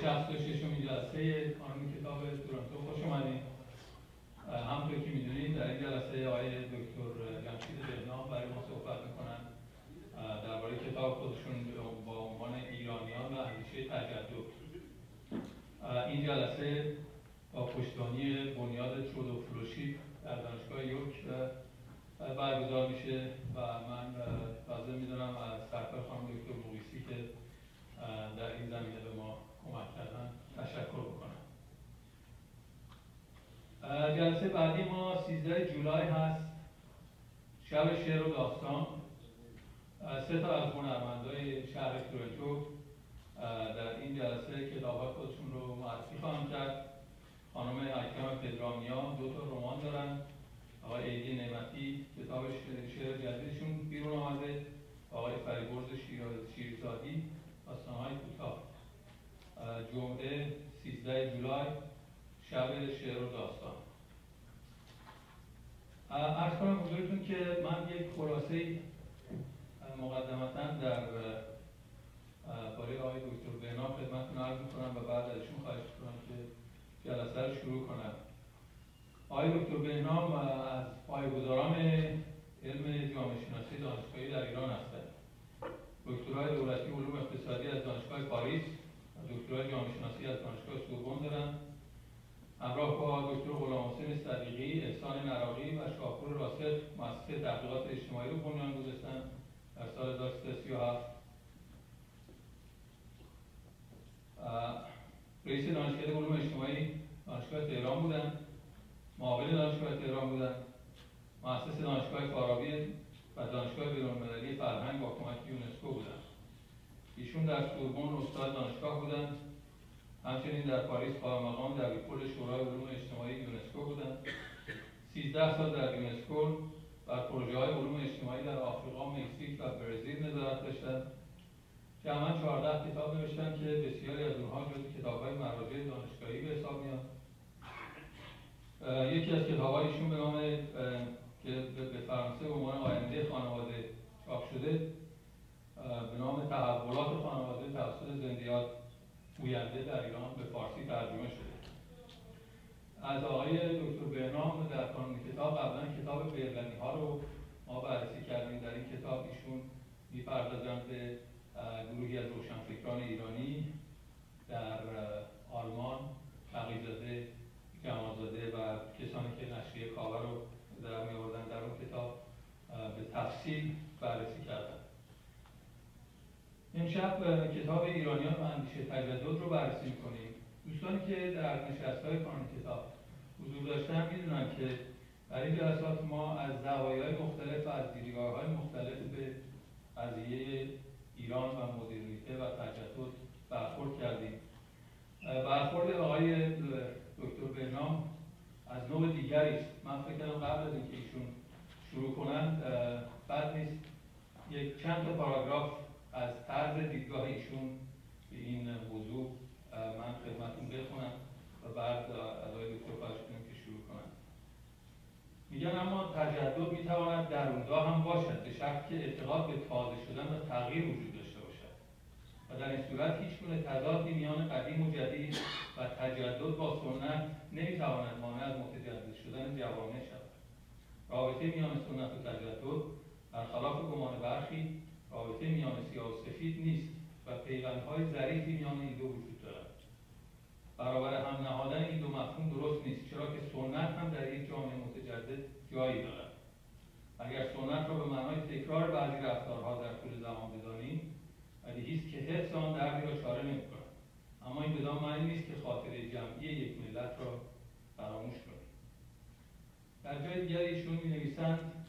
66 جلسه کانون کتاب تورنتو خوش اومدین. همونطور که می‌دونید در این جلسه آقای دکتر جمشید بهنام برای ما صحبت می‌کنن. درباره کتاب خودشون با عنوان ایرانیان و اندیشه تجدد. این جلسه با پشتانی بنیاد ترودو فلوشیپ در دانشگاه یورک برگزار میشه و من لازم می‌دونم از سرکار خانم دکتر مویسی که در این زمینه به ما کمک کردن تشکر بکنم. جلسه بعدی ما 13 جولای هست. شب شعر و داستان. سه تا از هنرمندای شهر تورنتو در این جلسه کتاب خودشون رو معرفی خواهم کرد. خانم اکرم پدرامیا دو تا رمان دارن. آقای ایدی نعمتی کتاب شعر جدیدشون بیرون آمده. آقای فریبرز شیرزادی های کوتاه. جمعه 13 جولای شب شعر و داستان. ارز کنم حضورتون که من یک خلاصه مقدمتا در باره آقای دکتر بنا خدمتتون عرض می‌کنم و بعد ازشون خواهش کنم که جلسه رو شروع کنم آقای دکتر بهنام از پایگزاران علم جامعه شناسی دانشگاهی در ایران هستند. دکترای دولتی علوم اقتصادی از دانشگاه پاریس دکترای جامعه شناسی از دانشگاه سوربن دارن. همراه با دکتر غلام حسین صدیقی احسان نراقی و شاپور راسخ مؤسسه تحقیقات اجتماعی رو بنیان گذاشتن در سال 1337 رئیس دانشکده علوم اجتماعی دانشگاه تهران بودن. معاون دانشگاه تهران بودن. مؤسس دانشگاه فارابی و دانشگاه بینالمللی فرهنگ با کمک یونسکو بودن. ایشون در سوربن استاد دانشگاه بودن همچنین در پاریس با مقام در کل شورای علوم اجتماعی یونسکو بودن 13 سال در یونسکو بر پروژه های علوم اجتماعی در آفریقا، مکزیک و برزیل نظارت داشتن جمعا 14 کتاب نوشتن که بسیاری از اونها جز کتاب های مراجع دانشگاهی به حساب میاد یکی از کتاب به نام که به فرانسه به عنوان آینده خانواده چاپ شده به نام تحولات خانواده توسط زندیات گوینده در ایران به فارسی ترجمه شده. از آقای دکتر بهنام در کانون کتاب قبلا کتاب برلنی ها رو ما بررسی کردیم. در این کتاب ایشون می‌پردازند به گروهی از روشنفکران ایرانی در آلمان تقیزاده جمازاده و کسانی که نشریه کاوه رو در می آوردن در اون کتاب به تفصیل بررسی کردن. امشب کتاب ایرانیان و اندیشه تجدد رو بررسی می‌کنیم. دوستانی که در نشست های کانون کتاب حضور داشتن می‌دونن که در این جلسات ما از زوایای مختلف و از دیدگاه های مختلف به قضیه ایران و مدرنیته و تجدد برخورد کردیم. برخورد آقای دکتر بهنام از نوع دیگری است. من فکر کنم قبل از اینکه ایشون شروع کنند بد نیست. یک چند تا پاراگراف از طرز دیدگاه ایشون به این موضوع من خدمتتون بخونم و بعد از آقای دکتر خواهش کنیم که شروع کنم میگن اما تجدد می‌تواند درونگاه هم باشد به شرط که اعتقاد به تازه شدن و تغییر وجود داشته باشد. و در این صورت هیچ گونه تضادی میان قدیم و جدید و تجدد با سنت نمی‌تواند مانع از متجدد شدن جوامع شود. رابطه میان سنت و تجدد برخلاف گمان برخی رابطه میان سیاه و سفید نیست و پیوندهای ظریفی میان این دو وجود دارد برابر هم نهادن این دو مفهوم درست نیست چرا که سنت هم در یک جامعه متجدد جایی دارد. اگر سنت را به معنای تکرار بعضی رفتارها در طول زمان بدانیم ولی که حفظ آن دردی را چاره نمی‌کند اما این بدان معنی نیست که خاطره جمعی یک ملت را فراموش کنیم. در جای دیگر ایشون می نویسند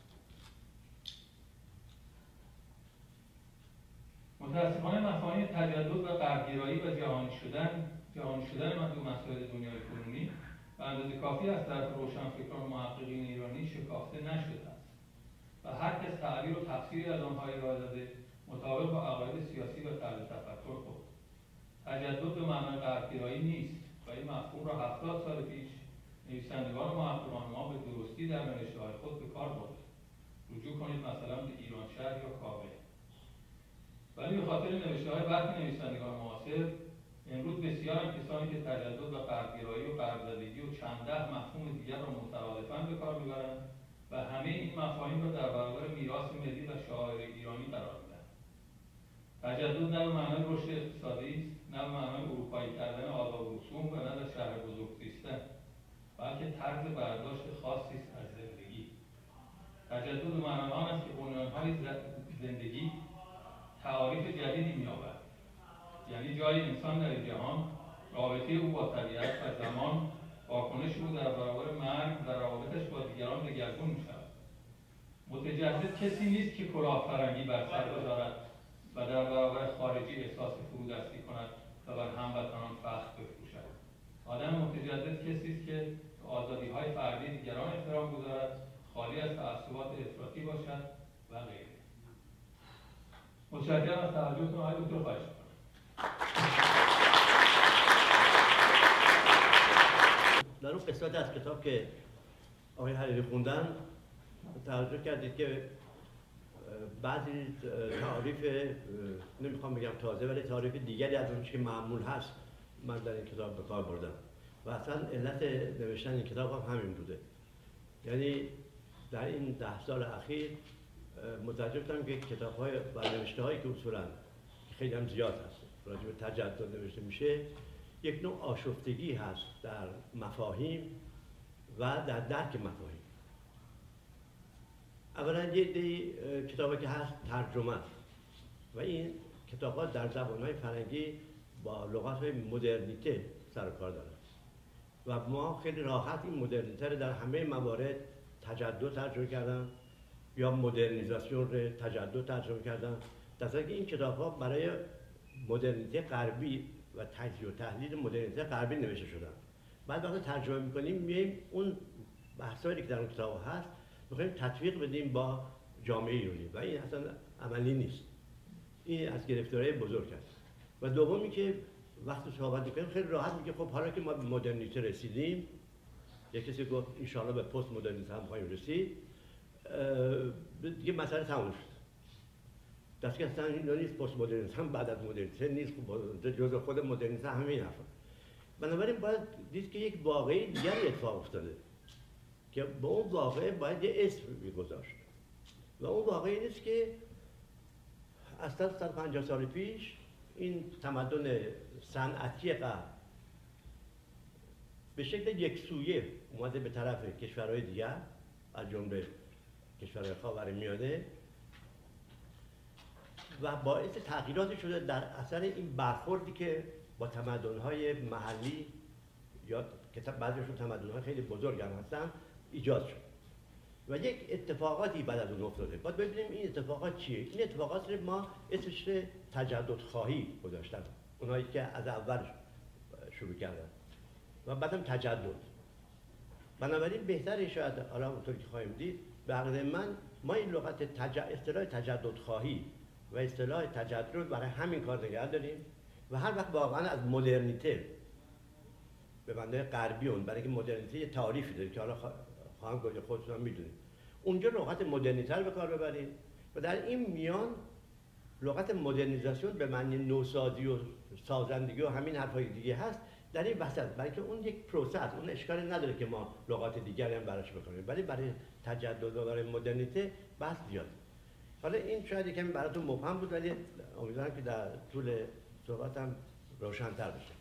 متاسفانه مفاهیم تجدد و غربگرایی و جهانی شدن جهانی شدن مسائل دنیای کنونی و اندازه کافی از طرف روشنفکران و محققین ایرانی شکافته نشده و هر کس تعبیر و تفسیری از آنها ارائه داده مطابق با عقاید سیاسی و طرز تفکر خود تجدد به معنای غربگرایی نیست و این مفهوم را هفتاد سال پیش نویسندگان محققان ما به درستی در نوشته های خود به کار برد رجوع کنید مثلا به ایران شهر یا کابه ولی به خاطر نوشته های برخی نویسندگان معاصر امروز بسیار هم کسانی که تجدد و غربگرایی و غربزدگی و چند ده مفهوم دیگر را مترادفا به کار می‌برند و همه این مفاهیم را در برابر میراث ملی و شاعر ایرانی قرار می‌دهند. تجدد نه به معنای رشد اقتصادی است نه به معنای اروپایی کردن آداب و رسوم و نه در شهر بزرگ زیستن بلکه طرز برداشت خاصی از زندگی. تجدد معنای آن است که بنیانهای زندگی تعاریف جدیدی مییابد. یعنی جای انسان در جهان رابطه او با طبیعت و زمان واکنش او در برابر مرگ و روابطش با دیگران دگرگون می شود متجدد کسی نیست که فرنگی بر سر بذارد و در برابر خارجی احساس فرودستی کند و بر هموطنان فخر بفروشد. آدم متجدد کسی است که آزادی های فردی دیگران احترام گذارد خالی از تعصبات افراطی باشد و غیره. متشکرم از توجهتون آقای دکتر خواهش در اون قسمت از کتاب که آقای حریری خوندن توجه کردید که بعضی تعریف نمی‌خوام بگم تازه ولی تعریف دیگری از اون که معمول هست من در این کتاب به کار بردم. و اصلا علت نوشتن این کتاب هم همین بوده. یعنی در این ده سال اخیر متوجه بودم که کتاب های و نوشته هایی که اصولا خیلی هم زیاد هست راجع به تجدد نوشته میشه یک نوع آشفتگی هست در مفاهیم و در درک مفاهیم. اولا یه دی کتابی که هست ترجمه و این کتاب ها در زبان های فرنگی با لغات های مدرنیته سر کار و ما خیلی راحت این مدرنیته رو در همه موارد تجدد ترجمه کردن. یا مدرنیزاسیون رو تجدد ترجمه کردن. در این کتاب ها برای مدرنیته غربی و تجزیه و تحلیل مدرنیته غربی نوشته شدن. بعد وقتی ترجمه می‌کنیم میایم اون بحثایی که در اون کتاب هست می‌خوایم تطبیق بدیم با جامعه ایرانی. و این اصلا عملی نیست. این از گرفتاری بزرگ است. و دومی که وقتی صحبت می‌کنیم خیلی راحت میگه خب حالا که ما به مدرنیته رسیدیم یک کسی گفت انشاءالله به پست مدرنیته هم خواهیم رسید. دیگه مسئله تموم شد دست اصلا این نیست پست مدرنیسم بعد از مدرنیته نیست جز خود مدرنیته همه این حرفا بنابراین باید دید که یک واقعی دیگری اتفاق افتاده که به اون واقعه باید یه اسم گذاشت و اون واقعی نیست که از 150 سال پیش این تمدن صنعتی قبل به شکل یک سویه اومده به طرف کشورهای دیگر از جمله کشورهای خاورمیانه و باعث تغییراتی شده در اثر این برخوردی که با تمدن‌های محلی یا که بعضیشون تمدن‌های خیلی بزرگ هم هستن ایجاد شد. و یک اتفاقاتی بعد از اون افتاده. باید ببینیم این اتفاقات چیه؟ این اتفاقات رو ما اسمش تجدد خواهی گذاشتن. اونایی که از اول شروع کردن. و بعدم تجدد. بنابراین بهتره شاید حالا اونطور که خواهیم دید به من ما این لغت تج... اصطلاح تجدد خواهی و اصطلاح تجدد برای همین کار نگه داریم و هر وقت واقعا از مدرنیته به بنده غربی اون برای اینکه مدرنیته یه تعریفی داره که حالا خواهم گفت خودتون می‌دونید. اونجا لغت مدرنیته رو به کار ببریم و در این میان لغت مدرنیزاسیون به معنی نوسازی و سازندگی و همین حرفای دیگه هست در این وسط. برای که اون یک پروسه اون اشکالی نداره که ما لغات دیگری هم براش بکنیم. ولی برای تجدد و برای مدرنیته بحث زیاد. حالا این شاید کمی براتون مبهم بود ولی امیدوارم که در طول صحبتم روشنتر بشه.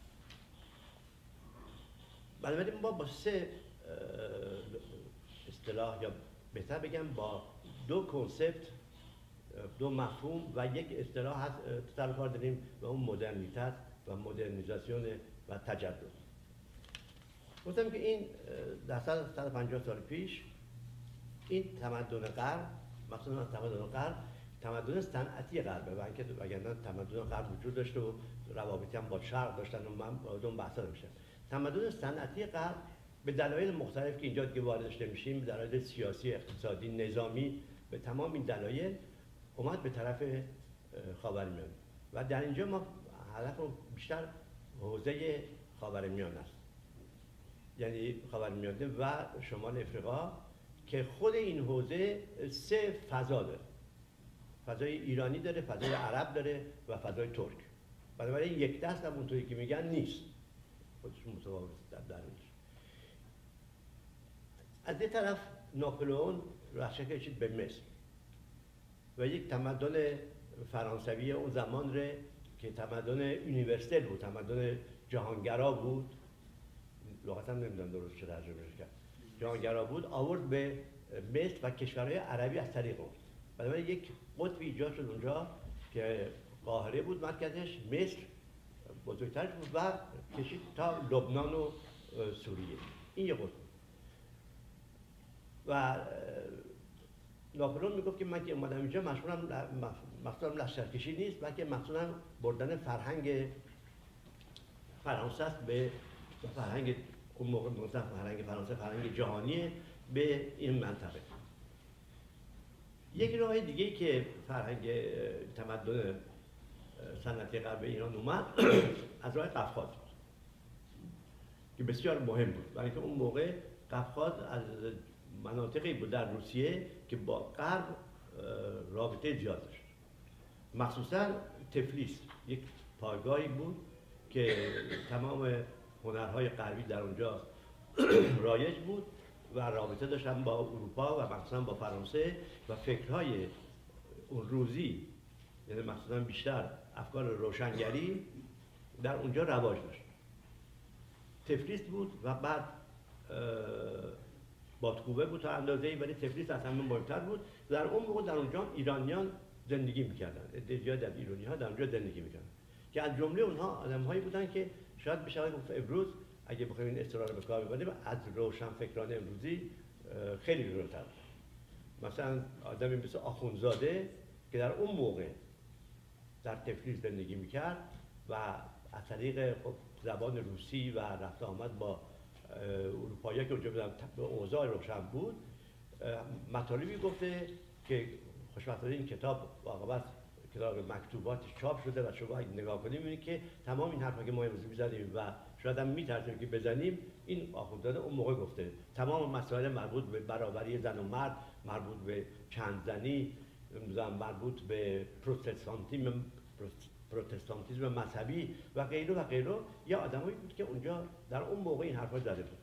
بنابراین ما با سه اصطلاح یا بهتر بگم با دو کنسپت دو مفهوم و یک اصطلاح هست سر کار داریم و اون مدرنیتت و مدرنیزاسیون و تجدد. گفتم که این در 150 سال پیش این تمدن غرب مثلا تمدن غرب تمدن صنعتی غربه و اینکه وگرنه تمدن غرب وجود داشته و روابطی هم با شرق داشتن و من اون بحثا میشه تمدن صنعتی غرب به دلایل مختلف که اینجا دیگه واردش نمیشیم به دلایل سیاسی اقتصادی نظامی به تمام این دلایل اومد به طرف خاورمیانه. و در اینجا ما هدف بیشتر حوزه خاورمیانه است. یعنی خاورمیانه و شمال افریقا که خود این حوزه سه فضا داره. فضای ایرانی داره فضای عرب داره و فضای ترک. بنابراین یک دست هم اونطوری که میگن نیست. خودش متفاوت در از یه طرف ناپلئون رخشه کشید به مصر. و یک تمدن فرانسوی اون زمان ره که تمدن یونیورسال بود تمدن جهانگرا بود. لغتا نمی‌دونم درست چه ترجمه کرد. جهانگرا بود آورد به مصر و کشورهای عربی از طریق اون بنابراین یک قطبی ایجاد شد اونجا که قاهره بود مرکزش مصر بزرگترش بود و کشید تا لبنان و سوریه. این یه قطب. و ناپلون می‌گفت که من که اومدم اینجا مشغولم مقصودم لشکرکشی نیست بلکه مقصودم بردن فرهنگ فرانسه به فرهنگ اون موقع مثلا فرهنگ فرانسه فرهنگ جهانی به این منطقه. یک راه دیگه که فرهنگ تمدن سنتی غرب ایران اومد از راه قفقاز که بسیار مهم بود. برای اینکه اون موقع قفقاز از مناطقی بود در روسیه که با غرب رابطه زیاد داشت. مخصوصا تفلیس یک پایگاهی بود که تمام هنرهای غربی در اونجا رایج بود و رابطه داشتن با اروپا و مخصوصا با فرانسه و فکرهای اون روزی یعنی مخصوصا بیشتر افکار روشنگری در اونجا رواج داشت. تفلیس بود و بعد بادکوبه بود تا اندازه ای ولی تفلیس از همه مهمتر بود. در اون موقع در اونجا ایرانیان زندگی می‌کردن. زیاد از ایرانی ها در اونجا زندگی می‌کردن. که از جمله اونها آدم هایی بودن که شاید بشه گفت امروز اگه بخوایم این اصطلاح رو به کار ببریم از روشن فکران امروزی خیلی جلوتر مثلا آدمی مثل آخونزاده که در اون موقع در تفلیس زندگی می‌کرد و از طریق خب زبان روسی و رفت آمد با اروپایی که اونجا بودن به اوضاع روشن بود مطالبی گفته که خوشبختانه این کتاب واقعا کتاب مکتوباتش چاپ شده و شما اگه نگاه کنیم می‌بینید که تمام این حرفا که ما امروز می‌زنیم و شاید هم میترسیم که بزنیم این آخوندزاده اون موقع گفته. تمام مسائل مربوط به برابری زن و مرد مربوط به چند زنی مربوط به پروتستانتیزم پروتستانتیزم مذهبی و غیره و غیره. یه آدمایی بود که اونجا در اون موقع این حرفا زده بود.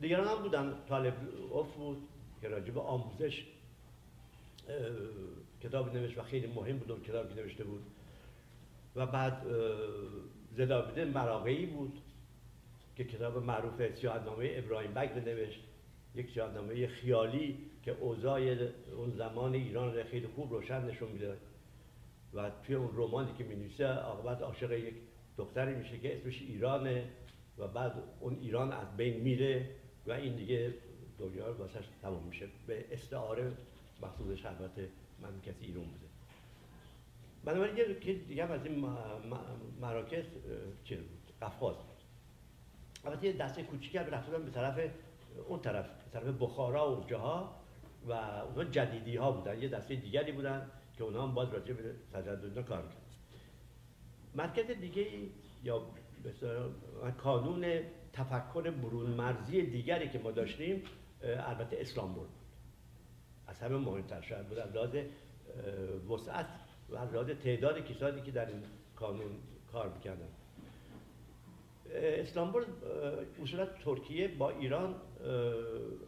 دیگران هم بودن. طالب اوف بود که راجع به آموزش کتاب نوشت و خیلی مهم بود اون کتابی نوشته بود. و بعد زدابیده مراقعی بود که کتاب معروف سیاهنامه ابراهیم بکر نوشت. یک سیاهنامه خیالی که اوضاع اون زمان ایران رو خیلی خوب روشن نشون میده. و توی اون رومانی که می‌نویسه عاقبت عاشق یک دختری میشه که اسمش ایرانه و بعد اون ایران از بین میره و این دیگه دنیا واسش تمام میشه. به استعاره مقصودش البته کسی ایران بوده. بنابراین یه دیگه از این مراکز چیز بود؟ قفقاز البته یه دسته کوچیکی هم رفتن به طرف اون طرف به طرف بخارا و جاها و اونها جدیدی ها بودن. یه دسته دیگری بودن که اونها هم باز راجع به تجدد کار می‌کرد مرکز دیگه یا کانون تفکر برون مرزی دیگری که ما داشتیم البته اسلام بود. از همه مهمتر شاید بود. از لحاظ وسعت و از لحاظ تعداد کسانی که در این کانون کار می‌کردن. استانبول اصولا ترکیه با ایران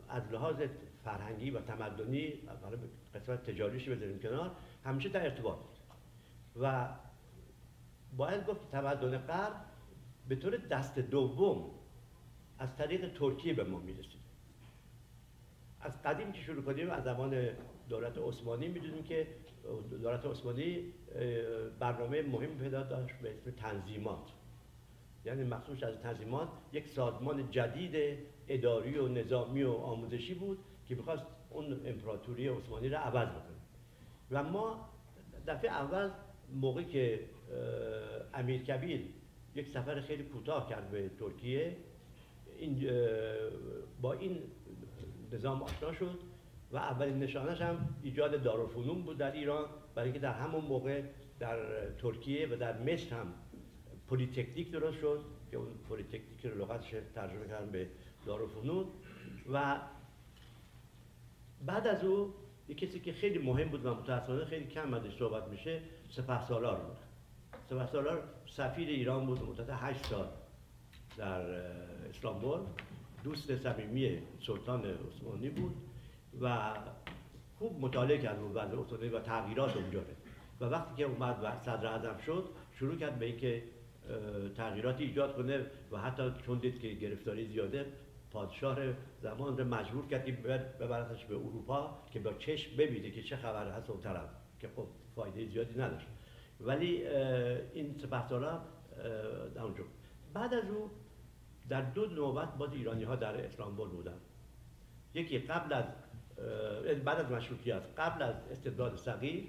از لحاظ فرهنگی و تمدنی قسمت تجاریش بذاریم کنار همیشه در ارتباط بود. و باید گفت تمدن غرب به طور دست دوم از طریق ترکیه به ما می‌رسید. از قدیم که شروع کنیم از زمان دولت عثمانی می‌دونیم که دولت عثمانی برنامه مهم پیدا داشت به اسم تنظیمات. یعنی مخصوص از تنظیمات یک سازمان جدید اداری و نظامی و آموزشی بود که می‌خواست اون امپراتوری عثمانی را عوض بکنه. و ما دفعه اول موقعی که امیر کبیر یک سفر خیلی کوتاه کرد به ترکیه این با این نظام آشنا شد و اولین نشانش هم ایجاد دارالفنون بود در ایران برای اینکه در همون موقع در ترکیه و در مصر هم پلیتکنیک درست شد که اون پلیتکنیک رو لغتش ترجمه کردن به دارالفنون و بعد از او یک کسی که خیلی مهم بود و متاسفانه خیلی کم ازش صحبت میشه سپه سالار بود. سپهسالار سفیر ایران بود مدت هشت سال در اسلامبول دوست صمیمی سلطان عثمانی بود و خوب مطالعه کرد وضع عثمانی و تغییرات اونجا و وقتی که اومد و صدر اعظم شد شروع کرد به اینکه تغییراتی ایجاد کنه و حتی چون دید که گرفتاری زیاده پادشاه زمان رو مجبور کرد که ببرتش به اروپا که با چشم ببینه که چه خبر هست اون طرف که خب فایده زیادی نداشت. ولی این سپهسالار در اونجا. بعد از او در دو نوبت باز ایرانی ها در اسلامبول بودن. یکی قبل از بعد از مشروطیت قبل از استبداد صغیر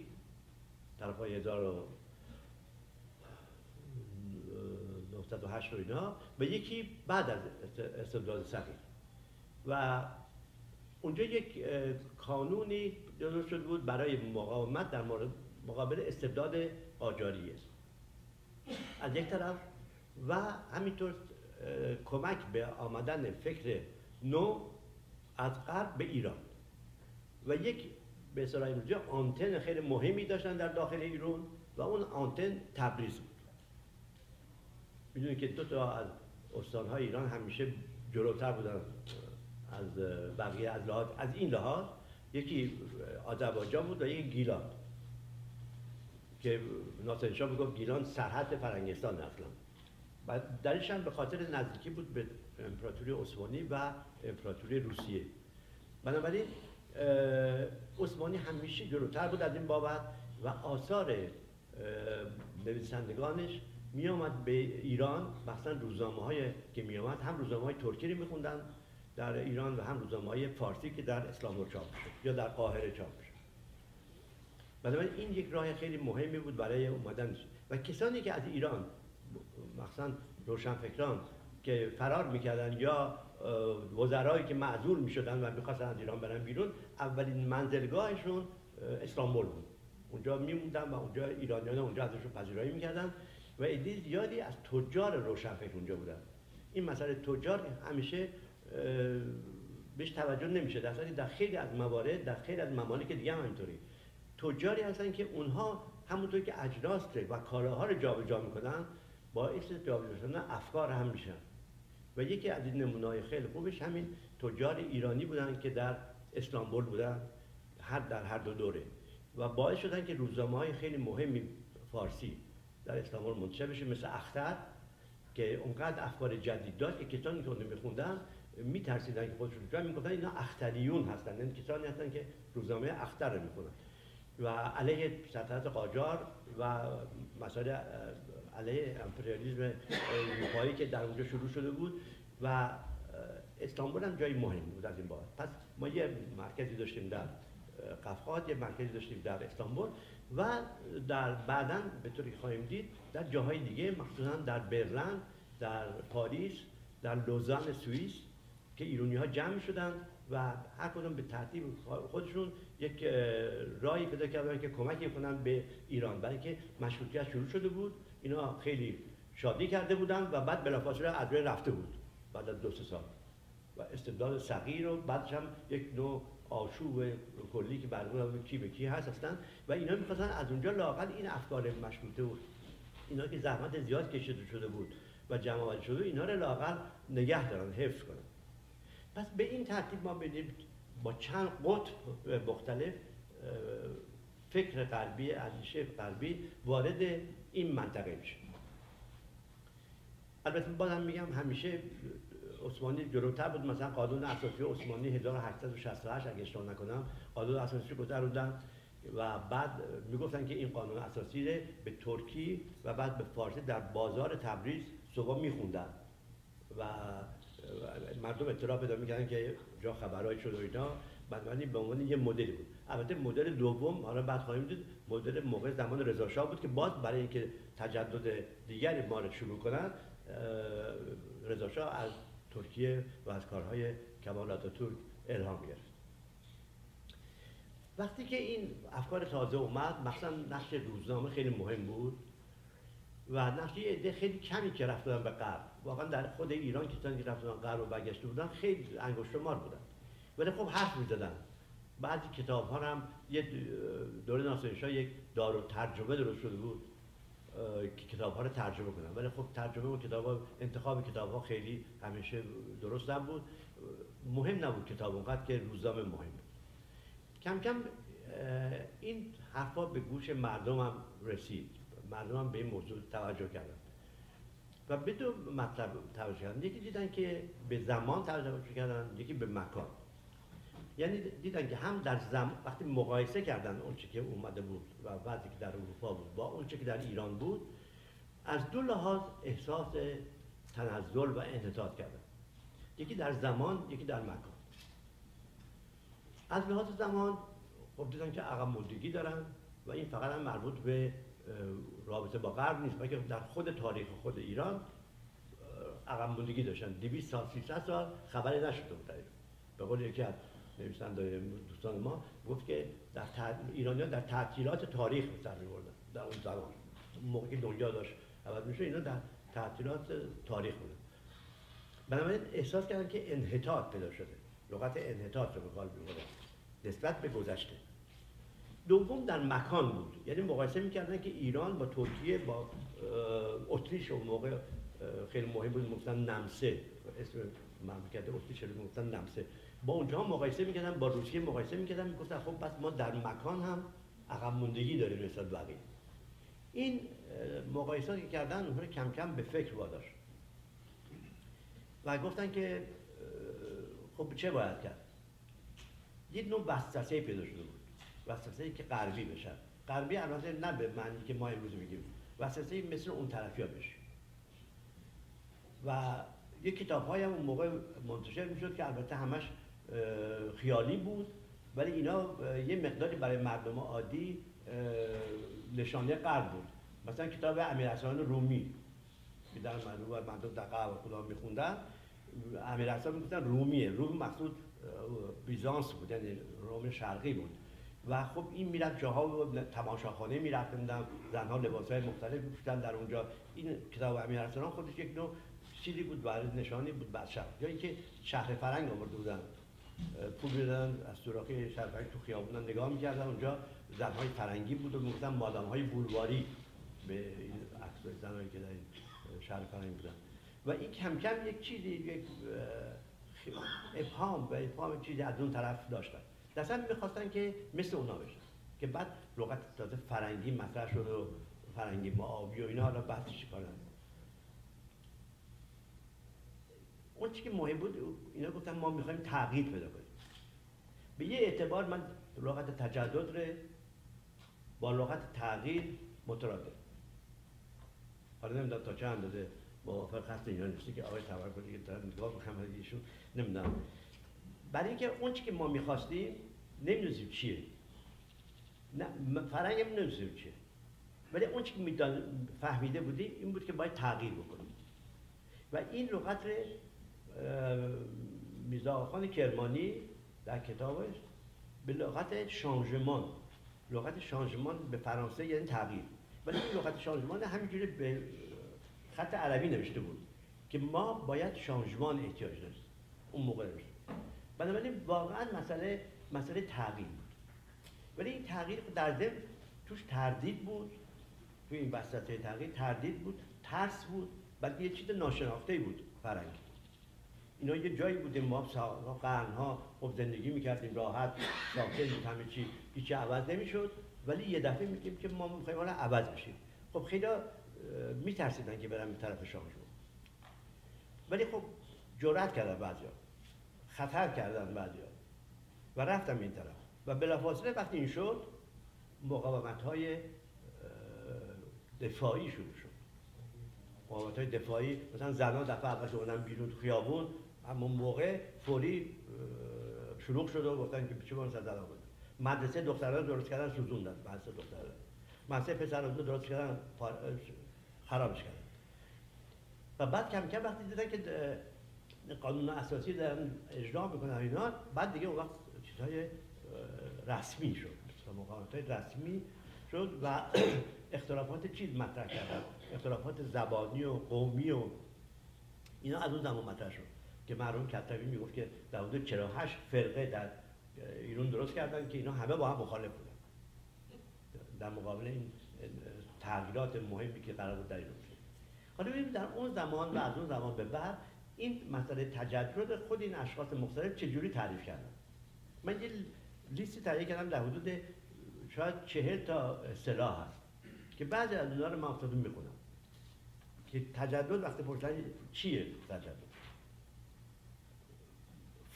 طرف های 1908 و اینا و یکی بعد از استبداد صغیر. و اونجا یک کانونی درست شده بود برای مقاومت در مورد مقابل استبداد قاجاریه از یک طرف و همینطور کمک به آمدن فکر نو از غرب به ایران. و یک به اصطلاح اینجا آنتن خیلی مهمی داشتن در داخل ایران و اون آنتن تبریز بود. می‌دونید که دو تا از استانهای ایران همیشه جلوتر بودن از بقیه از لحاظ از این لحاظ. یکی آذربایجان بود و یکی گیلان. که ناصر شاه می‌گفت گیلان سرحد فرنگستان اصلا و درش هم به خاطر نزدیکی بود به امپراتوری عثمانی و امپراتوری روسیه. بنابراین عثمانی همیشه جلوتر بود از این بابت و آثار نویسندگانش می آمد به ایران مثلا روزنامه های که می آمد هم روزنامه های ترکی رو میخوندن در ایران و هم روزنامه های فارسی که در اسلام چاپ شد یا در قاهره چاپ شد. بنابراین این یک راه خیلی مهمی بود برای اومدن و کسانی که از ایران مثلا روشنفکران که فرار می‌کردن یا وزرایی که معذور می‌شدن و می‌خواستن از ایران برن بیرون اولین منزلگاهشون استانبول بود. اونجا میموندن و اونجا ایرانیان اونجا ازشون پذیرایی می‌کردن و عده زیادی از تجار روشنفکر اونجا بودن. این مسئله تجار همیشه بهش توجه نمیشه در در خیلی از موارد در خیلی از ممالک دیگه هم اینطوری تجاری هستن که اونها همونطور که اجناس و کالاها رو جابجا می‌کنن باعث جابجا شدن افکار هم میشن. و یکی از این نمونه‌های خیلی خوبش همین تجار ایرانی بودن که در اسلامبول بودن هر در هر دو دوره. و باعث شدن که روزنامه های خیلی مهمی فارسی در اسلامبول منتشر بشه مثل اختر که اونقدر افکار جدید داشت که کسانی که اون میخوندن میترسیدن که خودشون جا می‌گفتن اینا اختریون هستن این یعنی کسانی هستن که روزنامه اختر رو می‌خونن. و علیه سلطنت قاجار و مسائل علیه امپریالیزم اروپایی که در اونجا شروع شده بود و استانبول هم جای مهم بود از این بابت. پس ما یه مرکزی داشتیم در قفقاز یه مرکزی داشتیم در استانبول و در بعدا به طوری خواهیم دید در جاهای دیگه مخصوصا در برلن در پاریس در لوزان سوئیس که ایرانی ها جمع شدن و هر کدوم به ترتیب خودشون یک راهی پیدا کردن که کمکی کنن به ایران. برای که مشروطیت شروع شده بود اینا خیلی شادی کرده بودن و بعد بلافاصله از رفته بود بعد از دو سال. و استبداد صغیر و بعدش هم یک نوع آشوب کلی که برگزار کی به کی هست هستن و اینا می‌خواستن از اونجا لاقل این افکار مشروطه بود اینا که زحمت زیاد کشیده شده بود و جمع شده اینا رو لاقل نگه دارن حفظ کنن. پس به این ترتیب ما بدیم با چند قطب مختلف فکر غربی اندیشه غربی وارد این منطقه میشه. البته بازم میگم همیشه عثمانی جلوتر بود. مثلا قانون اساسی عثمانی 1868 اگه اشتباه نکنم قانون اساسی رو گذروندن و بعد می‌گفتن که این قانون اساسی رو به ترکی و بعد به فارسی در بازار تبریز صبح میخوندن. و مردم اطلاع پیدا می‌کردن که جا خبرهای شده و اینا. بنابراین به عنوان یه مدلی بود. البته مدل دوم حالا بعد خواهیم دید مدل موقع زمان رضا بود که باز برای اینکه تجدد دیگری ما رو شروع کنن رضا از ترکیه و از کارهای کمال آتاتورک الهام گرفت. وقتی که این افکار تازه اومد مثلا نقش روزنامه خیلی مهم بود و نقش عده خیلی کمی که رفتن به غرب واقعا در خود ایران کسانی که رفتن غرب و برگشته بودن خیلی انگشت مار بودن. ولی خب حرف می‌زدن. بعضی کتاب ها هم یه دوره ناصر یک دار و ترجمه درست شده بود کتاب ها رو ترجمه کنم ولی خب ترجمه و کتاب ها انتخاب کتاب ها خیلی همیشه درست نبود مهم نبود کتاب اونقدر که روزنامه مهمه کم کم این حرفا به گوش مردم هم رسید. مردم هم به این موضوع توجه کردن. و به دو مطلب توجه کردن. یکی دیدن که به زمان توجه کردن یکی به مکان. یعنی دیدن که هم در زمان وقتی مقایسه کردن اون که اومده بود و وضعی که در اروپا بود با اون که در ایران بود از دو لحاظ احساس تنزل و انحطاط کردن. یکی در زمان یکی در مکان. از لحاظ زمان خب دیدن که عقب مدگی دارن و این فقط هم مربوط به رابطه با غرب نیست بلکه در خود تاریخ خود ایران عقب ماندگی داشتن. 200 سال 300 سال خبری نشده بود به قول یکی از نویسنده دوستان ما گفت که در ایرانیان در تعطیلات تاریخ سر می‌بردن در اون زمان. موقعی دنیا داشت عوض میشه اینا در تعطیلات تاریخ بودن. بنابراین احساس کردن که انحطاط پیدا شده. لغت انحطاط رو به کار نسبت به گذشته. دوم در مکان بود. یعنی مقایسه می‌کردن که ایران با ترکیه با اتریش اون موقع خیلی مهم بود گفتن نمسه. اسم مملکت اتریش رو نمسه. با اونجا مقایسه می‌کردن با روسیه مقایسه می‌کردن می‌گفتن خب پس ما در مکان هم عقب موندگی داریم نسبت بقیه. این مقایساتی که کردن اونها کم کم به فکر واداشت. و گفتن که خب چه باید کرد؟ یک نوع وسوسه پیدا شده بود. وسوسه که غربی بشن غربی البته نه به معنی که ما امروز میگیم. وسوسه مثل اون طرفیا بشه. و یک کتاب های هم اون موقع منتشر می‌شد که البته همش خیالی بود ولی اینا یه مقداری برای مردم عادی نشانه غرب بود. مثلا کتاب امیر رومی که در و مردم در و خدا میخوندن. امیر حسن می‌گفتن رومیه. روم مقصود بیزانس بود یعنی روم شرقی بود. و خب این می‌رفت جاها تماشاخانه می‌رفت نمی‌دونم زنها لباسهای مختلف میپوشیدن در اونجا. این کتاب امیر حسن خودش یک نوع چیزی بود برای نشانی بود بر شهر. یا اینکه شهر فرنگ آورده بودن. پول می‌دادن از سوراخ فرنگ تو خیابونن نگاه می‌کردن. اونجا زنهای فرنگی بود و می‌گفتن مادام های بولواری. به این عکس زنهایی که در این شهر فرنگ بودن. و این کم کم یک چیزی یک ابهام و ابهام چیزی از اون طرف داشتن. دستن می‌خواستن که مثل اونا بشن. که بعد لغت تازه فرنگی مطرح شده و فرنگی معاوی و اینا. حالا بحثش کارن اون چی که مهم بود اینا گفتن ما می‌خوایم تغییر پیدا کنیم. به یه اعتبار من لغت تجدد ره با لغت تغییر مترادف حالا نمی‌دونم تا چه اندازه موافق هست اینا نیستی که آقای تبرکلی که دارن نگاه بکنم ایشون نمی‌دونم. برای اینکه اون چی که ما می‌خواستیم نمی‌دونیم چیه. نه فرنگ نمی‌دونیم چیه. ولی اون چی که فهمیده بودیم این بود که باید تغییر بکنیم. و این لغت میزا خان کرمانی در کتابش به لغت شانژمان. لغت شانژمان به فرانسه یعنی تغییر. ولی این لغت شانژمان همینجوری به خط عربی نوشته بود که ما باید شانژمان احتیاج داریم اون موقع نوشته بنابراین واقعا مسئله مسئله تغییر بود. ولی این تغییر در ضمن توش تردید بود. تو این وسط تغییر تردید بود ترس بود. بعد یه چیز ناشناخته بود فرنگ اینا یه جایی بودیم ما قرنها خب زندگی می‌کردیم راحت ساکن بود همه چی. هیچی عوض نمی‌شد. ولی یه دفعه میگیم که ما می‌خوایم حالا عوض بشیم. خب خیلی میترسیدن که برن به طرف شانشون ولی خب جرأت کردن بعضیا. خطر کردن بعضیا. و رفتم این طرف. و بلافاصله وقتی این شد مقاومت های دفاعی شروع شد. مقاومت های دفاعی مثلا زنان دفعه اول اومدن بیرون خیابون اما موقع فوری شروع شد و گفتن که چه بار زدن آمد مدرسه دختران درست کردن سوزوندن. مدرسه دختران مدرسه پسران درست کردن خرابش کردن. و بعد کم کم وقتی دیدن که قانون اساسی دارن اجرا می‌کنن اینا بعد دیگه اون وقت چیزهای رسمی شد. مقامات رسمی شد و اختلافات چیز مطرح کردن؟ اختلافات زبانی و قومی و اینا از اون زمان مطرح شد. که مرحوم کتبی می‌گفت که در حدود 48 فرقه در ایران درست کردن که اینا همه با هم مخالف بودن. در مقابل این تغییرات مهمی که قرار بود در این حالا ببینیم در اون زمان و از اون زمان به بعد این مسئله تجدد خود این اشخاص مختلف چجوری تعریف کردن؟ من یه لیستی تهیه کردم در حدود شاید چهل تا اصطلاح هست که بعضی از اونها رو من افتادون می‌کنم که تجدد وقتی پرسیدن چیه تجدد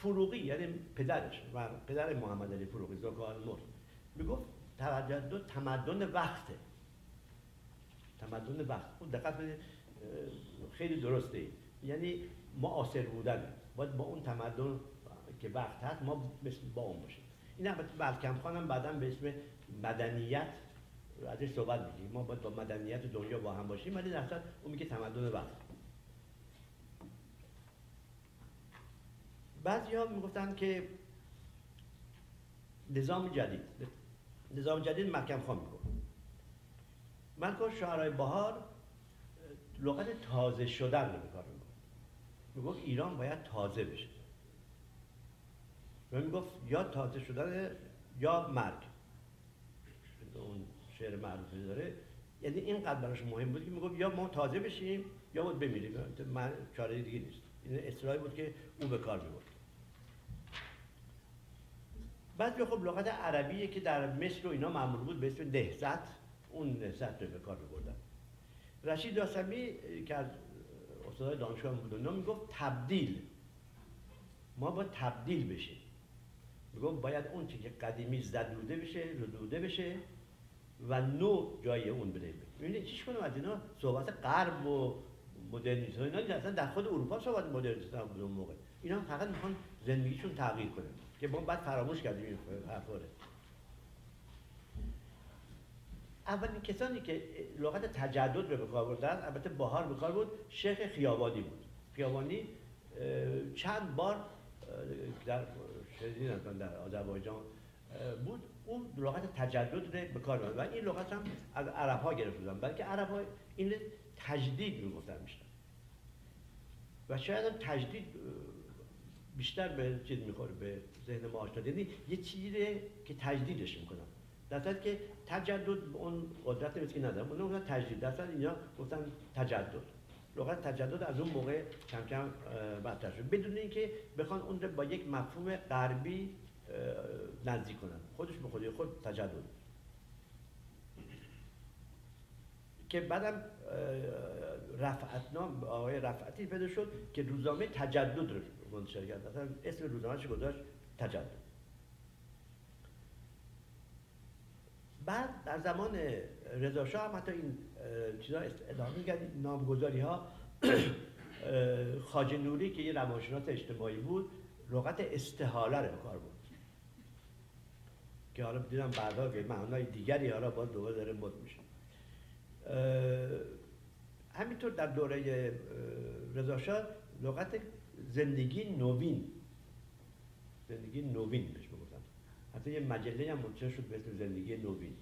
فروغی یعنی پدرش و پدر محمد علی فروغی زکان مر می‌گفت تجدد تمدن وقته. تمدن وقت. اون دقت خیلی درسته. یعنی معاصر بودن. باید با اون تمدن که وقت هست ما مثل با اون باشیم. این البته بلکم خانم بعدا به اسم مدنیت ازش صحبت میگیم ما باید با مدنیت دنیا با هم باشیم ولی در اون میگه تمدن وقت. بعضی ها می‌گفتن که نظام جدید نظام جدید مکم خان می‌گفت ملکا شعرهای بهار لغت تازه شدن رو بکار می‌گفت ایران باید تازه بشه. و می‌گفت یا تازه شدن یا مرگ. اون شعر معروفی داره. یعنی اینقدر براش مهم بود که می‌گفت یا ما تازه بشیم یا بود بمیریم. من چاره دیگه نیست. این اصطلاحی بود که او به کار می‌برد. بعد خب لغت عربیه که در مصر و اینا معمول بود به اسم نهزت اون نهزت رو به کار بردن رشید داستمی که از استادای دانشگاه بود اونا می‌گفت تبدیل. ما باید تبدیل بشیم. می‌گفت باید اون چی که قدیمی زدوده بشه ردوده بشه و نو جای اون بده ببینید چیش کنم از اینا؟ صحبت غرب و مدرنیسم اینا اصلا در خود اروپا صحبت مدرنیسم بود اون موقع. اینا فقط می‌خوان زندگیشون تغییر کنه که ما بعد فراموش کردیم این حرفا اولین کسانی که لغت تجدد رو به کار بردن البته بهار به کار بود شیخ خیابانی بود. خیابانی چند بار در شدیدین در آذربایجان بود. اون لغت تجدد رو به کار برد و این لغت هم از عرب ها گرفته بودن بلکه عرب ها این تجدید رو گفتن میشتن و شاید هم تجدید بیشتر به چیز می‌خوره به ذهن ما آشنا. یعنی یه چیزی که تجدیدش می‌کنن در که تجدد اون قدرت مثل که ندارم. اون تجدید. در اینا گفتن تجدد. لغت تجدد از اون موقع کم کم مطرح شد. بدون اینکه بخوان اون رو با یک مفهوم غربی نزدیک کنن. خودش به خودی خود تجدد. که بعدم رفعتنام آقای رفعتی پیدا شد که روزنامه تجدد رو منتشر کرد. مثلا اسم روزنامه‌اش گذاشت؟ تجدد بعد در زمان رضا شاه هم حتی این چیزا ادامه میگرد نامگذاری ها خاج نوری که یه روانشناس اجتماعی بود لغت استحاله رو کار بود که حالا دیدم بعدا به معنای دیگری حالا با دوباره داره مد میشه. همینطور در دوره رضا شاه لغت زندگی نوین. زندگی نوین بهش بگفتن حتی یه مجله هم منتشر شد به اسم زندگی نوین.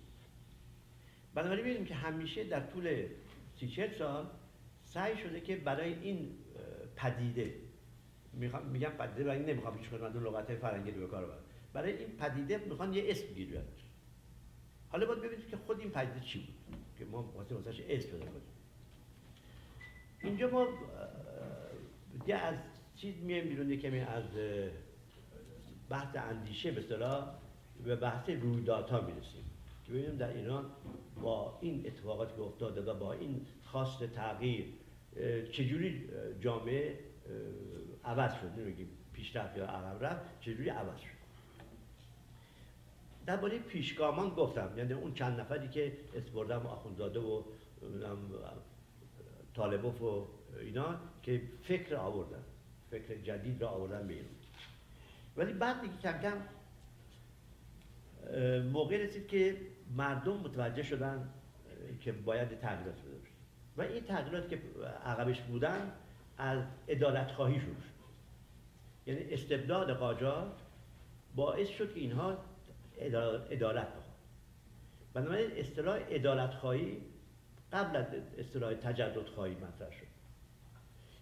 بنابراین ببینیم که همیشه در طول سی سال سعی شده که برای این پدیده میگم پدیده برای نمی‌خوام هیچ کنم لغت فرنگی رو به کار برای این پدیده می‌خوان یه اسم گیر حالا باید ببینید که خود این پدیده چی بود که ما واسه واسه اسم پیدا کنیم اینجا ما یه از چیز میایم بیرون کمی از بحث اندیشه به اصطلاح به بحث رویدادها می‌رسیم. که ببینیم در ایران با این اتفاقاتی که افتاده و با این خواست تغییر چجوری جامعه عوض شد؟ نمیگیم پیشرفت یا عقب رفت چجوری عوض شد؟ درباره پیشگامان گفتم یعنی اون چند نفری که اسپردم آخوندزاده و طالبوف و اینا که فکر آوردن. فکر جدید را آوردن بیرون. ولی بعد دیگه کم کم موقع رسید که مردم متوجه شدن که باید تغییرات بده و این تغییرات که عقبش بودن از ادالت خواهی شروع شد. یعنی استبداد قاجار باعث شد که اینها ادالت بخواد بنابراین اصطلاح ادالت خواهی قبل از اصطلاح تجدد خواهی مطرح شد.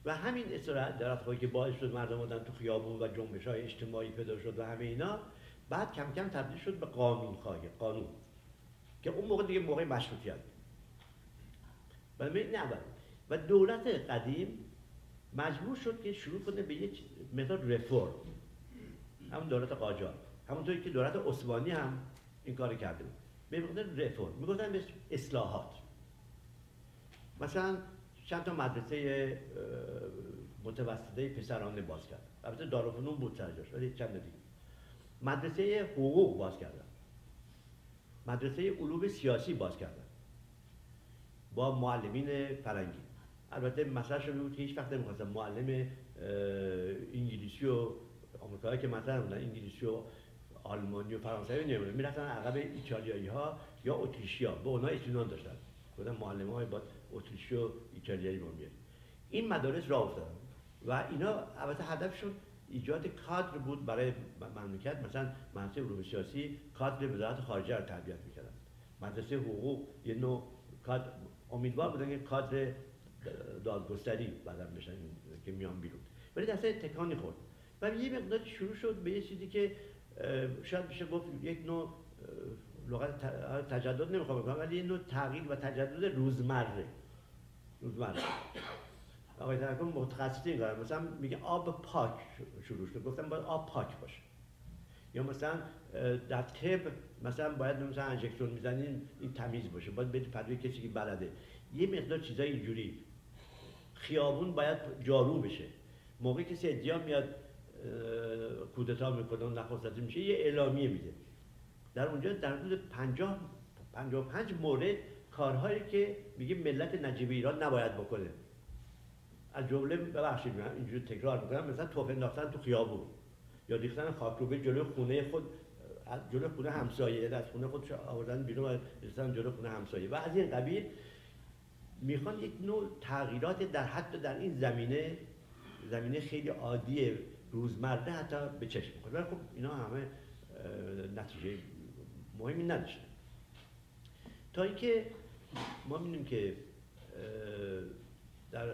و همین ادالت خواهی که باعث شد مردم بودن تو خیابون و جنبش های اجتماعی پیدا شد و همه اینا بعد کم کم تبدیل شد به قانون خواهی قانون. که اون موقع دیگه موقع مشروطیت ولی نه و دولت قدیم مجبور شد که شروع کنه به یک متد رفرم همون دولت قاجار. همونطوری که دولت عثمانی هم این کار کرده بود. به مقدار رفرم می‌گفتن به اصلاحات. مثلا چند تا مدرسه متوسطه پسرانه باز کرد البته دارالفنون بود سرجاش ولی چند دیگه. مدرسه حقوق باز کردن. مدرسه علوم سیاسی باز کردن. با معلمین فرنگی. البته شده بود که هیچ وقت نمی‌خواستن معلم انگلیسی و آمریکایی که مثلا بودن انگلیسی و آلمانی و فرانسوی نمی‌دونم می‌رفتن عقب ایتالیایی ها یا اتریشی ها به اونها اطمینان داشتن. گفتن معلم های با اتریشی و ایتالیایی ما این مدارس راه افتادن. و اینا البته هدفشون ایجاد کادر بود برای مملکت. مثلا مدرسه علوم سیاسی کادر وزارت خارجه رو تربیت می‌کردن. مدرسه حقوق یه نوع کادر امیدوار بودن که کادر دادگستری بعدم بشن که میان بیرون. ولی دسته تکانی خورد. و یه مقدار شروع شد به یه چیزی که شاید میشه گفت یک نوع لغت تجدد نمی‌خوام بکنم ولی یه نوع تغییر و تجدد روزمره. روزمره آقای ترکم متخصصی دارن مثلا میگه آب پاک شروع شد گفتم باید آب پاک باشه. یا مثلا در طب مثلا باید مثلا انجکشن می‌زنین این تمیز باشه. باید بدید پدوی کسی که بلده. یه مقدار چیزای اینجوری. خیابون باید جارو بشه. موقعی که سدیا میاد کودتا می‌کنه و نخست میشه یه اعلامیه میده. در اونجا در حدود 50 55 مورد کارهایی که میگه ملت نجیب ایران نباید بکنه. از جمله ببخشید من اینجوری تکرار می‌کنم مثلا توپ انداختن تو خیابون یا ریختن خاکروبه جلوی خونه خود از جلوی خونه همسایه از خونه خود آوردن بیرون و جلوی خونه همسایه. و از این قبیل می‌خوان یک نوع تغییرات در حتی در این زمینه زمینه خیلی عادی روزمره حتی به چشم می‌خواد ولی خب اینا همه نتیجه مهمی نداشتن تا اینکه ما می‌بینیم که در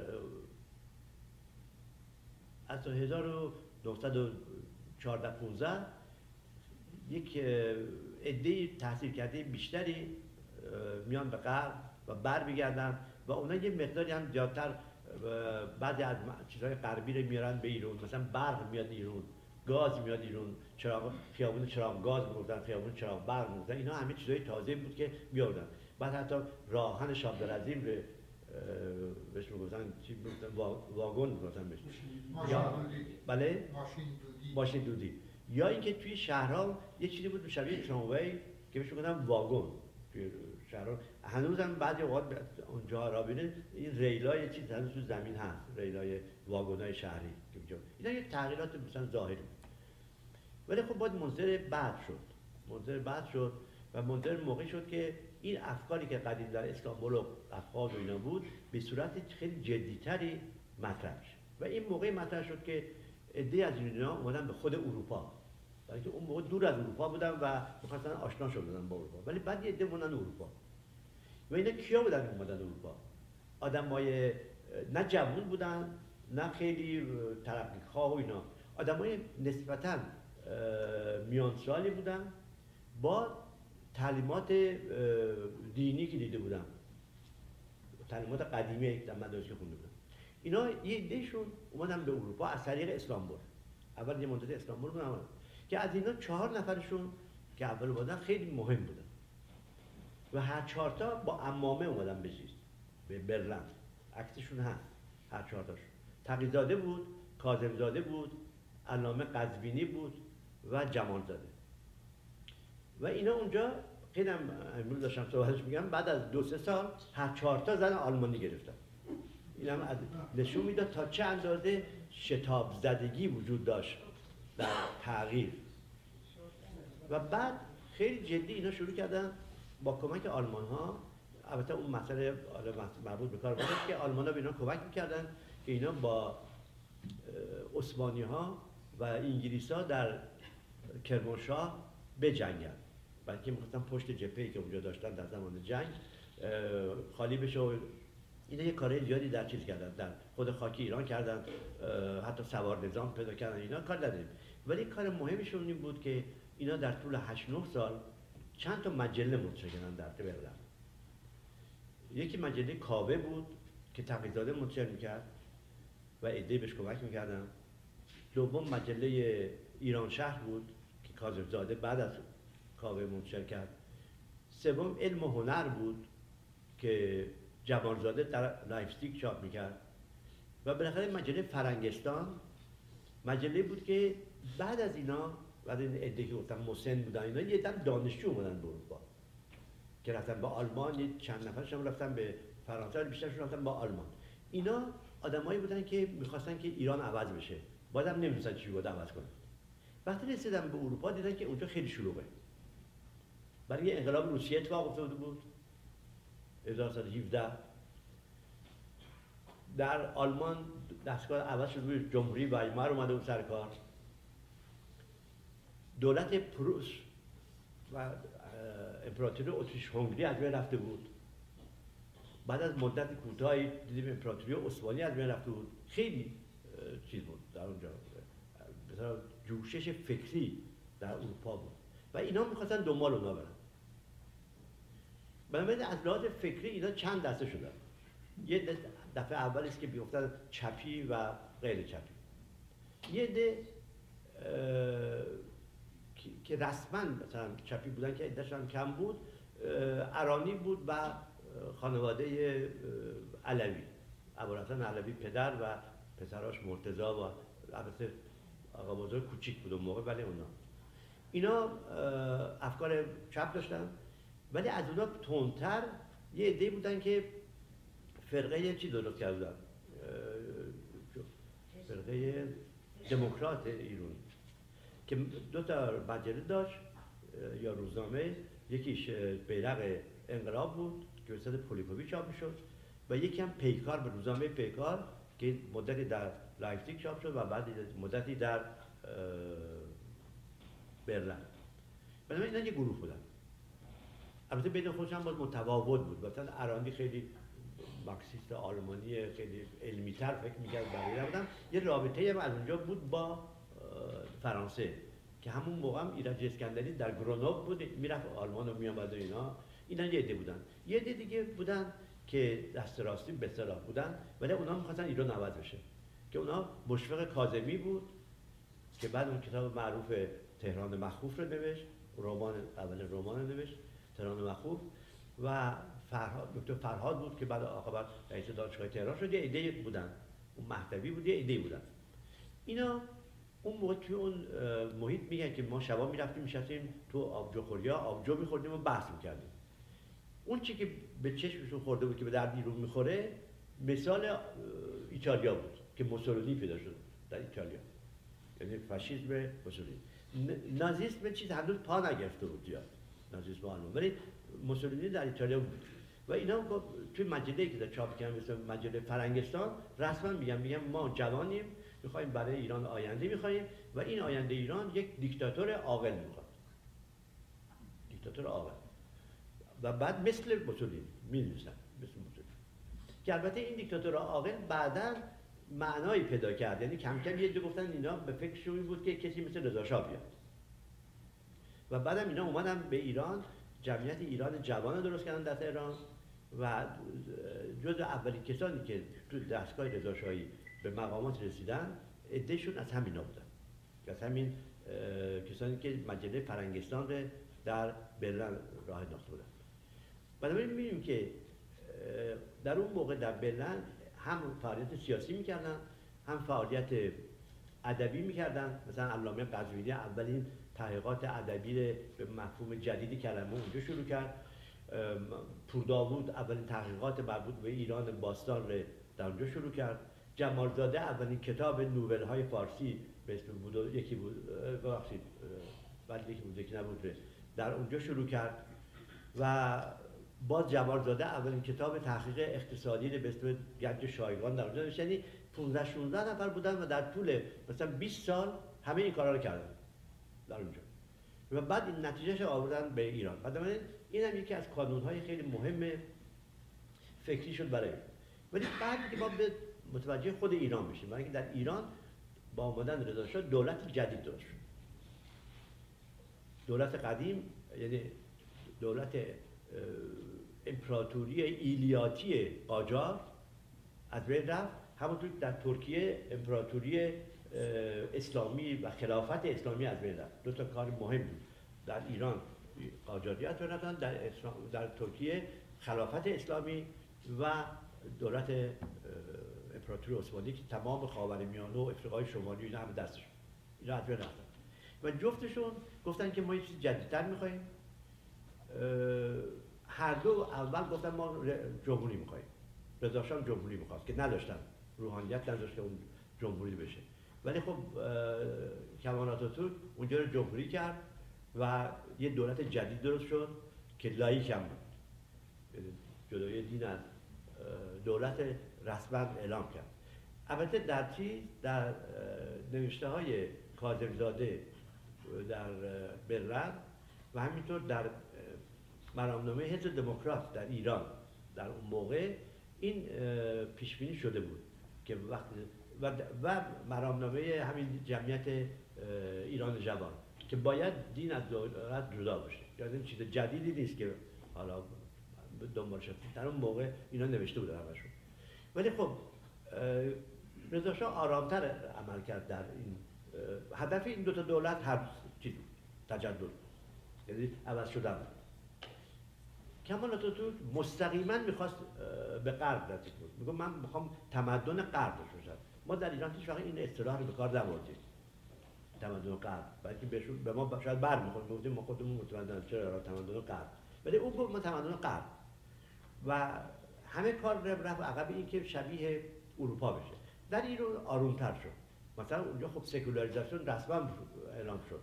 از 1914 15 یک عده تحصیل کرده بیشتری میان به غرب و بر بگردن و اونا یه مقداری هم زیادتر بعضی از چیزهای غربی رو میارن به ایران. مثلا برق میاد ایران گاز میاد ایران چراغ خیابون چراغ گاز می‌گفتن خیابون چراغ برق می‌گفتن. اینا همه چیزهای تازه بود که میاردن بعد حتی راهن شابدالعظیم رو بهش می‌گفتن چی می‌گفتن؟ واگن می‌گفتن بهش. یا بله؟ ماشین دودی. ماشین دودی. یا اینکه توی شهرها یه چیزی بود شبیه تراموی که بهش می‌گفتن واگن. توی شهرها هنوزم بعضی اوقات اونجا را بینه این ریلای چیز هنوز تو زمین هست. ریلای واگنای شهری که اینجا اینا یه تغییرات مثلا ظاهری. ولی خب باید منظر بعد شد. منظر بعد شد و منظر موقع شد که این افکاری که قدیم در استانبول و افغان و اینا بود به صورت خیلی جدیتری مطرح شد و این موقع مطرح شد که عده از اینا اومدن به خود اروپا. برای که اون موقع دور از اروپا بودن و می‌خواستن آشنا شدن با اروپا. ولی بعد یه عده اروپا. و اینا کیا بودن اومدن اروپا؟ آدمای نه جوون بودن نه خیلی ترقی خواه و اینا. آدمای نسبتا میانسالی بودن. با تعلیمات دینی که دیده بودن تعلیمات قدیمی در مدارس که خونده بودن اینا یه ایدهشون اومدن به اروپا از طریق اسلامبول. اول یه مدت اسلامبول بودن که از اینا چهار نفرشون که اول بودن خیلی مهم بودن. و هر چهارتا با امامه اومدن به چیز؟ به برلن. عکسشون هست هر چهارتاشون تقیزاده بود کاظمزاده بود علامه قزوینی بود و جمالزاده. و اینا اونجا خیلی هم امروز داشتم صحبتش میگم بعد از دو سه سال هر چهار تا زن آلمانی گرفتن. این هم نشون می‌داد تا چه اندازه شتاب زدگی وجود داشت در تغییر. و بعد خیلی جدی اینا شروع کردن با کمک آلمان ها البته اون مسئله مربوط به کار که آلمان ها به اینا کمک می‌کردن که اینا با عثمانی ها و انگلیس ها در کرمانشاه بجنگن. بلکه می‌خواستن پشت جپهی که اونجا داشتن در زمان جنگ خالی بشه و اینا یه کارهای زیادی در چیز کردن در خود خاکی ایران کردن حتی سوار نظام پیدا کردن اینا کار نداریم. ولی کار مهمشون این بود که اینا در طول 8 9 سال چند تا مجله منتشر کردن در برلن یکی مجله کاوه بود که تقیزاده منتشر می‌کرد و ایده بهش کمک می‌کردن. دوم مجله ایران شهر بود که کاظم بعد از کاوه منتشر کرد سوم علم و هنر بود که جمالزاده در لایپزیگ چاپ می‌کرد. و بالاخره مجله فرنگستان مجله بود که بعد از اینا بعد این عده که گفتم مسن بودن اینا یه دم دانشجو اومدن به اروپا. که رفتن با آلمان یه چند نفرشون رفتن به فرانسه بیشترشون رفتن با آلمان. اینا آدمایی بودن که می‌خواستن که ایران عوض بشه. بعدم نمی‌دونستن چی بود عوض کنن. وقتی رسیدن به اروپا دیدن که اونجا خیلی شلوغه. برای انقلاب روسیه اتفاق افتاده بود. 1917 در آلمان دستگاه عوض شد روی جمهوری وایمار اومده بود سر کار. دولت پروس و امپراتوری اتریش هنگری از بین رفته بود. بعد از مدت کوتاهی دیدیم امپراتوری عثمانی از بین رفته بود. خیلی چیز بود در اونجا. مثلا جوشش فکری در اروپا بود. و اینا می‌خواستن دنبال اونا برن. بنابراین از لحاظ فکری اینا چند دسته شدن یه دفعه اول است که بیفتن چپی و غیر چپی. یه ده که رسما مثلا چپی بودن که عدهشان کم بود ارانی بود و خانواده علوی. ابوالحسن علوی پدر و پسراش مرتضا و البته آقا بزرگ کوچیک بود اون موقع ولی اونا. اینا افکار چپ داشتن. ولی از اونا تندتر یه عده بودن که فرقه چی درست کردن؟ فرقه دموکرات ایران که دو تا مجله داشت یا روزنامه. یکیش بیرق انقلاب بود که به پولیپووی چاپ شد و یکی هم پیکار به روزنامه پیکار که مدتی در لایپزیگ چاپ شد و بعد مدتی در برلن بنابراین اینا یه گروه بودن. البته بین خودشان باز متفاوت بود. مثلا ارانی خیلی مارکسیست آلمانی خیلی علمی تر فکر می‌کرد برای بودن یه رابطه هم از اونجا بود با فرانسه که همون موقع هم ایرج اسکندری در گرونوب بود می‌رفت آلمان و میامد و اینا. اینا یه عده بودن. یه عده دیگه بودن که دست راستی به صلاح بودن ولی اونا می‌خواستن ایران عوض بشه. که اونا مشفق کاظمی بود که بعد اون کتاب معروف تهران مخوف رو نوشت رمان اول رمان نوشت. تهران مخوف و فرهاد دکتر فرهاد بود که بعد آقابت رئیس دانشگاه تهران شد یه ایده بودن. اون مهدوی بود ایده بودن. اینا اون موقع توی اون محیط میگن که ما شبا می‌رفتیم میشستیم تو آبجو خوریا آبجو میخوردیم و بحث می‌کردیم. اون چی که به چشمشون خورده بود که به در بیرون می‌خوره مثال ایتالیا بود که موسولینی پیدا شد در ایتالیا. یعنی فاشیسم موسولینی. نازیسم چیز هنوز پا نگرفته بود یاد نازیسم آلمان ولی موسولینی در ایتالیا بود. و اینا توی مجله که در چاپ کردن مثل مجله فرنگستان رسما میگن میگن ما جوانیم می‌خوایم برای ایران آینده می‌خوایم و این آینده ایران یک دیکتاتور عاقل می‌خواد. دیکتاتور عاقل. و بعد مثل موسولینی می‌دونستن مثل موسولینی. که البته این دیکتاتور عاقل بعدا معنایی پیدا کرد. یعنی کم کم یه گفتن اینا به فکر بود که کسی مثل رضا شاه بیاد. و بعدم اینا اومدن به ایران جمعیت ایران جوان درست کردن در تهران و جز اولین کسانی که تو دستگاه رضاشاهی به مقامات رسیدن عدهشون از همینا بودن. از همین کسانی که مجله فرنگستان در برلن راه انداخته بودن. بنابراین می‌بینیم که در اون موقع در برلن هم فعالیت سیاسی می‌کردن هم فعالیت ادبی می‌کردن. مثلا علامه قزوینی اولین تحقیقات ادبی به مفهوم جدیدی کلمه اونجا شروع کرد. پورداوود اولین تحقیقات مربوط به ایران باستان رو در اونجا شروع کرد. جمالزاده اولین کتاب نوول های فارسی به اسم بود یکی بود ببخشید ولی یکی بود یکی نبود در اونجا شروع کرد. و باز جمالزاده اولین کتاب تحقیق اقتصادی به اسم گنج شایگان در اونجا یعنی 15 16 نفر بودن و در طول مثلا 20 سال همه این کارا رو کردن. در اونجا. و بعد این نتیجهش آوردن به ایران. بعد این هم یکی از های خیلی مهم فکری شد برای ولی بعد که ما به متوجه خود ایران بشیم برای در ایران با آمدن رضا دولت جدید درست دولت قدیم یعنی دولت امپراتوری ایلیاتی قاجار از بین رفت. همونطور در ترکیه امپراتوری اسلامی و خلافت اسلامی از بین رفت. دو تا کار مهم بود. در ایران قاجاریت رفتن در, در ترکیه خلافت اسلامی و دولت امپراتوری عثمانی که تمام خاورمیانه و افریقای شمالی اینا همه دستشون. اینا از بین رفتن. و جفتشون گفتن که ما یه چیز جدیدتر می‌خوایم هر دو اول گفتن ما جمهوری می‌خوایم رضا جمهوری می‌خواست که نداشتن. روحانیت نداشت که اون جمهوری بشه. ولی خب کمال آتاتورک اونجا رو جمهوری کرد و یه دولت جدید درست شد که لایک هم بود. جدای دین از دولت رسما اعلام کرد. البته در چیز؟ در نوشته های کاظمزاده در برلن و همینطور در مرامنامه حزب دموکرات در ایران. در اون موقع این پیش بینی شده بود که وقتی و, و مرامنامه همین جمعیت ایران جوان که باید دین از دولت جدا باشه. یعنی چیز جدیدی نیست که حالا دنبال شد. در اون موقع اینا نوشته بود همشون. ولی خب رضا شاه آرامتر عمل کرد در این هدف این دو تا دولت هر چیز تجدد. یعنی عوض شدن. کمال آتاتورک مستقیما می‌خواست به غرب نزدیک بود. میگم من می‌خوام تمدن غرب باشم ما در ایران هیچ وقت این اصطلاح رو به کار نبردیم. تمدن غرب بلکه بهشون به ما شاید بر می‌خوریم گفتیم ما خودمون متمدن. چرا تمدن غرب ولی اون گفت ما تمدن و همه کار رفت. عقب این که شبیه اروپا بشه. در ایران آرومتر شد. مثلا اونجا خب سکولاریزاسیون رسما اعلام شد.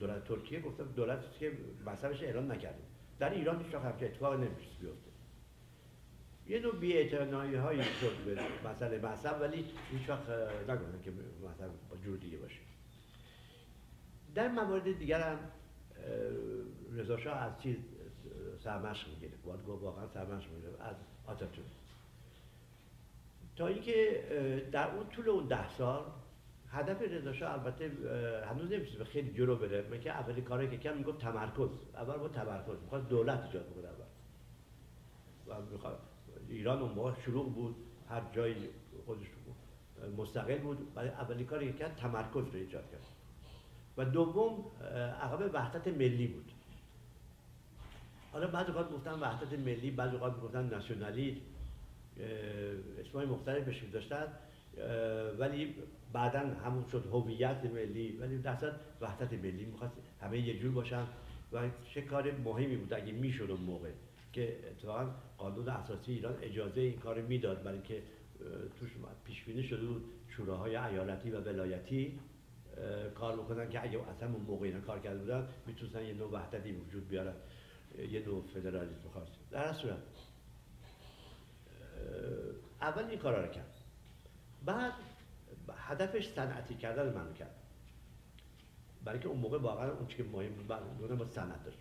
دولت ترکیه گفتم دولتی که مذهبش اعلام نکردیم در ایران هیچ وقت اتفاق نمیشه بیفته یه نوع بی‌اعتنایی هایی شد به مسئله مذهب ولی هیچ وقت نگفتن که با جور دیگه باشه. در موارد دیگر هم رضا شاه از چیز سرمشق می‌گیره. باید گفت واقعا سرمشق می‌گیره. از آتاتورک تا اینکه در اون طول اون ده سال هدف رضا البته هنوز نمیشه خیلی جلو بره. که اولی کاری که کرد می‌گفت تمرکز. اول با تمرکز. می‌خواد دولت ایجاد بکنه اول. و می‌خواد ایران اون موقع شروع بود هر جایی خودش مستقل بود. ولی اولی کاری که کرد تمرکز رو ایجاد کرد. و دوم عقب وحدت ملی بود. حالا بعضی وقت گفتن وحدت ملی بعضی وقت گفتن ناسیونالیسم اسمای مختلف بهش داشتن ولی بعدا همون شد هویت ملی. ولی در وحدت ملی می‌خواست همه یه جور باشن و چه کار مهمی بود اگه می‌شد اون موقع. که اتفاقا قانون اساسی ایران اجازه این کار می‌داد برای که توش پیش بینی شده بود شوراهای ایالتی و ولایتی کار بکنن که اگه اصلا اون موقع کار کرده بودن می‌تونستن یه نوع وحدتی وجود بیارن یه نوع فدرالیسم خاص. در صورت اول این کارا رو کرد. بعد هدفش صنعتی کردن مملکت برای که اون موقع واقعا اون که مهم بود با صنعت داشت.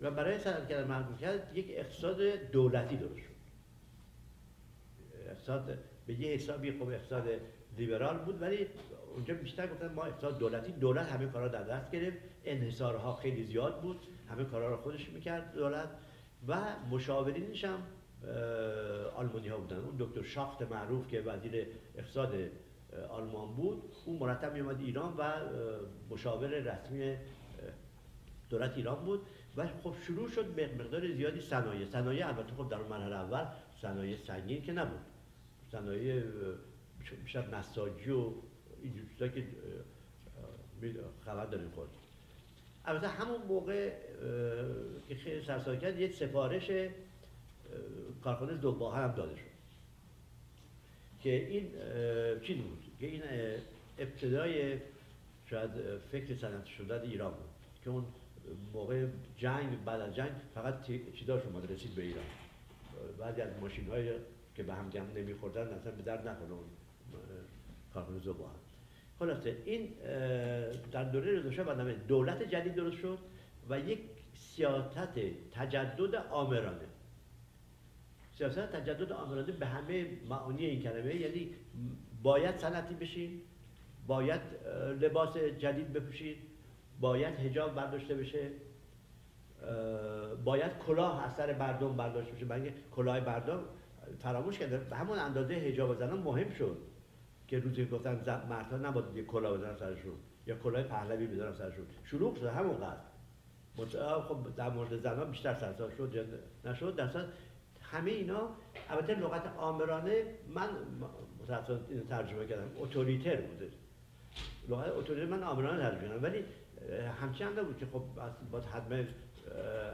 و برای صنعت کردن مملکت یک اقتصاد دولتی درست شد. اقتصاد به یه حسابی خب اقتصاد لیبرال بود ولی اونجا بیشتر گفتن ما اقتصاد دولتی دولت همه کارا در دست گرفت. انحصارها خیلی زیاد بود همه کارا رو خودش می‌کرد دولت. و مشاورینش هم آلمانی ها بودن. اون دکتر شاخت معروف که وزیر اقتصاد آلمان بود اون مرتب میومد ایران و مشاور رسمی دولت ایران بود. و خب شروع شد به مقدار زیادی صنایع. صنایع البته خب در مرحله اول صنایع سنگین که نبود. صنایع بیشتر نساجی و این که خبر داریم خود. البته همون موقع که خیلی سرسال کرد یک سفارش کارخانه زباه هم داده شد. که این چی بود؟ که این ابتدای شاید فکر صنعتی شدن ایران بود. که اون موقع جنگ بعد از جنگ فقط چیزاش اومد رسید به ایران. بعضی از ماشین های که به هم گم نمیخوردن اصلا به درد نکنه اون کارخانه زباه خلاصه این در دوره رضا شاه دولت جدید درست شد و یک سیاست تجدد آمرانه. سیاست تجدد آمرانه به همه معانی این کلمه یعنی باید صنعتی بشین باید لباس جدید بپوشید باید هجاب برداشته بشه باید کلاه از سر مردم برداشت بشه. برای کلاه مردم فراموش کرده به همون اندازه حجاب زنان مهم شد که روزی گفتن مردها نباید یه کلاه بزنن سرشون یا کلاه پهلوی بزنن سرشون. شروع شد همون قدر خب در مورد زنان بیشتر سرسار شد نشد. در همه اینا البته لغت آمرانه من ترجمه کردم اتوریتر بوده. لغت اتوریتر من آمرانه ترجمه کردم ولی همچنان بود که خب با حتما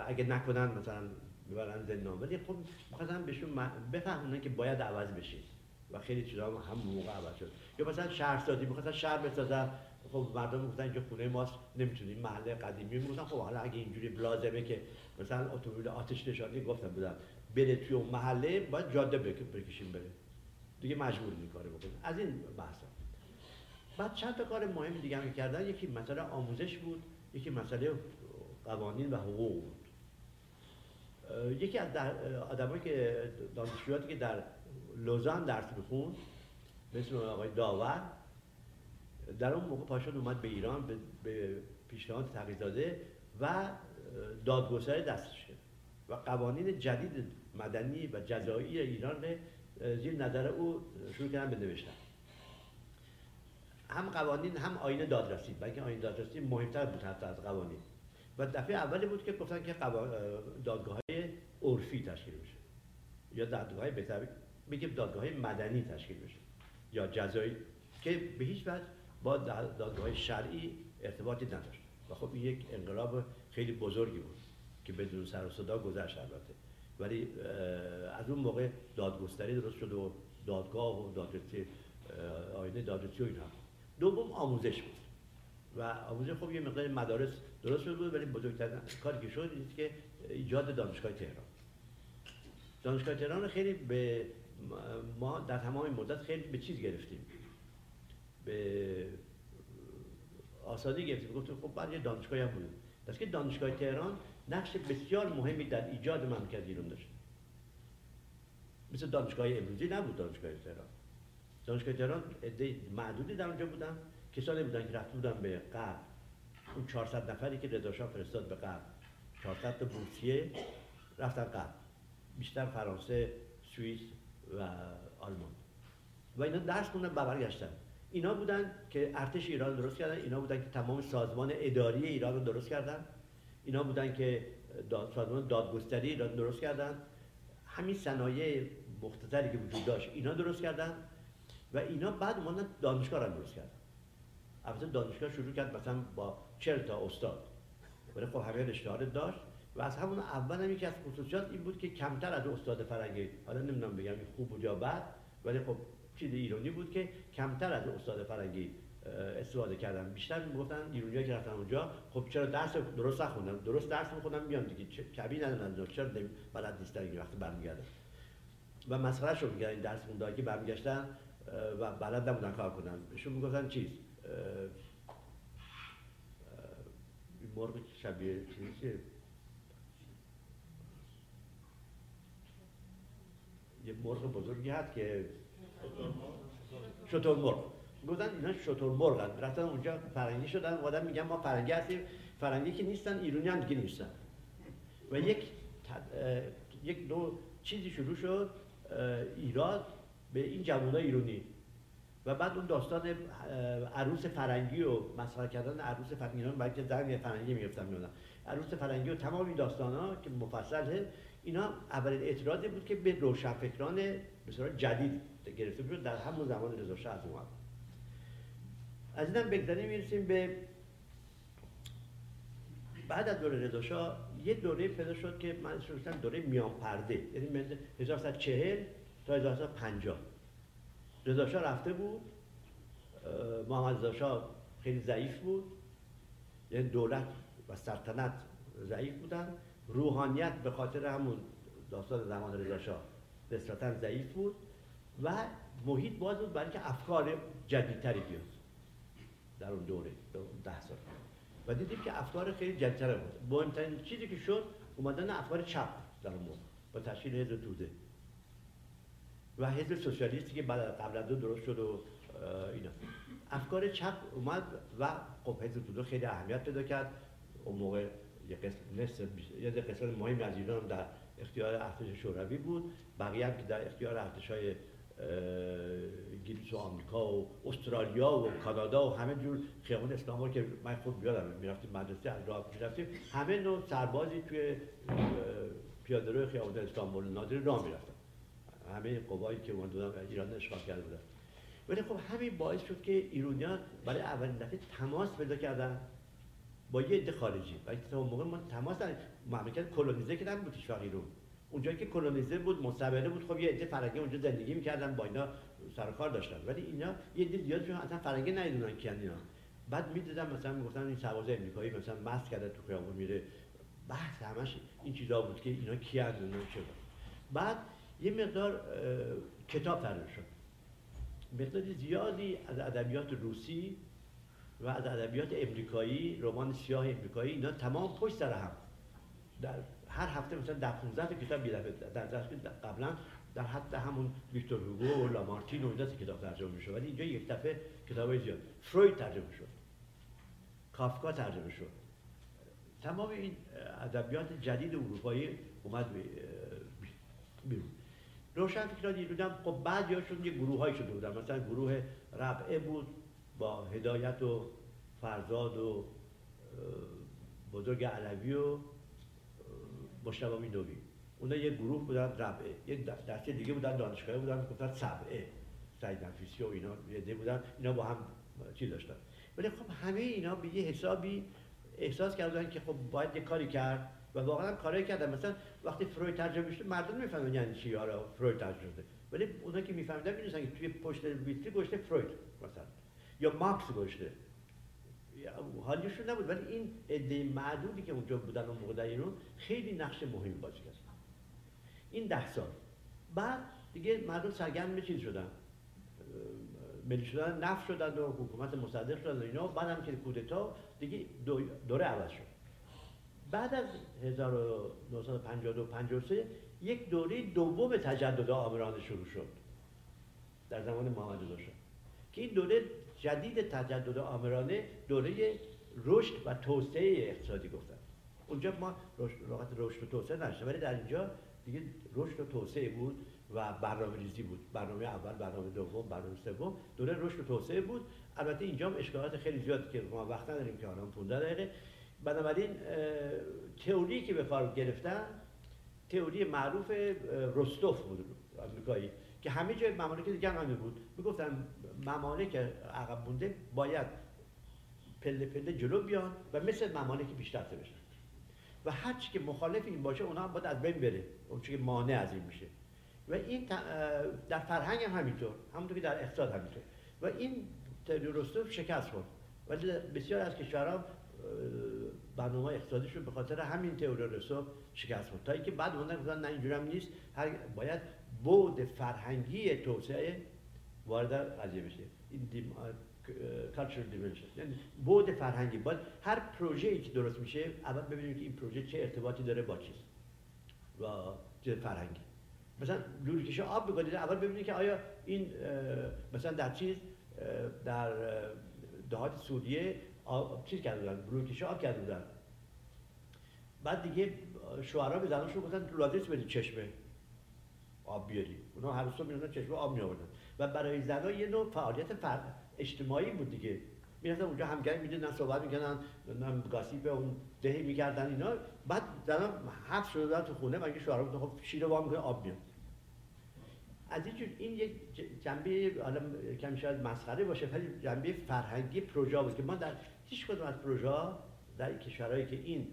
اگه نکنن مثلا ببرن زندان. ولی خب می‌خواستن بهشون بفهمونن که باید عوض بشه. و خیلی چیزا هم همون موقع عوض شد. یا مثلا شهرسازی می‌خواستن شهر بسازن. خب مردم می‌گفتن اینجا خونه ماست. نمی‌تونیم محله قدیمی می‌گفتن خب حالا اگه اینجوری لازمه که مثلا اتومبیل آتش نشانی گفتم بودن بره توی اون محله باید جاده بکشیم بره. دیگه مجبور این کارو از این بحثا بعد چند تا کار مهم دیگه هم کردن. یکی مسئله آموزش بود یکی مسئله قوانین و حقوق بود. یکی از آدمایی که دانشجویاتی که در لوزان درس بخون مثل آقای داور در اون موقع پاشون اومد به ایران به پیشنهاد تقیزاده و دادگستر دستش کرد و قوانین جدید مدنی و جزایی ایران زیر نظر او شروع کردن به نوشتن. هم قوانین هم آین دادرسی. بلکه آین دادرسی مهمتر بود حتی از قوانین. و دفعه اولی بود که گفتن که دادگاه های عرفی تشکیل بشه. یا دادگاه های بهتر بگیم دادگاه مدنی تشکیل بشه. یا جزایی که به هیچ وجه با دادگاه شرعی ارتباطی نداشت. و خب این یک انقلاب خیلی بزرگی بود که بدون سر و صدا گذشت البته. ولی از اون موقع دادگستری درست شد و دادگاه و دادرسی آینه دادرسی و دوم آموزش بود. و آموزش خب یه مقدار مدارس درست بود ولی بزرگترین کاری که شد این که ایجاد دانشگاه تهران. دانشگاه تهران خیلی به ما در تمام مدت خیلی به چیز گرفتیم. به آسادی گرفتیم. گفتیم خب بعد یه دانشگاهی هم بود دست که دانشگاه تهران نقش بسیار مهمی در ایجاد مملکت ایران داشت. مثل دانشگاه امروزی نبود دانشگاه تهران. دانشگاه تهران عده معدودی در اونجا بودن کسانی بودن که رفته بودن به غرب اون 400 نفری که رضا فرستاد به غرب 400 تا بورسیه رفتن غرب بیشتر فرانسه سوئیس و آلمان. و اینا درس خوندن برگشتن اینا بودن که ارتش ایران درست کردن. اینا بودن که تمام سازمان اداری ایران رو درست کردن. اینا بودن که داد، سازمان دادگستری ایران درست کردن. همین صنایع مختصری که وجود داشت اینا درست کردن. و اینا بعد اومدن دانشگاه رو درست کردن. البته دانشگاه شروع کرد مثلا با چهل تا استاد. ولی خب همه رشته داشت و از همون اول هم یکی از خصوصیات این بود که کمتر از استاد فرنگی. حالا نمی‌دونم بگم خوب بود یا بد ولی خب چیز ایرانی بود که کمتر از استاد فرنگی استفاده کردن. بیشتر می‌گفتن ایرونیا که رفتن اونجا خب چرا درس درست نخوندن؟ درست درس میخوندن میان دیگه. کبی ندارن چرا بلد نیستن این وقت برمیگردن؟ و مسخره شو میگن این درس خونده که برمیگشتن. و بلد نبودن کار کنن. بهشون می‌گفتن چیز؟ مرغ شبیه چیزی یه مرغ بزرگی هست که شطور مرغ. گفتن اینا شطور مرغن. رفتن اونجا فرنگی شدن. آدم میگن ما فرنگی هستیم. فرنگی که نیستن ایرانی هم دیگه نیستن. و یک یک دو چیزی شروع شد. ایراد به این جوانای ایرانی و بعد اون داستان عروس فرنگی و مسخره کردن عروس فرنگی برای که زن فرنگی می‌گفتن میونن عروس فرنگی و تمام این داستان که مفصله اینا اولین اعتراضی بود که به روشنفکران به جدید گرفته بود در همون زمان رضا شاه از اومد. از اینم بگذاریم می‌رسیم به بعد از دوره رضا شاه یه دوره پیدا شد که من شروع دوره میان پرده یعنی من 1940 تا 1950 رضا شاه رفته بود. محمد رضا خیلی ضعیف بود. یعنی دولت و سلطنت ضعیف بودن. روحانیت به خاطر همون داستان زمان رضا شاه ضعیف بود و محیط باز بود برای که افکار جدیدتری بیاد در اون دوره ده سال. و دیدیم که افکار خیلی جدیدتر بود. مهمترین چیزی که شد اومدن افکار چپ در اون موقع با تشکیل حزب توده. و حزب سوسیالیستی که بعد قبل از دو درست شد و اینا. افکار چپ اومد و خب حزب توده خیلی اهمیت پیدا کرد. اون موقع یه قسم یه از ایران در اختیار ارتش شوروی بود. بقیه هم که در اختیار ارتش های انگلیس و آمریکا و استرالیا و کانادا و همه جور خیابان اسلام که من خود بیادم می‌رفتیم مدرسه از راه می‌رفتیم همه نوع سربازی توی پیاده روی خیابان استانبول نادر راه می‌رفتن. همه قوایی که اومدن ایران اشغال کرده بودن. ولی خب همین باعث شد که ایرانیان برای اولین دفعه تماس پیدا کردن با یه عده خارجی. و تا موقع ما تماس مملکت کلونیزه که نبود هیچ ایران اونجایی که کلونیزه بود مستعمره بود خب یه عده فرنگی اونجا زندگی می‌کردن با اینا سر کار داشتن. ولی اینا یه عده زیادشون اصلا فرنگی ندیدونن کیان اینا. بعد می‌دیدن مثلا می‌گفتن این سرباز امریکایی مثلا مست کرده تو خیابون میره. بحث همش این چیزا بود که اینا کیان اینا چه بعد یه مقدار کتاب ترجمه شد. مقدار زیادی از ادبیات روسی و از ادبیات امریکایی رمان سیاه امریکایی اینا تمام پشت سر هم. در هر هفته مثلا در 15 تا کتاب بیاد در در قبلا در حد همون ویکتور هوگو و لامارتین و اینجا کتاب ترجمه می‌شد. ولی اینجا یک دفعه کتاب زیاد. فروید ترجمه شد. کافکا ترجمه شد. تمام این ادبیات جدید اروپایی اومد بیرون. روشن فکران ایران خب بعضیاشون یه گروه های شده بودن. مثلا گروه ربعه بود با هدایت و فرزاد و بزرگ علوی و مشتبه نوی اونا یه گروه بودن ربعه یه دسته دیگه بودن دانشگاهی بودن گفتن سبعه. سعید نفیسی و اینا یه بودن. اینا با هم چی داشتن. ولی خب همه اینا به یه حسابی احساس کردن که خب باید یه کاری کرد. و واقعا کاری کردن. مثلا وقتی فروید ترجمه شده مردم می‌فهمن یعنی چی آره فروید ترجمه شده. ولی اونا که میفهمیدن می‌دونن که توی پشت ویتری گشته فروید مثلا یا مارکس گشته. حالیشون نبود. ولی این عده معدودی که اونجا بودن و موقع ایران خیلی نقش مهمی بازی کرد. این ده سال. بعد دیگه مردم سرگرم چیز شدن. ملی شدن نفت شدن و حکومت مصدق شدن و اینا. بعد هم که کودتا دیگه دوره عوض شد. بعد از 1952 53 یک دوره دوم تجدد آمرانه شروع شد. در زمان محمد رضا که این دوره جدید تجدد آمرانه دوره رشد و توسعه اقتصادی گفتن. اونجا ما رشد رشد و توسعه نشد ولی در اینجا دیگه رشد و توسعه بود و برنامه ریزی بود. برنامه اول برنامه دوم برنامه سوم دوره رشد و توسعه بود. البته اینجا هم اشکالات خیلی زیاد که ما وقت نداریم که الان 15 دقیقه. بنابراین تئوری که به کار گرفتن تئوری معروف رستوف بود آمریکایی که همه جای ممالک دیگه هم بود. می‌گفتن ممالک عقب مونده باید پله پله جلو بیان و مثل ممالک بیشتر بشن. و هر چی که مخالف این باشه اونها هم باید از بین بره. اون که مانع از این میشه. و این در فرهنگ هم همینطور. همونطور که در اقتصاد همینطور. و این رستوف شکست خورد. ولی بسیار از کشورها برنامه اقتصادیشون به خاطر همین تئوری رستوف شکست خورد. اینکه بعد اونا گفتن نه اینجوری هم نیست. هر باید بعد فرهنگی توسعه وارد قضیه بشه. این cultural dimension. یعنی بعد فرهنگی. باید هر پروژه‌ای که درست میشه اول ببینیم که این پروژه چه ارتباطی داره با چیز و چه فرهنگی. مثلا لوله آب بگذارید اول ببینید که آیا این مثلا در چیز در دهات سوریه چیز کرده بودن لوله آب کرده بودن. بعد دیگه شوهرها به زناشون گفتن لازم بدید چشمه؟ آب بیاری. اونا هر صبح می‌رفتن چشمه آب می آوردن و برای زنها یه نوع فعالیت فرد اجتماعی بود دیگه. می‌رفتن اونجا همگرد می‌دیدن صحبت می‌کردن گاسیپ اون دهی می‌کردن اینا. بعد زنها حفظ شده تو خونه مگه شوهرها گفتن خب شیر وام می‌کنه آب میاد از این این یک جنبه حالا کمی شاید مسخره باشه ولی جنبه فرهنگی پروژه بود که ما در هیچ کدوم از پروژه در کشورهایی که این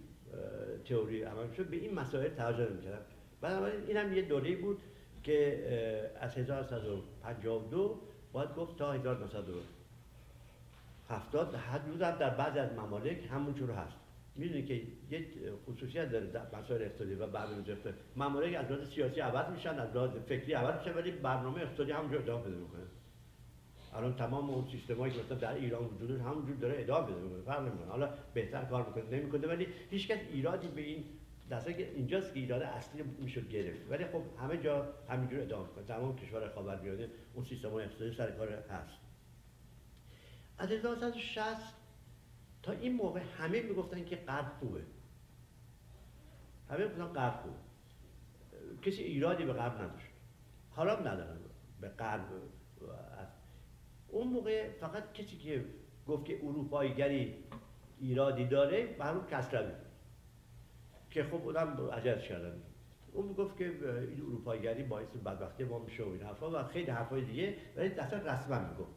تئوری عمل شد به این مسائل توجه نمی‌کردن. بنابراین این هم یه دوره بود که از 1952 باید گفت تا 1970 هنوز هم در بعضی از ممالک همونجور هست. می‌دونی که یک خصوصیت داره در مسائل اقتصادی و برنامه اقتصادی ممالک از لحاظ سیاسی عوض میشن از لحاظ فکری عوض میشن ولی برنامه اقتصادی همونجور ادامه بده می‌کنه. الان تمام اون سیستمایی که مثلا در ایران وجود همونجور داره ادامه می‌کنه فرق نمی‌کنه. حالا بهتر کار می‌کنه نمی‌کنه ولی هیچکس ایرادی به این در که اینجاست که ایراد اصلی می‌شد گرفت. ولی خب همه جا همینجور ادامه کنه تمام کشور خاورمیانه اون سیستم اقتصادی سر کار هست. از 1960 تا این موقع همه می‌گفتن که غرب خوبه. همه گفتن غرب بود کسی ایرادی به غرب نداشت. حالا ندارن. به غرب اون موقع فقط کسی که گفت که اروپاییگری ایرادی داره برون کسروی. که خب اونم عجز کردن اون گفت که این اروپاییگری باعث بدبختی ما میشه و این حرفا و خیلی حرفای دیگه ولی اصلا رسما می‌گفت.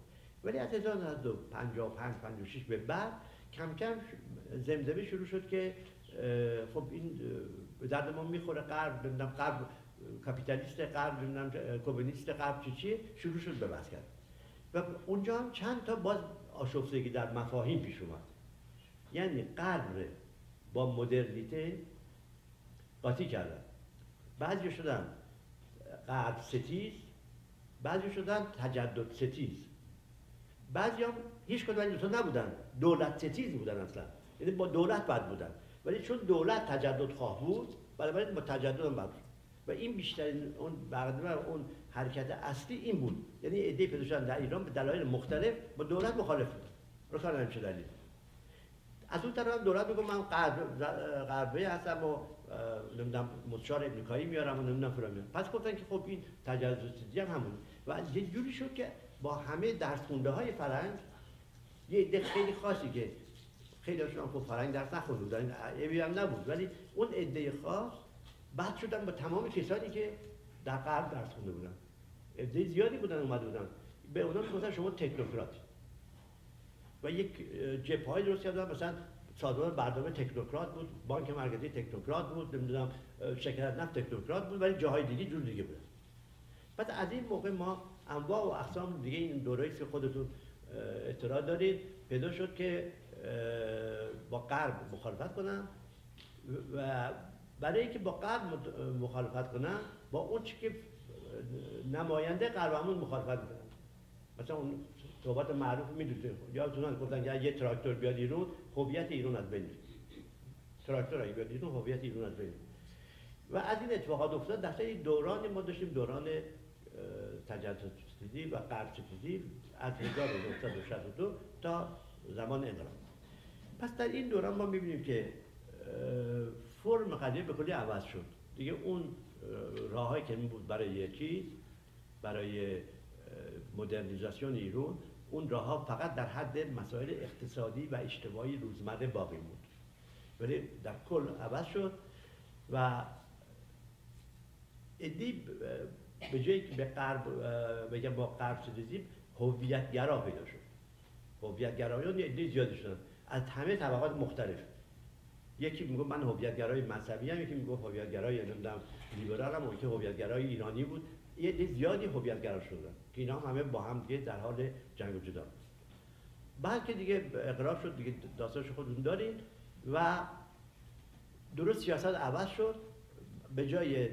ولی از 1955 56 به بعد کم کم زمزمه شروع شد که خب این به درد ما می‌خوره غرب نمی‌دونم غرب کاپیتالیست غرب نمی‌دونم کمونیست غرب چی چی شروع شد به بحث کرد و اونجا هم چند تا باز آشفتگی در مفاهیم پیش اومد. یعنی غرب با مدرنیته قاطی کردن. بعضی شدن غرب ستیز بعضی شدن تجدد ستیز. بعضی هم هیچ کدوم این نبودن. دولت ستیز بودن اصلا. یعنی با دولت بد بودن. ولی چون دولت تجدد خواه بود بنابراین با تجدد هم بد و این بیشترین اون برنامه اون حرکت اصلی این بود. یعنی ایده شدن در ایران به دلایل مختلف با دولت مخالف بود. رو کار نمیشه دلیل. از اون طرف دولت میگه من غربه هستم و نمی‌دونم مستشار امریکایی میارم و نمی‌دونم فلان میارم. پس گفتن که خب این تجاوز هم همون. و یه جوری شد که با همه درس خونده های فرنگ یه عده خیلی خاصی که خیلی هاشون خب فرنگ درس نخونده بودن هم نبود. ولی اون عده خاص بعد شدن با تمام کسانی که در غرب درس خونده بودن. عده زیادی بودن اومده بودن. به اونا می‌گفتن شما تکنوکرات. و یک جبهه درست کردن. مثلا سازمان برنامه تکنوکرات بود بانک مرکزی تکنوکرات بود نمی‌دونم شرکت نفت تکنوکرات بود ولی جاهای دیگه جور دیگه بود بعد از این موقع ما انواع و اقسام دیگه این دورایی که خودتون اطلاع دارید پیدا شد که با غرب مخالفت کنن و برای اینکه با غرب مخالفت کنن با اون چی که نماینده غربمون مخالفت می‌کنن مثلا اون صحبت معروف می‌دونید. یادتون گفتن که یه تراکتور بیاد ایران هویت ایران از بین تراکتور اگه بیاد ایران هویت ایران از بین و از این اتفاقات افتاد. در این دوران ما داشتیم دوران تجدد و غرب ستیزی از 1962 تا زمان انقلاب. پس در این دوران ما می‌بینیم که فرم قضیه به کلی عوض شد. دیگه اون راههایی که بود برای چیز برای مدرنیزاسیون ایران اون راه ها فقط در حد مسائل اقتصادی و اجتماعی روزمره باقی بود ولی در کل عوض شد و ادی به جایی که به غرب بگم با غرب هویت هویتگرا پیدا شد. هویتگرایان یه عده زیادی شدن. از همه طبقات مختلف. یکی میگه من هویتگرای مذهبی ام یکی میگه هویتگرای نمی‌دونم لیبرال ام یکی هویتگرای ایرانی بود. یه عده زیادی هویتگرا شدن که اینا همه با هم دیگه در حال جنگ و جدال بعد که دیگه اقرار شد دیگه داستانش خودتون دارید و درست سیاست عوض شد. به جای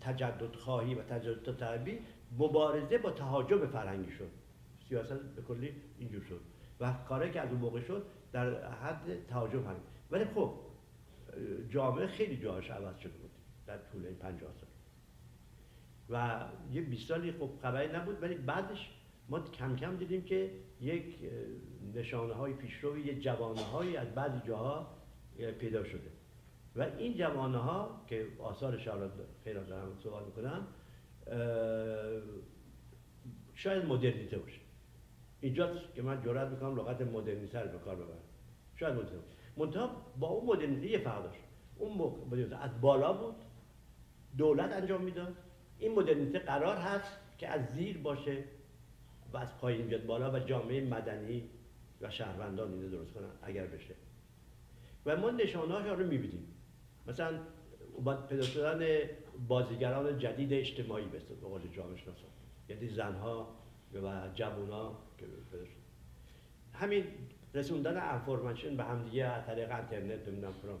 تجدد خواهی و تجدد طلبی مبارزه با تهاجم فرهنگی شد. سیاست به کلی اینجور شد و کاری که از اون موقع شد در حد تهاجم فرهنگی. ولی خب جامعه خیلی جاهاش عوض شده بود. در طول این 50 سال. و یه 20 سالی خب خبری نبود ولی بعدش ما کم کم دیدیم که یک نشانه های پیشرو یه جوانه هایی از بعضی جاها پیدا شده. و این جوانه ها که آثار حالا خیلی دارم سوال می‌کنم شاید مدرنیته باشه. اینجاست که من جرات می‌کنم لغت مدرنیته رو به کار ببرم. شاید مدرنیته منتها با اون مدرنیته یه فرق داشت. اون مدرنیته از بالا بود دولت انجام می‌داد. این مدرنیته قرار هست که از زیر باشه و از پایین بیاد بالا و جامعه مدنی و شهروندان اینو درست کنن اگر بشه. و ما نشانهاش رو می‌بینیم. مثلا پیدا شدن بازیگران جدید اجتماعی به قول جامعه شناسان یعنی زنها و جوونا که پیدا شد. همین رسوندن انفورمشن به همدیگه از طریق اینترنت نمی‌دونم فران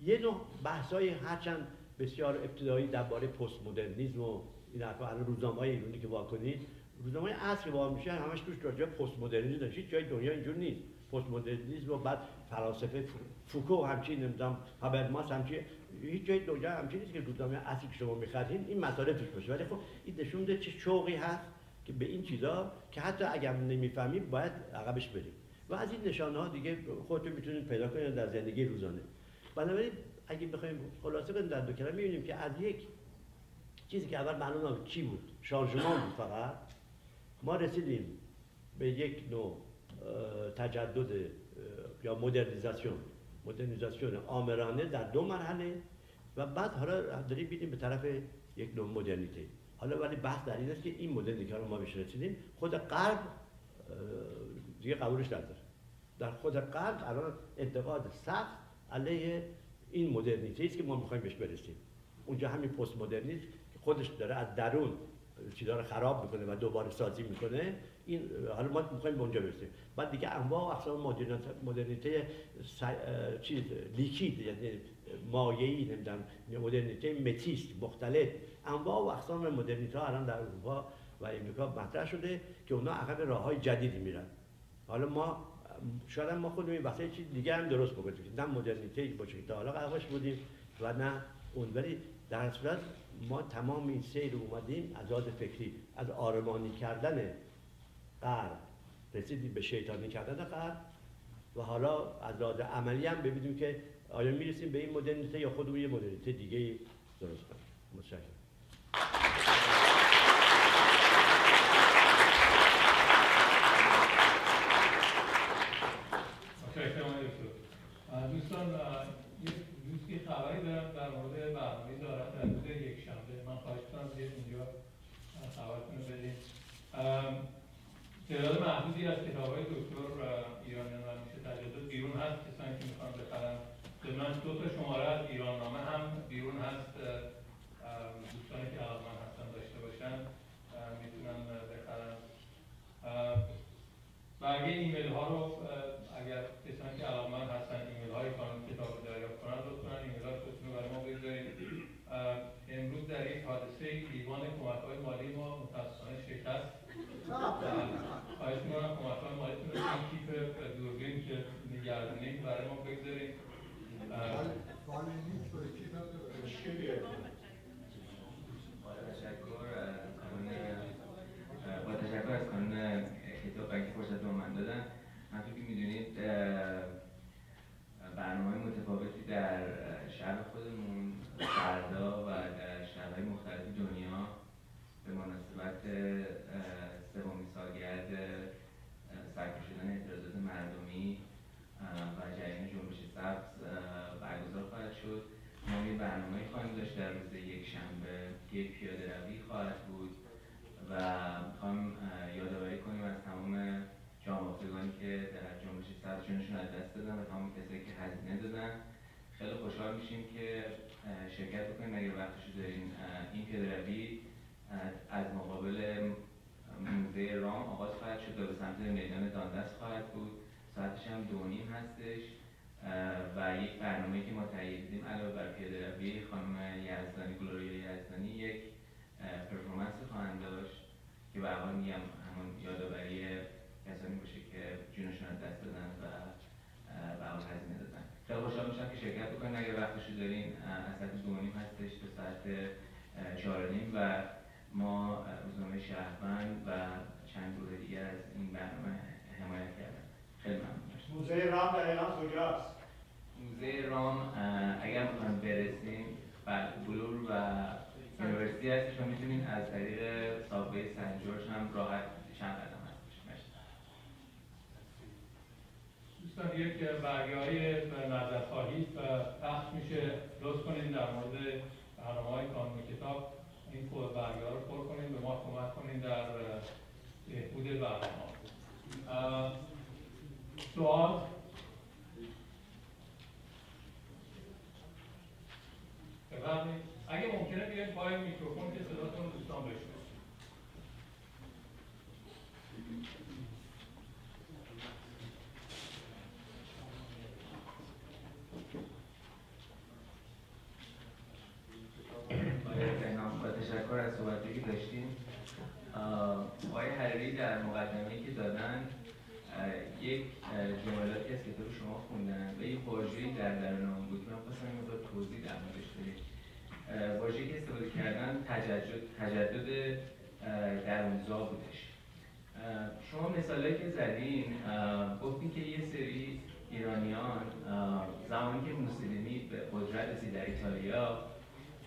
یه نوع بحثای هرچند بسیار ابتدایی درباره پست مدرنیسم و این حرفا. الان روزنامه ایرانی که واکنید روزنامه که واقع میشه همش توش راجع پست مدرنیسم داشتید جای دنیا اینجور نیست. پست مدرنیسم و بعد فلاسفه فوکو همچین نمی‌دونم هابرماس همچین هیچ جای دنیا همچین نیست که روزنامه اصلی که شما می‌خرید این مسائل توش باشه. ولی خب این نشون میده چه شوقی هست که به این چیزا که حتی اگر نمی‌فهمیم باید عقبش بریم و از این نشانه ها دیگه خودتون می‌تونید پیدا کنید در زندگی روزانه. بنابراین اگه بخوایم خلاصه کنیم در دو کلمه می‌بینیم که از یک چیزی که اول معلوم نبود چی بود شارژمان بود فقط. ما رسیدیم به یک نوع تجدد یا مدرنیزاسیون. مدرنیزاسیون آمرانه در دو مرحله و بعد حالا داریم بیدیم به طرف یک نوع مدرنیته. حالا ولی بحث در این است که این مدرنیته رو ما بهش رسیدیم. خود غرب دیگه قبولش نداره. در خود غرب الان انتقاد سخت علیه این مدرنیته است که ما می‌خوایم بهش برسیم. اونجا همین پست مدرنیسم که خودش داره از درون چیزا رو خراب می‌کنه و دوباره سازی می‌کنه. این حالا ما می‌خوایم به اونجا برسیم. بعد دیگه انواع و اقسام مدرنیته چیز لیکید یعنی مایعی نمی‌دونم مدرنیته متیست مختلف. انواع و اقسام مدرنیته الان در اروپا و امریکا مطرح شده که اونا عقب راه های جدیدی میرن. حالا ما شاید ما خودمون وقتی چیز دیگه هم درست بکنیم. نه مدرنیته باشه که حالا قرارش بودیم و نه اون. ولی در صورت ما تمام این سیر اومدیم از آد فکری از آرمانی کردن غرب. رسیدیم به شیطانی کردن غرب. و حالا از آد عملی هم ببینیم که آیا می‌رسیم به این مدرنیته یا خودمون یه مدرنیته دیگه درست کنیم. متشکرم. دوستان دوستی خبری دارم در مورد برنامه دارم در روز یک شنبه من خواهش کنم بیاید اینجا خبرتون رو بدید تعداد محدودی از کتاب های دکتر ایرانیان و میشه تجدد. بیرون هست کسانی که می‌خوان بخرن. من دو تا شماره از ایران نامه هم بیرون هست دوستانی که علاقمند هستن داشته باشن می‌تونن بخرن. بقیه ایمیل ها رو اگر کسانی که علاقمند هستن ایمیل های کانون کتاب رو دریافت کنن لطفا ایمیل ها رو برای ما بگذارید. امروز در یک حادثه دیوان کمک های مالی ما متاسفانه شکست. خواهش می‌کنم کمک های مالیتون رو این کیف دوربین که نگردونید برای ما بگذارید. با تشکر از کانون کتاب بنک فرصت رو من دادن همطور که می‌دونید برنامه متفاوتی در شهر خودمون فردا و در شهرهای مختلف دنیا به مناسبت سومین سالگرد سرکوب شدن اعتراضات مردمی و جریان جنبش سبز برگزار خواهد شد. ما یه برنامه خواهیم داشت در روز یک شنبه. یک پیاده روی خواهد بود و می‌خوایم یادآوری کنیم از تمام جامعه که در جنبش سبز جونشون از دست دادن و تمام کسایی که هزینه دادن. خیلی خوشحال میشیم که شرکت بکنیم. اگر وقتش داریم این پیاده روی از مقابل موزه رام آغاز خواهد شد و به سمت میدان داندست خواهد بود. ساعتش هم دو نیم هستش. و یک برنامه که ما تهیه دیدیم علاوه بر پیاده روی خانم یزدانی گلوریا یزدانی یک پرفورمنس خواهند داشت که به حال میگم همون یادآوری کسانی باشه که جونشون از دست دادن و به حال هزینه دادن. خیلی خوشحال میشم که شرکت بکنین. اگر وقتشو دارین از ساعت دو هستش تا ساعت چهار نیم و ما روزنامه شهروند و چند گروه دیگر از این برنامه حمایت کردن. خیلی ممنون. موزه رام دقیقا کجاست؟ موزه رام اگر می‌خوایم برسیم بله Bloor و University هستش و می‌تونین از طریق subway ی St. George هم راحت چند قدم هستش دوستان یک برگه های خواهید و پخش میشه. لطف کنید در مورد برنامه های کانون کتاب این برگه ها رو پر کنید به ما کمک کنید در بهبود برنامه. سوال. اگه ممکنه بیاید پای میکروفون که صداتون دوستان با تشکر از صحبتی که داشتیم. آقای حریری در مقدمه که دادن یک جملاتی از کتاب شما خوندن و یک واژه‌ای در درون بود. من خواستم مقدار توضیح در موردش بدید واژه‌ای که استفاده کردن تجدد تجدد درونزا بودش. شما مثالی که زدین گفتین که یه سری ایرانیان زمانی که موسولینی به قدرت رسید در ایتالیا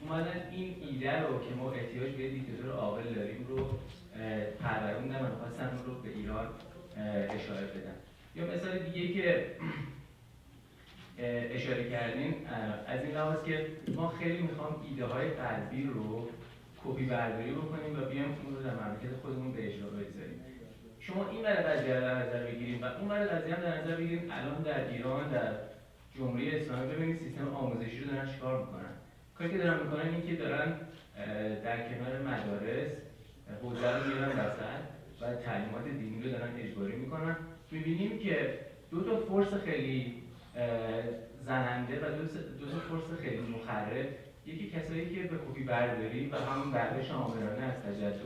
اومدن این ایده رو که ما احتیاج به دیکتاتور عاقل داریم رو پروروندن و خواستن رو به ایران اشاره بدن یا مثال دیگه که اشاره کردیم از این لحاظ که ما خیلی می‌خوام ایده های قلبی رو کپی برداری بکنیم و بیام اون رو در مملکت خودمون به اجرا بگذاریم. شما این برای قضیه در نظر بگیریم و اون برای قضیه در نظر بگیریم الان در ایران در جمهوری اسلامی ببینید سیستم آموزشی رو دارن چیکار می‌کنن؟ کاری که دارن می‌کنن این که دارن در کنار مدارس حوزه رو میارن وسط. تعلیمات دینی رو دارن اجباری می‌کنن. می‌بینیم که دو تا فرس خیلی زننده و دو تا فرس خیلی مخرب. یکی کسایی که به کپی برداری و همون برداشت آمرانه از تجدد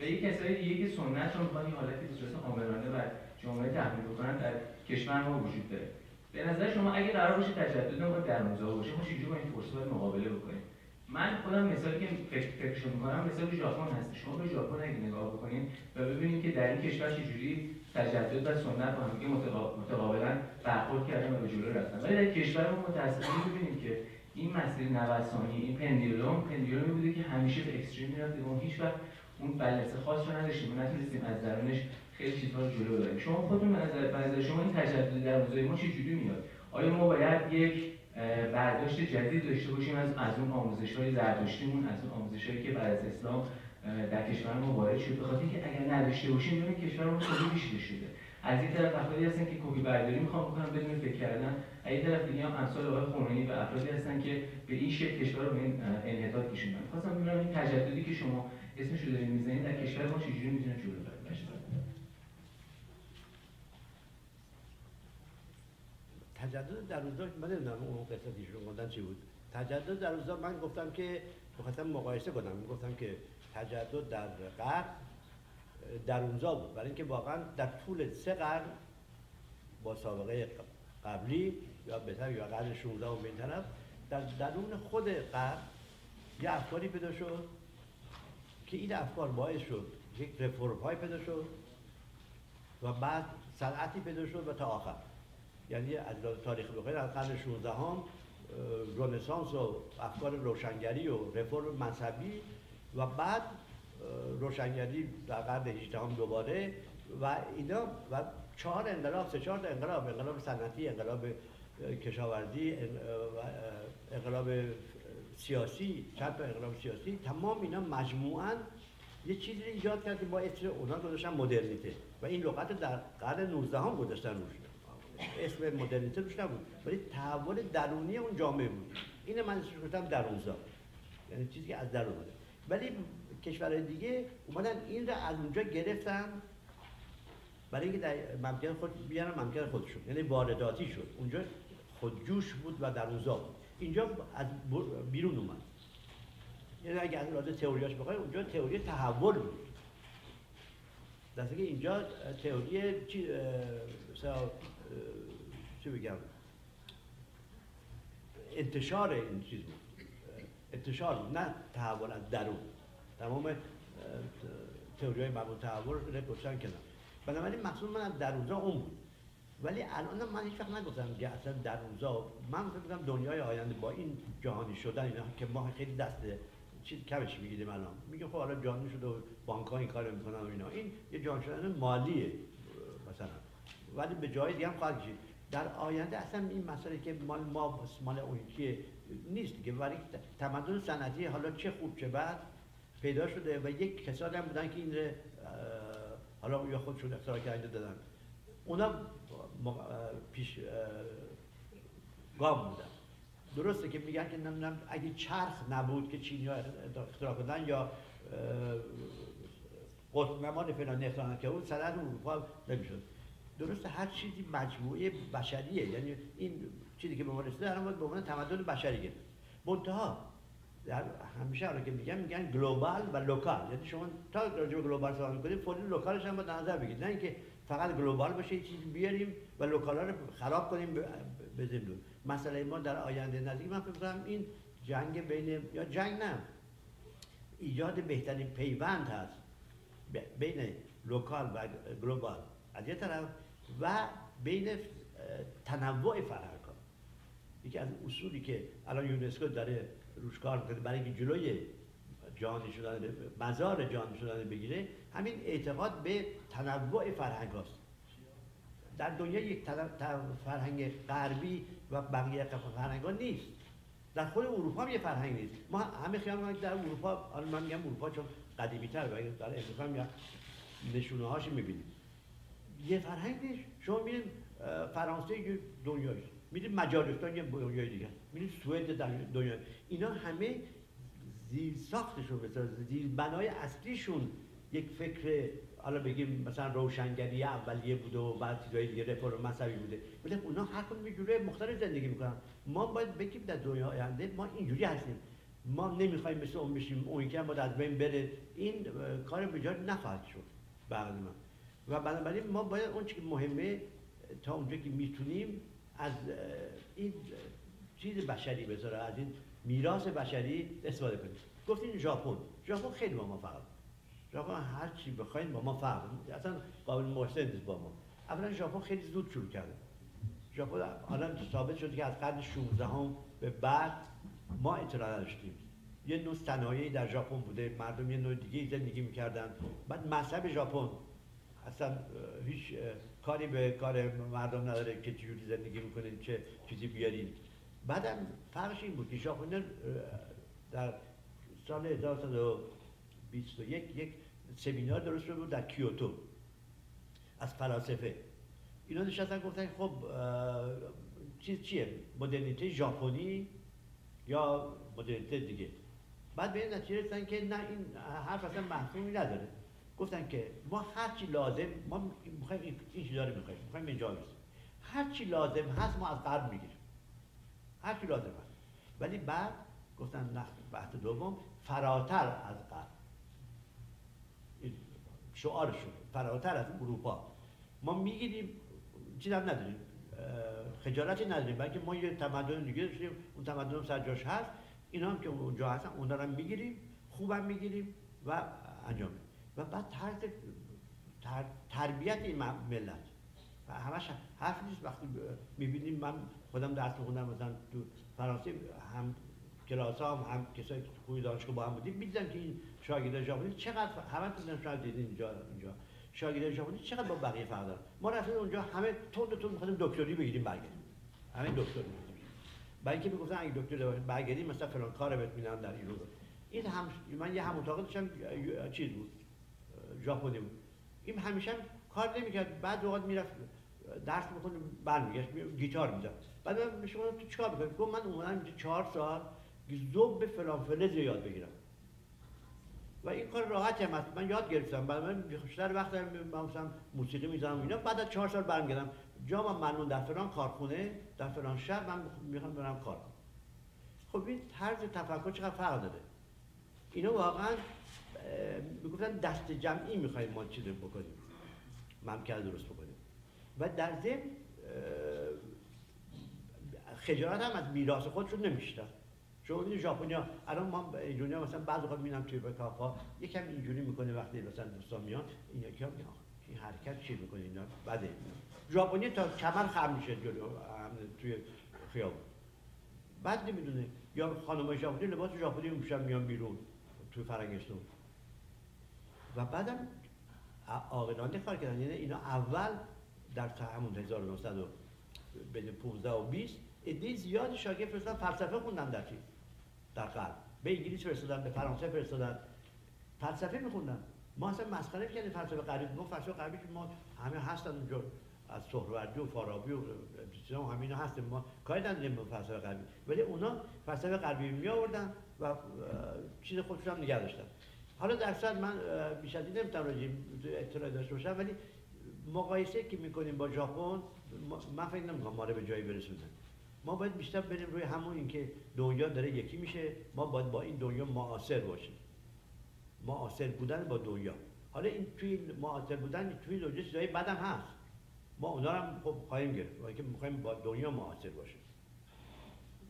و یک کسایی دیگه که سنت رو می‌خوان حالتی به آمرانه و جامعه تحمیل بکنن در کشور ما وجود داره. به نظر شما اگه قرار باشه تجدد ما در موزه باشه ما چجوری با این فرصت مقابله بکنیم؟ من خودم مثالی که فکر فکرشو می‌کنم مثال ژاپن هست. شما به ژاپن اگه نگاه بکنید و ببینید که در این کشور چجوری تجدد و سنت با هم متقابلا برخورد کردن و به جلو رفتن. ولی در کشور ما متاسفانه ببینیم که این مسیر نوسانی این pendulum pendulum ی بوده که همیشه به extreme می‌رفت و هیچ وقت اون بلنس خاص رو نداشتیم و نتونستیم از درونش خیلی چیزها رو جلو ببریم. شما خودتون به نظر شما این تجدد در موضوع ما چجوری میاد؟ آیا ما باید یک برداشت جدید داشته باشیم از از اون آموزش های از اون آموزش هایی که بعد از اسلام در کشور ما وارد شد. به خاطر اینکه اگر نداشته باشیم ببینید کشور ما خیلی بیشتر شده. از این طرف افرادی هستن که کپی برداری می‌خوان بکنن بدون فکر کردن. از این طرف دیگه هم امثال آقای خمینی و افرادی هستن که به این شکل کشور رو به این انحطاط کشوندن. خواستم ببینم این تجددی که شما اسمش رو دارین می‌زنید در کشور ما چجوری می‌تونه جلو بره؟ تجدد در روزا من نمی‌دونم اون قصه رو گفتن چی بود. تجدد در روزا من گفتم که بخواستم مقایسه کنم گفتم که تجدد در غرب در اونجا بود. برای اینکه واقعا در طول سه قرن با سابقه قبلی یا بهتر یا قرن 16 و این در درون خود غرب یه افکاری پیدا شد که این افکار باعث شد یک رفورم های پیدا شد و بعد صنعتی پیدا شد و تا آخر. یعنی از تاریخ بخیر از قرن 16 هم رنسانس و افکار روشنگری و رفرم مذهبی و بعد روشنگری در قرن 18 هم دوباره و اینا و چهار انقلاب سه چهار انقلاب انقلاب صنعتی انقلاب کشاورزی انقلاب سیاسی چند تا انقلاب سیاسی تمام اینا مجموعاً یه چیزی ایجاد کرد با اسم اونا گذاشتن مدرنیته و این لغت در قرن 19 هم گذاشتن روش. اسم مدرنیته روش نبود. ولی تحول درونی اون جامعه بود. این من گفتم درونزا. یعنی چیزی که از درون اومده. ولی کشورهای دیگه اومدن این رو از اونجا گرفتن برای اینکه در ممکن خود بیارن ممکن خودشون یعنی وارداتی شد. اونجا خودجوش بود و درونزا بود. اینجا از بیرون اومد. یعنی اگه از تئوریاش بخوایم اونجا تئوری تحول بود. دسته که اینجا تئوری چی بگم انتشار این چیز انتشار نه تحول از درون تمام تئوری های مربوط تحول رو گذاشتن کنار بنابراین مقصود من از درونزا اون بود ولی الان من هیچ وقت نگفتم که اصلا درونزا من فکر کنم دنیای آینده با این جهانی شدن اینا که ما خیلی دست چیز کمش می‌گیریم الان میگه خب حالا جهانی شده و بانک ها این کار می‌کنن و اینا این یه جهان شدن مالیه ولی به جای دیگه هم خواهد در آینده اصلا این مسئله که مال ما مال اون که نیست که ولی تمدن صنعتی حالا چه خوب چه بعد پیدا شده و یک کسانی هم بودن که این حالا یا خودشون اختراع کرده دادن. اونا پیش گام بودن. درسته که میگن که نمی‌دونم اگه چرخ نبود که چینی اختراع کردن یا قطب نمان فلان اختراع که اون سرد اروپا نمی‌شد. درسته هر چیزی مجموعه بشریه. یعنی این چیزی که به ما رسیده الان به عنوان تمدن بشری گرفت. منتها در همیشه رو که میگن میگن global و local. یعنی شما تا راجع به global صحبت می‌کنید فوری local ش هم با نظر بگیرید. نه اینکه فقط global باشه یه چیزی بیاریم و local رو خراب کنیم بزنیم دور مسئله ما در آینده نزدیک. من فکر این جنگ بین یا جنگ نه ایجاد بهترین پیوند هست بین local و گلوبال. از یه طرف و بین تنوع فرهنگ ها. یکی از اصولی که الان یونسکو داره روش کار می‌کنه برای اینکه جلوی جهانی شدن مزار جهانی شدن بگیره همین اعتقاد به تنوع فرهنگ هاست. در دنیا یک فرهنگ غربی و بقیه فرهنگ ها نیست. در خود اروپا هم یه فرهنگ نیست. ما همه خیال در اروپا حالا من میگم اروپا چون قدیمی تر و در امریکا هم نشونه هاش می‌بینیم. یه فرهنگ نیست. شما میرین فرانسه یه دنیایی میرین مجارستان یه دنیای دیگه میرین سوئد دنیا اینا همه زیر ساختشون بسازه زیر بنای اصلیشون یک فکر حالا بگیم مثلا روشنگری اولیه بوده و بعد چیزای دیگه رفرم مذهبی بوده. ولی اونا هر کدوم یه جوره مختلف زندگی می‌کنن. ما باید بگیم در دنیا آینده ما اینجوری هستیم. ما نمی‌خوایم مثل اون بشیم اون که باید از بین بره. این کار به نخواهد شد. بعد و بنابراین ما باید اون که مهمه تا اونجا که می‌تونیم از این چیز بشری بذاره از این میراث بشری استفاده کنیم. گفتین ژاپن. ژاپن خیلی با ما فرق. ژاپن هر چی بخواین با ما فرق. اصلا قابل مقایسه نیست با ما. اولا ژاپن خیلی زود شروع کرده. ژاپن الان ثابت شده که از قرن 16 هم به بعد ما اطلاع نداشتیم. یه نوع صنایعی در ژاپن بوده. مردم یه نوع دیگه زندگی می‌کردن. بعد مذهب ژاپن. اصلا هیچ کاری به کار مردم نداره که چجوری زندگی می‌کنین چه چیزی بیارین بعدم فرقش این بود که ژاپن در سال 1921 یک سمینار درست بود در کیوتو از فلاسفه. اینا نشستن گفتن خب چیز چیه؟ مدرنیته ژاپنی یا مدرنیته دیگه؟ بعد به این نتیجه رسیدن که نه این حرف اصلا مفهومی نداره. گفتن که ما هر چی لازم ما می‌خوایم این چیزا رو می‌خوایم می‌خوایم اینجا هر چی لازم هست ما از غرب می‌گیریم. هر چی لازم هست. ولی بعد گفتن نه بحث دوم فراتر از غرب. شعارشون فراتر از اروپا. ما می‌گیریم چیز هم نداریم. خجالتی نداریم. بلکه ما یه تمدن دیگه داشتیم. اون تمدن سرجاش هست. اینا هم که اونجا هستن اونا رو می‌گیریم خوبم می‌گیریم و انجام و بعد طرز تر، تربیت این ملت. و همش حرف نیست. وقتی می‌بینیم من خودم درس میخوندم مثلا تو فرانسه هم کلاس هم هم کسایی که خوبی دانشگاه با هم بودیم می‌دیدم که این شاگرد ژاپنی چقدر همه تو شاید دیدین اینجا اینجا. شاگرد ژاپنی چقدر با بقیه فرق داره؟ ما رفتیم اونجا همه تون تون می‌خواستیم دکتری بگیریم برگردیم. همه دکتر می‌گیریم برای اینکه می‌گفتن اگه دکتر برگردیم مثلا فلان کار بهت میدن در ایران این هم من یه هم اتاق داشتم چیز بود؟ ژاپنی بود این همیشه کار نمی‌کرد. بعد اوقات می‌رفت درس می‌کنه برمیگشت گیتار می‌زد. بعد من شما تو چیکار می‌کنی؟ گفت من اومدم اینجا چهار سال زوب به فلان فلز یاد بگیرم. و این کار راحت هم هست. من یاد گرفتم. بعد من بیشتر وقت مثلا موسیقی می‌زنم اینا. بعد از چهار سال برمیگردم. جا من ممنون در فلان کارخونه در فلان شهر من می‌خوام برم کار خب این طرز تفکر چقدر فرق داره؟ اینا واقعا می‌گفتن دست جمعی می‌خوایم ما چیز بکنیم. ممکن درست بکنیم. و در ضمن خجالت هم از میراث خودشون نمیشتن. شما این ژاپنیا الان ما ایرانیا مثلا بعضی وقت می‌بینم توی بکاپا یکم اینجوری می‌کنه وقتی مثلا دوستان میان این یکی هم این حرکت چی می‌کنه اینا؟ بده ژاپنی تا کمر خم میشه جلو توی خیابون. بعد نمی‌دونه یا خانم ژاپنی لباس ژاپنی میشن میان بیرون توی فرنگستون و بعدم عاقلانه کار کردن یعنی اینا اول در همون 1900 بین 15 و 20 ایده زیادی شاگرد فرستادن فلسفه خوندن در چی؟ در غرب. به انگلیس فرستادن به فرانسه فرستادن. فلسفه میخوندن. ما اصلا مسخره می‌کردیم فلسفه غربی ما فلسفه غربی که ما همه هستن اونجا. از سهروردی و فارابی و چیزا همینا هستیم. ما کاری نداریم با فلسفه غربی ولی اونا فلسفه غربی می آوردن و چیز خودشون هم نگه داشتن. حالا در صد من بیش از این نمی‌تونم راجع اطلاع داشته باشم ولی مقایسه که می‌کنیم با ژاپن من فکر نمی‌کنم ما رو به جایی برسونن ما باید بیشتر بریم روی همون اینکه دنیا داره یکی میشه ما باید با این دنیا معاصر باشیم. معاصر بودن با دنیا. حالا این توی معاصر بودن توی دنیا چیزای بدم هست. ما اونا هم خب خواهیم گرفت. که می‌خوایم با دنیا معاصر باشیم.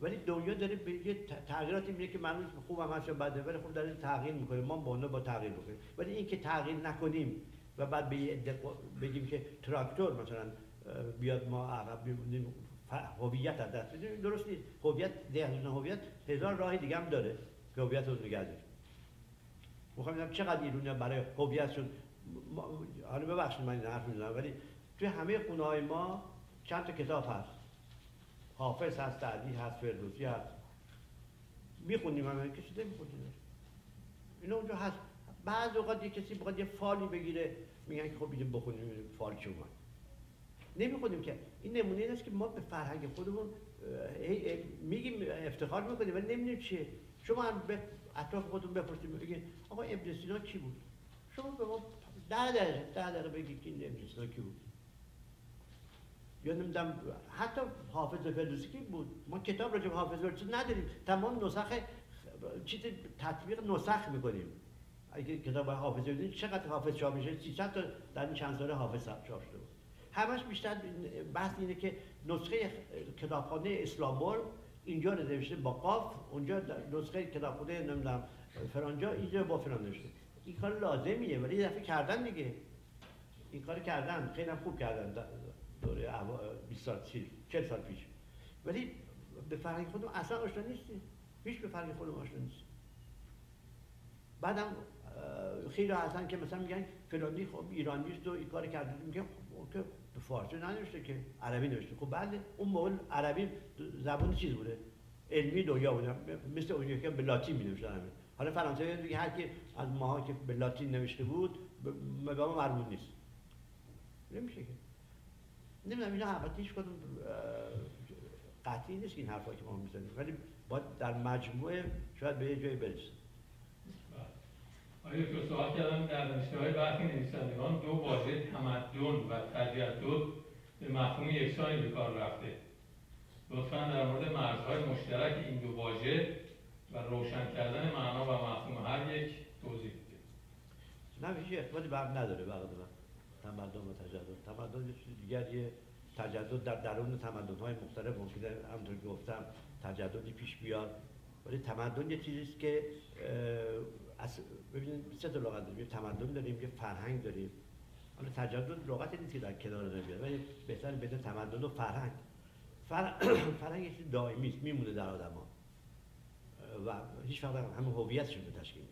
ولی دنیا داره به یه تغییراتی میره که معلوم خوب هم هست بده ولی خب داره تغییر می‌کنه. ما با با تغییر بکنیم ولی اینکه تغییر نکنیم و بعد به بگیم که تراکتور مثلا بیاد ما عقب بمونیم هویت از دست بدیم درست نیست. هویت دهنون هویت هزار راه دیگه هم داره که هویت رو نگه داره می‌خوام ببینم چقدر ایرونیا برای هویتشون حالا ببخشید من این حرف می‌زنم ولی توی همه خونه های ما چند تا کتاب هست. حافظ هست سعدی هست فردوسی هست. می‌خونیم همه کسی نمی‌خونیم اینا اونجا هست. بعض اوقات یه کسی بخواد یه فالی بگیره میگن که خب اینو بخونیم فال چه اومد. نمی‌خونیم که. این نمونه است که ما به فرهنگ خودمون میگیم افتخار می‌کنیم ولی نمی‌دونیم چیه. شما هم به اطراف خودتون بپرسید بگید آقا ابن سینا کی بود؟ شما به ما ده دقیقه ده دقیقه بگید که این ابن سینا کی بود. یا نمی‌دونم حتی حافظ فردوسی بود. ما کتاب راجع به حافظ فردوسی نداریم. تمام نسخ چیز تطبیق نسخ می‌کنیم. اگه کتاب حافظ ببینید چقدر حافظ چاپ میشه؟ 300 تا در این چند ساله حافظ چاپ شده بود. همش بیشتر بحث اینه که نسخه کتابخانه اسلامبول اینجا نوشته با قاف اونجا نسخه کتابخانه نمی‌دونم فرانجا اینجا با فران نوشته. این کار لازمیه ولی دفعه کردن دیگه. این کار کردن خیلی خوب کردن. دوره 20 سال 40 سال پیش. ولی به فرهنگ خودم اصلا آشنا نیستیم هیچ به فرهنگ خودم آشنا نیستیم بعدم خیلی هستن که مثلا میگن فلانی خب ایرانی است و این کار کرده. میگه خب که فارسی ننوشته که عربی نوشته. خب بله اون موقع عربی زبان چیز بوده؟ علمی دنیا بوده. مثل اون که به لاتین می نوشتن حالا فرانسوی میگه هر کی از ماها که به لاتین نوشته بود به مربوط نیست. نمیشه که. نمی‌دونم اینا هیچ کدوم قطعی نیست این حرفایی که ما می‌زنیم. ولی باید در مجموعه شاید به یه جایی برسیم. آیا که سوال کردم در نوشته های برخی نویسندگان دو واژه تمدن و تجدد به مفهوم یکسانی به کار رفته؟ لطفا در مورد مرزهای مشترک این دو واژه و روشن کردن معنا و مفهوم هر یک توضیح بدید. نه هیچ اخباری بر نداره بقید تمدن و تجدد. تمدن یه چیز دیگریه تجدد در درون تمدن های مختلف ممکنه همونطور که گفتم تجددی پیش بیاد. ولی تمدن یه چیزیست که ببینید سه تا لغت داریم. یه تمدن داریم یه فرهنگ داریم. حالا تجدد لغتی نیست که در کنار نمیاد ولی بهتر بده تمدن و فرهنگ. فرهنگ یه دائمی است میمونه در آدما و هیچ وقت همه هویتشون به تشکیل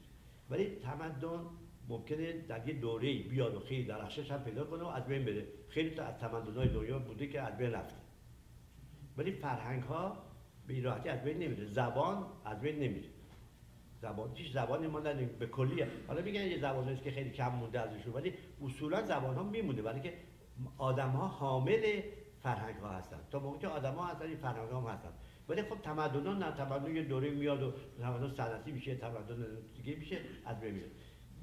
ولی تمدن ممکنه در یه دوره بیاد و خیلی درخشش هم پیدا کنه و از بین بره. خیلی تا از تمدن‌های دنیا بوده که از بین رفته. ولی فرهنگ ها به راحتی از بین نمیره. زبان از بین نمیره. زبان هیچ زبانی ما نداریم. به کلیه حالا میگن یه زبان که خیلی کم مونده ازشون ولی اصولا زبان ها میمونه ولی که آدم ها حامل فرهنگ ها هستن. تا موقعی که آدم ها هستن این فرهنگ ها هستن. ولی خب تمدن ها نه. تمدن یه دوره میاد و تمدن سنتی میشه تمدن دیگه میشه از بین میره.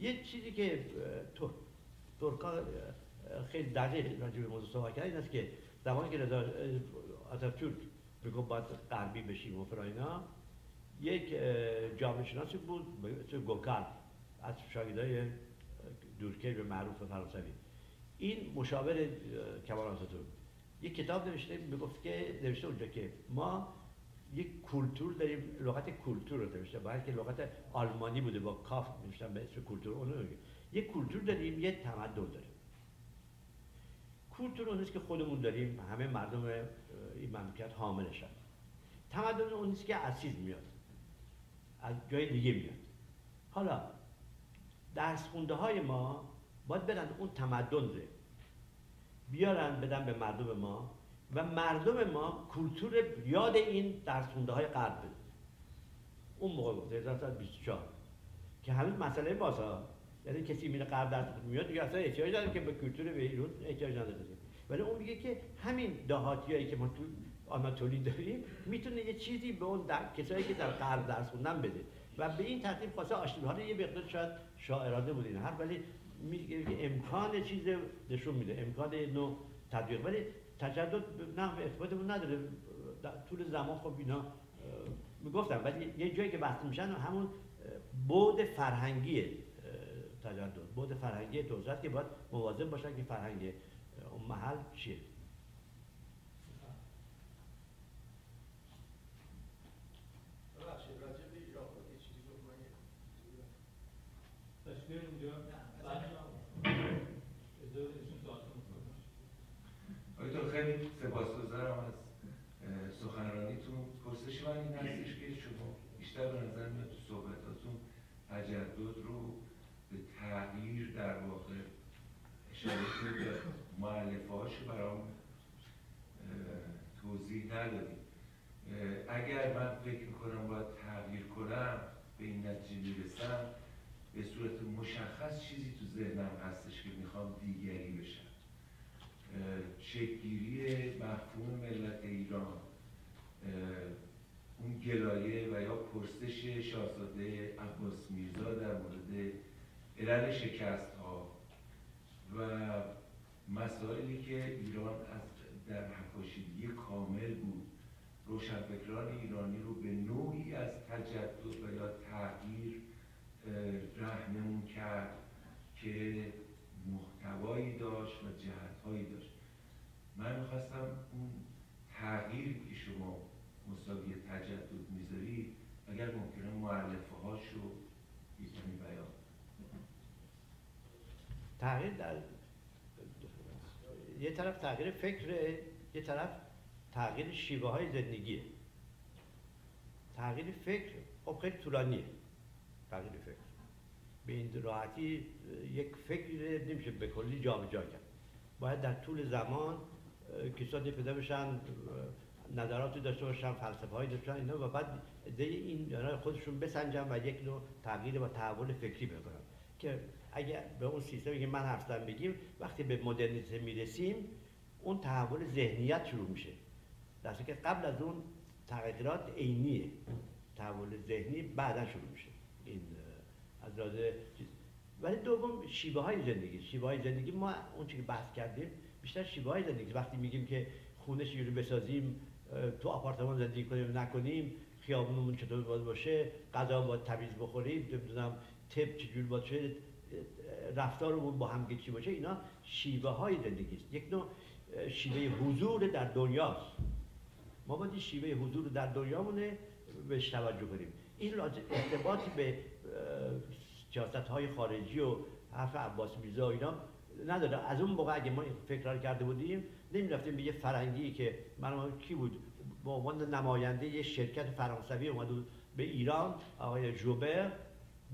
یه چیزی که ترکا خیلی دقیق راجع به موضوع صحبت کردن این است که زمانی که رضا آتاتورک می‌گفت باید غربی بشیم و فراینا یک جامعه شناسی بود به گوکار از شاگردای دورکی به معروف فرانسوی. این مشاور کمال آتاتورک یک کتاب نوشته می‌گفت که نوشته اونجا که ما یک کلتور داریم لغت کلتور رو نوشته باید که لغت آلمانی بوده با کاف نوشتن به اسم کلتور اونو یک کلتور داریم یک تمدن داریم. کلتور اون که خودمون داریم همه مردم این مملکت حاملشن. تمدن اون که از چیز میاد. از جای دیگه میاد. حالا درس خونده های ما باید برن اون تمدن رو بیارن بدن به مردم ما. و مردم ما کلتور یاد این درس خونده های غرب. بده اون موقع بود 1924 که هنوز مسئله بازا یعنی کسی میره غرب درس میاد دیگه اصلا احتیاج نداره که به کلتور به ایران احتیاج نداره ولی اون میگه که همین دهاتیایی که ما تو آناتولی داریم می‌تونه یه چیزی به اون در... کسایی که در غرب درس خوندن بده. و به این ترتیب خواسته آشتی حالا یه مقدار شاید شاعرانه بود این هر ولی امکان چیز نشون میده. امکان نوع تطبیق. ولی تجدد نه اثباتمون نداره. طول زمان خب اینا می‌گفتم. ولی یه جایی که بحث میشن همون بود فرهنگی تجدد. بود فرهنگی توسعه که باید مواظب باشن که فرهنگ اون محل چیه. سپاسگزارم از سخنرانیتون. پرسش من این هستش که شما بیشتر به نظر میاد تو صحبتاتون تجدد رو به تغییر در واقع اشاره به معلفه برام توضیح ندادیم اگر من فکر می‌کنم باید تغییر کنم به این نتیجه می‌رسم به صورت مشخص چیزی تو ذهنم هستش که می‌خوام دیگری بشم. شکلگیری مفهوم ملت ایران اون گلایه و یا پرسش شاهزاده عباس میرزا در مورد علل شکست ها و مسائلی که ایران از در حکاشیدگی کامل بود. روشنفکران ایرانی رو به نوعی از تجدد و یا تغییر رهنمون کرد که محتوایی داشت و جهتهایی داشت. من می‌خواستم اون تغییری که شما مساوی تجدد می‌ذارید اگر ممکنه معلفه هاشو یکمی بیان تغییر در یه طرف تغییر فکر یه طرف تغییر شیوه های زندگیه. تغییر فکر خب خیلی طولانیه تغییر فکر. به این راحتی یک فکر نمیشه به کلی جابجا کرد. باید در طول زمان کسانی پیدا بشن نظراتی داشته باشن فلسفه هایی داشته باشن و بعد این خودشون بسنجن و یک نوع تغییر و تحول فکری بکنن که اگر به اون سیستمی که من حرف بگیم وقتی به مدرنیته می‌رسیم اون تحول ذهنیت شروع میشه. درسته که قبل از اون تغییرات عینیه. تحول ذهنی بعدا شروع میشه. این از لحاظ ولی دوم شیوه های زندگی. شیوه های زندگی ما اون که بحث کردیم بیشتر شیوه های زندگی. وقتی میگیم که خونه چجوری بسازیم تو آپارتمان زندگی کنیم نکنیم خیابونمون چطور باید باشه غذا باید تمیز بخوریم نمی‌دونم تپ چجوری باشه رفتارمون با هم چی باشه اینا شیوه های زندگی است. یک نوع شیوه حضور در دنیاست. ما باید شیوه حضور در دنیامونه بهش توجه کنیم. این ارتباطی به سیاست های خارجی و حرف عباس میرزا اینا نداره. از اون موقع اگه ما فکر کرده بودیم نمی‌رفتیم به یه فرنگی که من کی بود؟ به عنوان نماینده یه شرکت فرانسوی اومد به ایران آقای جوبر.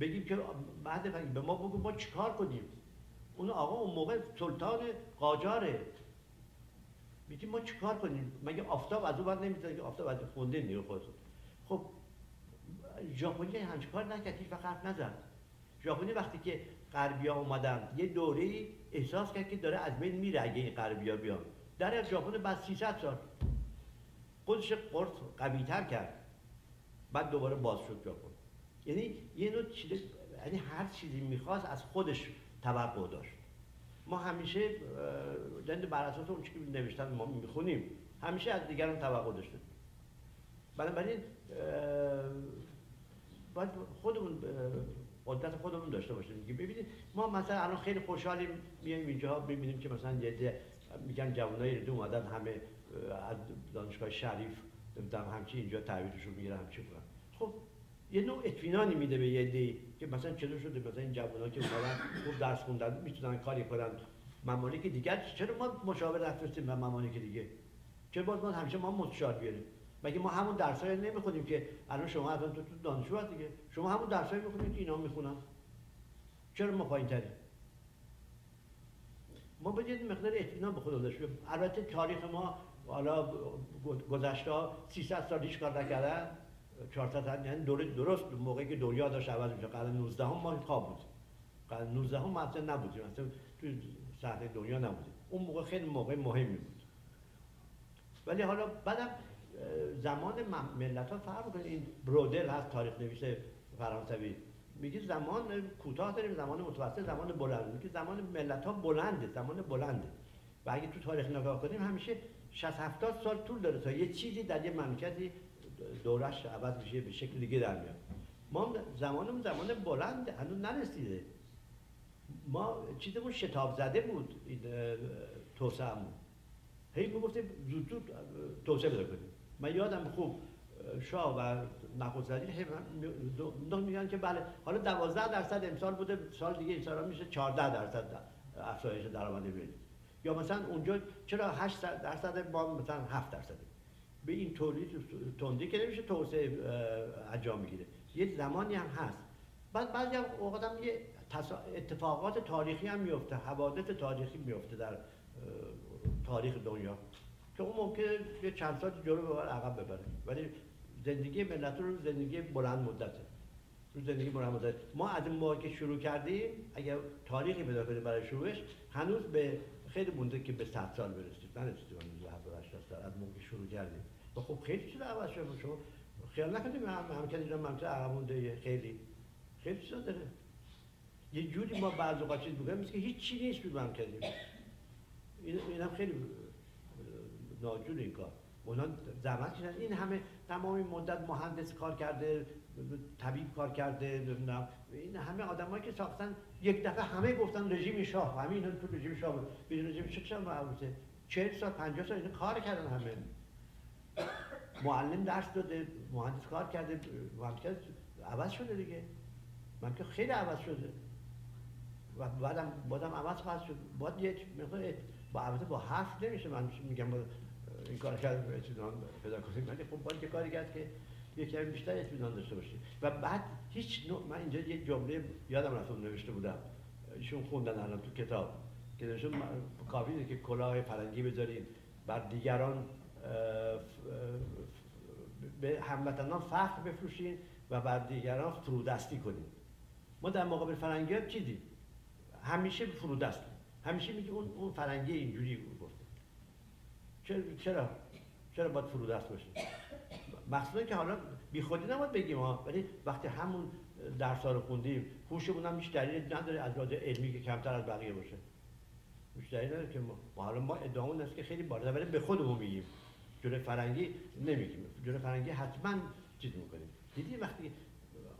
بگیم که بعد به ما بگو ما چیکار کنیم؟ اون آقا اون موقع سلطان قاجاره. میگیم ما چیکار کنیم؟ مگه آفتاب از اون بعد نمی‌تونه که آفتاب از خونده نیرو خودتون خب ژاپنی همچین کار نکرد هیچ وقت نزد. ژاپنی وقتی که غربیا اومدن یه دوره احساس کرد که داره از بین میره اگه این غربیا بیان. در ژاپن بعد 300 سال. خودش قرص قوی تر کرد. بعد دوباره باز شد ژاپن. یعنی یه نوع چیز یعنی هر چیزی می‌خواست از خودش توقع داشت. ما همیشه دند بر اساس اون چیزی نوشتن ما می‌خونیم همیشه از دیگران توقع داشتیم بنابراین باید خودمون قدرت خودمون داشته باشیم. که ببینید ما مثلا الان خیلی خوشحالیم میایم اینجا ببینیم که مثلا یه میگن جوانای دو اومدن همه از دانشگاه شریف نمی‌دونم همچی اینجا تعویضشون می‌گیرن همچی کنن خب یه نوع اطمینانی میده به یه دی که مثلا چطور شده مثلا این جوونا که اومدن خوب درس خوندن می‌تونن کاری کنن. ممالک دیگر چرا ما مشاور نفرستیم به ممالک دیگه؟ چرا باید ما همیشه ما مستشار بیاریم؟ مگه ما همون درسای نمی‌خونیم که الان شما الان تو, دانشجو دیگه شما همون درسای می‌خونید که اینا می‌خونن. چرا ما پایین تریم ما باید مقدار اطمینان به خودمون داشته البته تاریخ ما حالا گذشته 300 سال هیچ کار نکردن. 400 سال یعنی درست موقعی که دنیا داشت عوض میشه قرن 19 هم ما خواب بود. قرن 19 هم ما اصلا نبودیم. اصلا تو صحنه دنیا نبودیم. اون موقع خیلی موقع مهمی بود. ولی حالا بعدم زمان ملت ها فرق کنید این برودل هست تاریخ نویس فرانسوی. میگه زمان کوتاه داریم زمان متوسط زمان بلند. میگه زمان ملت ها بلنده زمان بلنده. و اگه تو تاریخ نگاه کنیم همیشه 60 70 سال طول داره تا یه چیزی در یه مملکتی دورش عوض میشه به شکل دیگه در میاد. ما زمانمون زمان بلند هنوز نرسیده. ما چیزمون شتاب زده بود این توسعهمون. هی می‌گفتیم زود زود توسعه بده کنیم. من یادم خوب شاه و نخست وزیر میگن که بله حالا 12 درصد امسال بوده سال دیگه این میشه 14 درصد افزایش درآمد ملی یا مثلا اونجا چرا 8 درصد ما مثلا 7 درصد؟ به این تولید تندی که نمیشه توسعه انجام می‌گیره. یه زمانی هم هست. بعد بعضی اوقات هم یه اتفاقات تاریخی هم میفته حوادث تاریخی میفته در تاریخ دنیا. که اون ممکنه یه چند سال جلو ببر عقب ببره. ولی زندگی ملت رو زندگی بلند مدته. رو زندگی بلند مدت ما از این موقع که شروع کردیم اگر تاریخی پیدا کنیم برای شروعش هنوز به خیلی مونده که به 100 سال برسید نرسیدیم هنوز 70 سال از موقع شروع کردیم. و خب خیلی چیز عوض شده شما خیال نکنیم هم ممکن اینا ممکن عقب مونده خیلی. خیلی چیزا داره. یه جوری ما بعض اوقات چیز میگم که هیچ چی نیست بود ممکن این اینم خیلی ناجور این کار. اونا زحمت کشیدن این همه تمام مدت مهندس کار کرده طبیب کار کرده این همه آدمایی که ساختن یک دفعه همه گفتن رژیم شاه. همین تو رژیم شاه بود. رژیم شاه چه مربوطه 40 سال 50 سال کار کردن همه. معلم درس داده مهندس کار کرده ممکن عوض شده دیگه. ممکن خیلی عوض شده. و بعدم بازم عوض خواهد شد. باید یه با البته با حرف نمیشه. من میگم این کار کرد اطمینان پیدا کنیم ولی خب باید کاری کرد که یه کمی بیشتر اطمینان داشته باشیم و بعد هیچ نوع من اینجا یه جمله یادم رفت نوشته بودم. ایشون خوندن الان تو کتاب. که نوشتم کافیه که کلاه فرنگی بذارین. بر دیگران به هموطنان فخر بفروشین و بر دیگران فرودستی کنین. ما در مقابل فرنگی ها چیزی همیشه فرودست همیشه میگه اون اون فرنگی اینجوری چرا چرا چرا باید فرودست باشه مخصوصا که حالا بی خودی نباید بگیم ها ولی وقتی همون درس رو خوندیم هوشمون هم هیچ نداره از لحاظ علمی که کمتر از بقیه باشه. هیچ نداره که ما حالا ما ادعامون است که خیلی بالا ولی به خودمون میگیم. جلوی فرنگی نمیگیم. جلوی فرنگی حتما چیز می‌کنیم. دیدی وقتی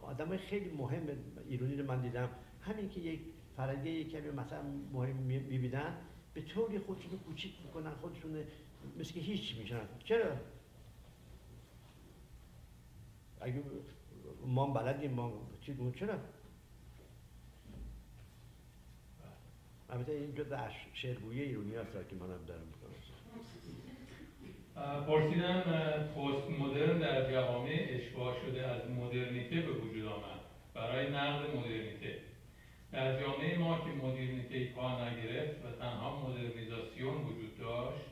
آدم خیلی مهم ایرانی رو من دیدم همین که یک فرنگی کمی مثلا مهم می‌بینن به طوری خودشون کوچیک می‌کنن خودشون مثل که هیچ میشن چرا اگه ما بلدیم ما چی چرا البته این جز شعرگویی ایرونی هست که منم دارم پرسیدم پست مدرن در جوامع اشباه شده از مدرنیته به وجود آمد برای نقد مدرنیته در جامعه ما که مدرنیته پا نگرفت و تنها مدرنیزاسیون وجود داشت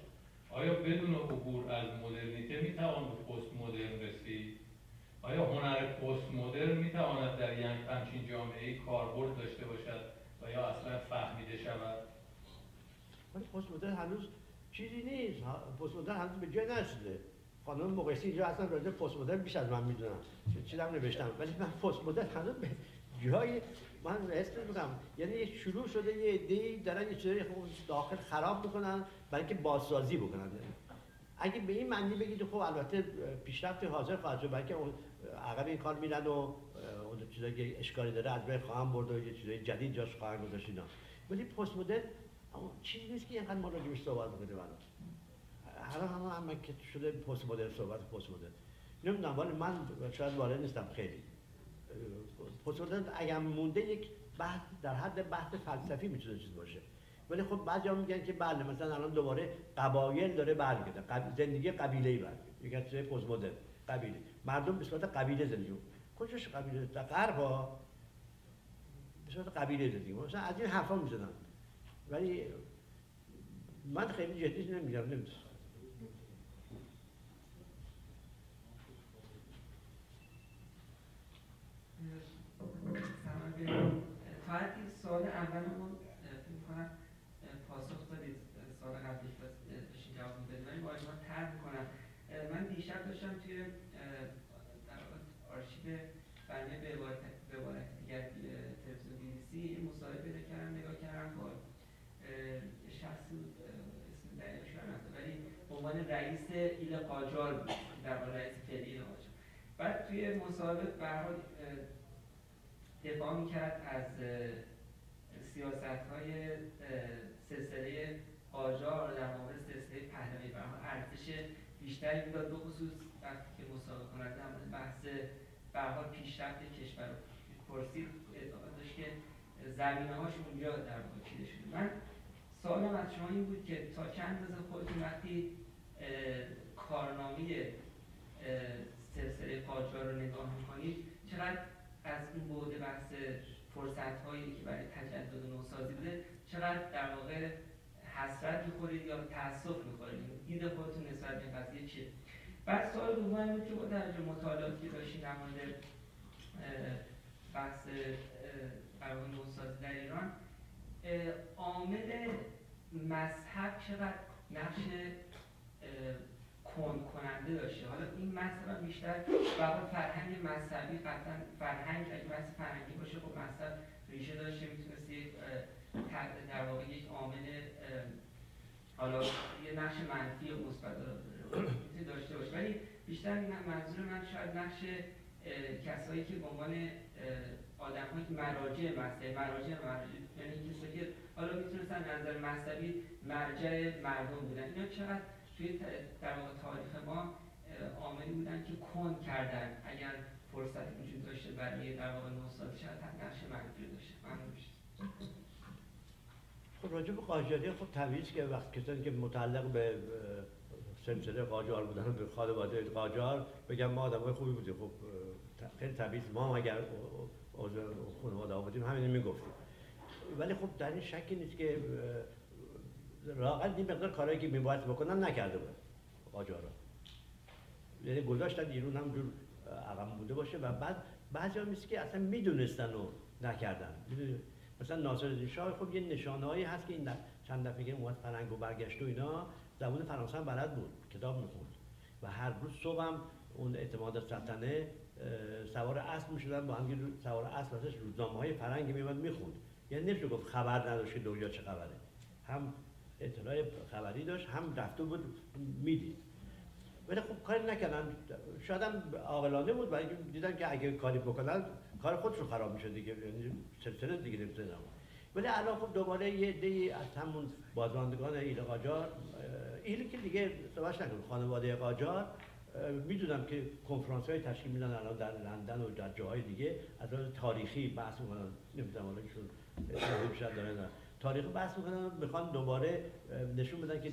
آیا بدون عبور از مدرنیته می‌توان به پست مدرن رسید؟ آیا هنر پست مدرن می‌تواند در یک همچین جامعه کاربرد داشته باشد و یا اصلا فهمیده شود؟ ولی پست مدرن هنوز چیزی نیست. پست مدرن هنوز به جای نرسیده. خانم مقایسی اینجا اصلا راجع پست مدرن بیش از من می‌دونم. چیزی هم نوشتم. ولی من پست مدرن هنوز به جای من حس می‌کنم یعنی شروع شده یه ایده دارن یه چیزایی داخل خراب می‌کنن. برای اینکه بازسازی بکنن. اگه به این معنی بگید خب البته پیشرفت حاضر خواهد شد بلکه عقب این کار میرن و اون چیزایی که اشکالی داره از بین خواهم برد و یه چیزای جدید جاش خواهم گذاشت اینا. ولی پست مدرن چیزی نیست که اینقدر ما راجعش صحبت بکنیم الان. هر هم هم که شده پست مدرن صحبت پست مدرن. نمی‌دونم ولی من شاید وارد نیستم خیلی. پست مدرن اگر مونده یک بحث در حد بحث فلسفی می‌تونه چیز باشه. ولی خب بعضی میگن که بله مثلا الان دوباره قبایل داره برگرده قب... زندگی قبیله ای برگرده میگن چه پست مدرن قبیله. مردم به صورت قبیله زندگی کجاش قبیله؟ در غرب به صورت قبیله زندگی مثلا از این حرفا می‌زنن. ولی من خیلی جدی نمیگم نمی‌دونم. تا سال اولمون فکر کنم پاسخ دادید سال قبلی بشین جواب می‌دادید ولی با اجماع تر می‌کنم من دیشب داشتم توی در آرشیو برنامه به عبارت دیگر تلویزیون بی بی سی این مصاحبه پیدا کردم نگاه کردم با شخصی اسم دقیقش ولی به عنوان رئیس ایل قاجار بود در واقع رئیس فعلی قاجار بعد توی مصاحبه به دفاع می‌کرد از سیاست های سلسله قاجار در مورد سلسله پهلوی. برها ارزش بیشتری می‌داد به خصوص وقتی که مسابقه در بحث برها پیشرفت کشور پرسید ادعا داشت که زمینه هاش اونجا در واقع چیده شده. من سوالم از شما این بود که تا چند اندازه خودتون وقتی کارنامه سلسله قاجار رو نگاه می‌کنید چقدر از اون بعد بحث فرصت هایی که برای تجدد نوسازی بوده چقدر در واقع حسرت می‌خورید یا تاسف می‌خورید؟ دید خودتون نسبت به قضیه چیه؟ بعد سوال دوم بود که با در مطالعاتی که داشتیم در مورد بحث قرار نوسازی در ایران عامل مذهب چقدر نقش کند کننده داشته حالا این مثلا بیشتر واقع فرهنگ مذهبی قطعا فرهنگ اگه بحث فرهنگی باشه خب مذهب ریشه داشته می‌تونست یک در واقع یک عامل حالا یه نقش منفی و مثبت داشته باشه. ولی بیشتر منظور من شاید نقش کسایی که به عنوان آدم که مراجع مذهبی مراجع مراجع یعنی کسایی که حالا می‌تونستن نظر مذهبی مرجع مردم بودن. اینا چقدر توی در واقع تاریخ ما عاملی بودن که کن کردن. اگر فرصت وجود داشته برای در واقع نوسازی شاید نقش منفی داشته. ممنون. خب راجع به قاجاری خب طبیعیه که وقت کسانی که متعلق به سلسله قاجار بودن به خانواده قاجار بگم ما آدمای خوبی بودیم. خب خیلی طبیعی ما اگر خانواده آمدیم همین می‌گفتیم. ولی خب در این شکی نیست که راقل این مقدار کارهایی که میباید بکنن نکرده بود. قاجارا یعنی گذاشتن ایرون هم جور عقب بوده باشه و بعد بعضی هم که اصلا می‌دونستن و نکردن. مثلا ناصر شاه خب یه نشانهایی هست که این چند دفعه که اومد فرنگ و برگشت و اینا زبون فرانسه هم بلد بود کتاب می‌خوند. و هر روز صبح هم اون اعتماد سلطنه سوار اسب می‌شدن با هم سوار اسب واسه روزنامه های فرنگ میومد می‌خوند. یعنی نمیشه گفت خبر نداشت که دنیا چه خبره. هم اطلاع خبری داشت هم رفته بود می‌دید. ولی خب کاری نکردن. شاید هم عاقلانه بود ولی دیدن که اگه کاری بکنن کار خودش رو خراب میشه دیگه یعنی سلسله دیگه نمی‌تونه ولی الان خب دوباره یه دی از همون بازماندگان ایل قاجار ایل که دیگه صحبتش نکنم خانواده قاجار می‌دونم که کنفرانس های تشکیل میدن الان در لندن و در جاهای دیگه از تاریخی بحث می‌کنن. نمی‌دونم حالا ایشون شاید دارن تاریخ بحث می‌کنن می‌خوان دوباره نشون بدن که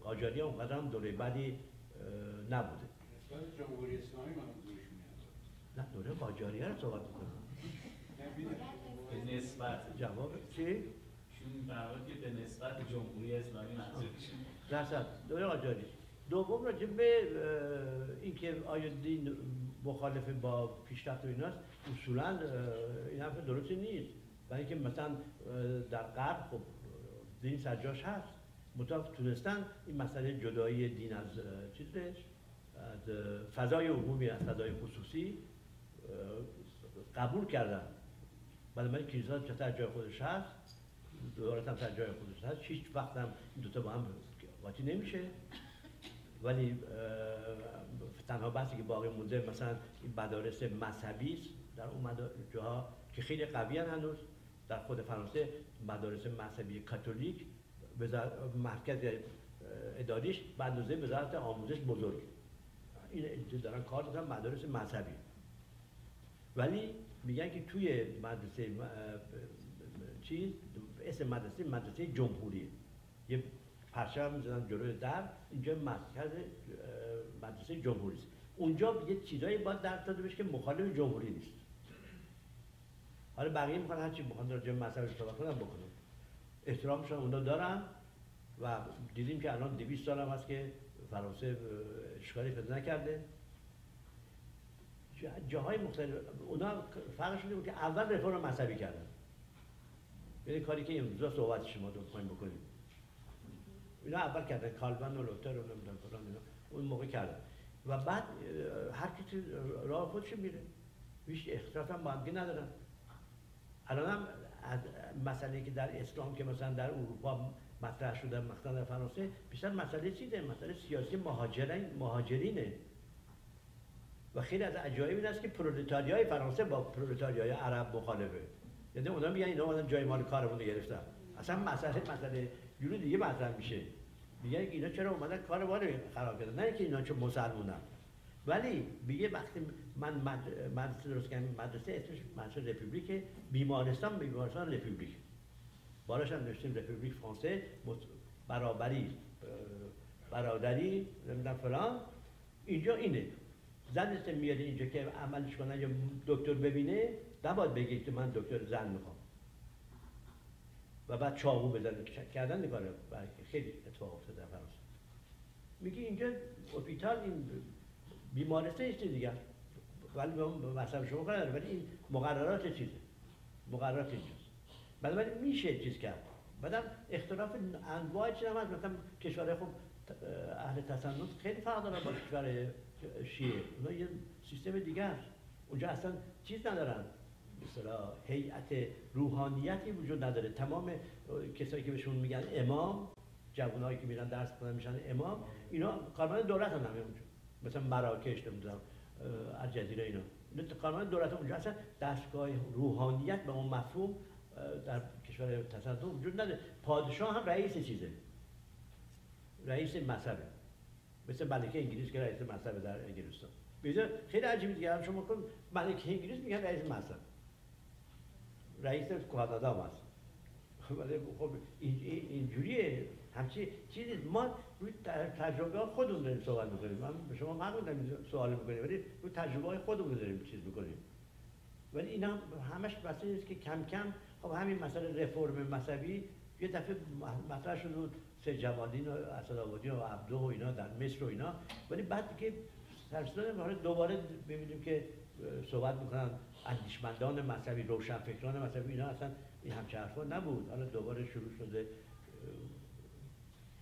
قاجاری اونقدر هم دوره بعدی نبوده. جمهوری اسلامی نه دوره قاجاری رو صحبت می‌کنم. به نسبت. جواب چی؟ چون که به نسبت جمهوری اسلامی منظورشون درصد دوره قاجاری دوم راجع به اینکه آیا دین مخالف با پیشرفت و ایناست اصولا این حرف درستی نیست. برای اینکه مثلا در غرب خب دین سجاش هست. مطابق تونستن این مسئله جدایی دین از چیزش از فضای عمومی از فضای خصوصی قبول کردن. بعد من کلیسا چطور جای خودش هست؟ دولت هم جای خودش هست. هیچ وقت هم این دوتا با هم قاطی نمیشه. ولی تنها بحثی که باقی مونده مثلا این مدارس مذهبی است در اون جاها که خیلی قوی هنوز. در خود فرانسه مدارس مذهبی کاتولیک مرکز اداریش به اندازه وزارت آموزش بزرگ. این دارن کار دارن مدارس مذهبی. ولی میگن که توی مدرسه چیز اسم مدرسه مدرسه جمهوری. یه پرچم می‌زنن جلوی در اینجا مرکز مدرسه جمهوری است. اونجا یه چیزایی باید در داده بشه که مخالف جمهوری نیست. حالا بقیه می‌خوان هرچی می‌خوان راجع به مسئله صحبت کنن بکنن. احترامشون اونا دارن و دیدیم که الان 200 سال هم هست که فرانسه اشکالی پیدا نکرده. جاهای مختلف اونا فرقش اینه که اول رفرم مذهبی کردن. یعنی کاری که امروزا صحبت شما رو می‌خوایم بکنیم. اینا اول کردن کالبن و لوتر و نمی‌دونم فلان اینا. اون موقع کردن. و بعد هر کسی راه خودش میره. هیچ اختلاف هم با ندارن. الان هم از مسئله که در اسلام که مثلا در اروپا مطرح شده مثلا در فرانسه بیشتر مسئله چیه مسئله سیاسی مهاجرین مهاجرینه. و خیلی از عجایب این است که پرولتاریای فرانسه با پرولتاریای عرب مخالفه. یعنی اونا میگن اینا اومدن جای مال کارمون گرفتن. اصلا مسئله مسئله جور دیگه مطرح میشه. میگن اینا چرا اومدن کار ما رو خراب کردن؟ نه اینکه اینا چون مسلمونن. ولی میگه وقتی من مدرسه درست کردم مدرسه اسمش مدرسه République بیمارستان بیمارستان République. بالاش هم نوشتیم République فرانسه برابری برادری نمی‌دونم فلان. اینجا اینه. زن است میاد اینجا که عملش کنن یا دکتر ببینه نباید بگه که من دکتر زن می‌خوام. و بعد چاقو بزنه. کردن نگاره خیلی اتفاق افتاده فرانسه. میگه اینجا hôpital این بیمارستان است دیگه ولی به اون مذهب شما کار ولی این مقررات چیزه. مقررات اینجاست. بنابراین میشه چیز کرد. بعدم اختلاف انواع چیز هم هست. مثلا کشورهای خب اهل تسنن خیلی فرق دارن با کشور شیعه. اونا یه سیستم دیگه است اونجا اصلا چیز ندارن. اصطلاح هیئت روحانیتی وجود نداره. تمام کسایی که بهشون میگن امام جوانایی که میرن درس کنن میشن امام اینا کارمند دولت هم همه اونجا. مثلا مراکش نمی‌دونم. الجزیره اینا کارمند دولت اونجا دستگاه روحانیت به اون مفهوم در کشور تسنن وجود نداره. پادشاه هم رئیس چیزه. رئیس مذهبه. مثل ملکه انگلیس که رئیس مذهب در انگلستان. بیزا خیلی عجیبه دیگه. هم شما کن ملکه انگلیس میگن رئیس مذهب. رئیس کانادا هم هست. ولی خب این- این- اینجوریه. همچی چیزی ما روی تجربه خودمون داریم صحبت می‌کنیم. من به شما حق میدم سوال می‌کنیم ولی روی تجربه های خودمون داریم چیز می‌کنیم. ولی اینا همش بسته است که کم کم خب همین مسئله رفرم مذهبی یه دفعه مطرح شد بود سه جوالین و اسدآبادی و عبدو و اینا در مصر و اینا. ولی بعد که سرسدان دوباره ببینیم که صحبت می‌کنن اندیشمندان مذهبی روشنفکران مذهبی اینا اصلا این همچه حرفا نبود. حالا دوباره شروع شده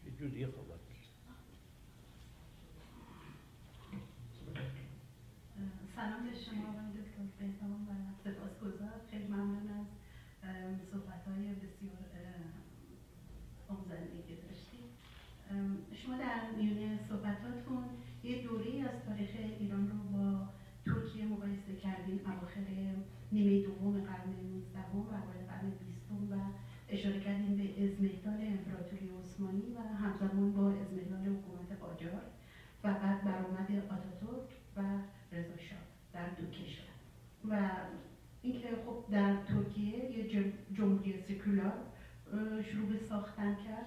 یه جور دیگه صحبت میشه سلام به شما آقای دکتر بهنام و سپاسگزار خیلی ممنون از صحبت های بسیار آموزنده که داشتید شما در میون صحبتاتون یه دوره از تاریخ ایران رو با ترکیه مقایسه کردین اواخر نیمه دوم قرن 19 و اوایل قرن 20 و اشاره کردیم به ازمهلال امپراتوری عثمانی و همزمان با ازمهلال حکومت قاجار و بعد برآمد آتاتورک و در دو کشور و اینکه خب در ترکیه یه جم- جمهوری سکولار شروع به ساختن کرد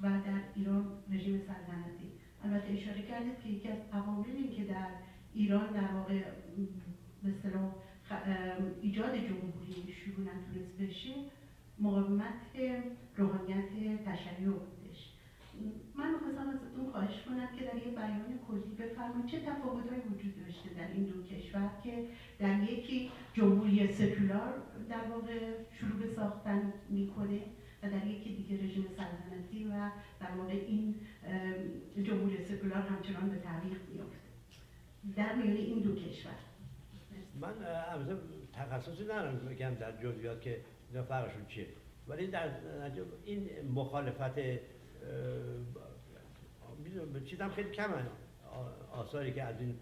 و در ایران رژیم سلطنتی. البته اشاره کردید که یکی از عوامل این که در ایران در واقع به ایجاد جمهوری شروع نتونست بشه مقاومت روحانیت تشیع من می‌خواستم ازتون خواهش کنم که در یه بیان کلی بفرمایید چه تفاوتهایی وجود داشته در این دو کشور که در یکی جمهوری سکولار در واقع شروع به ساختن می‌کنه و در یکی دیگه رژیم سلطنتی و در واقع این جمهوری سکولار همچنان به تعویق میفته در میان این دو کشور. من البته تخصصی ندارم بگم در جزئیات که اینا فرقشون چیه. ولی در این مخالفت چیزم خیلی کمه. آ- آثاری که از این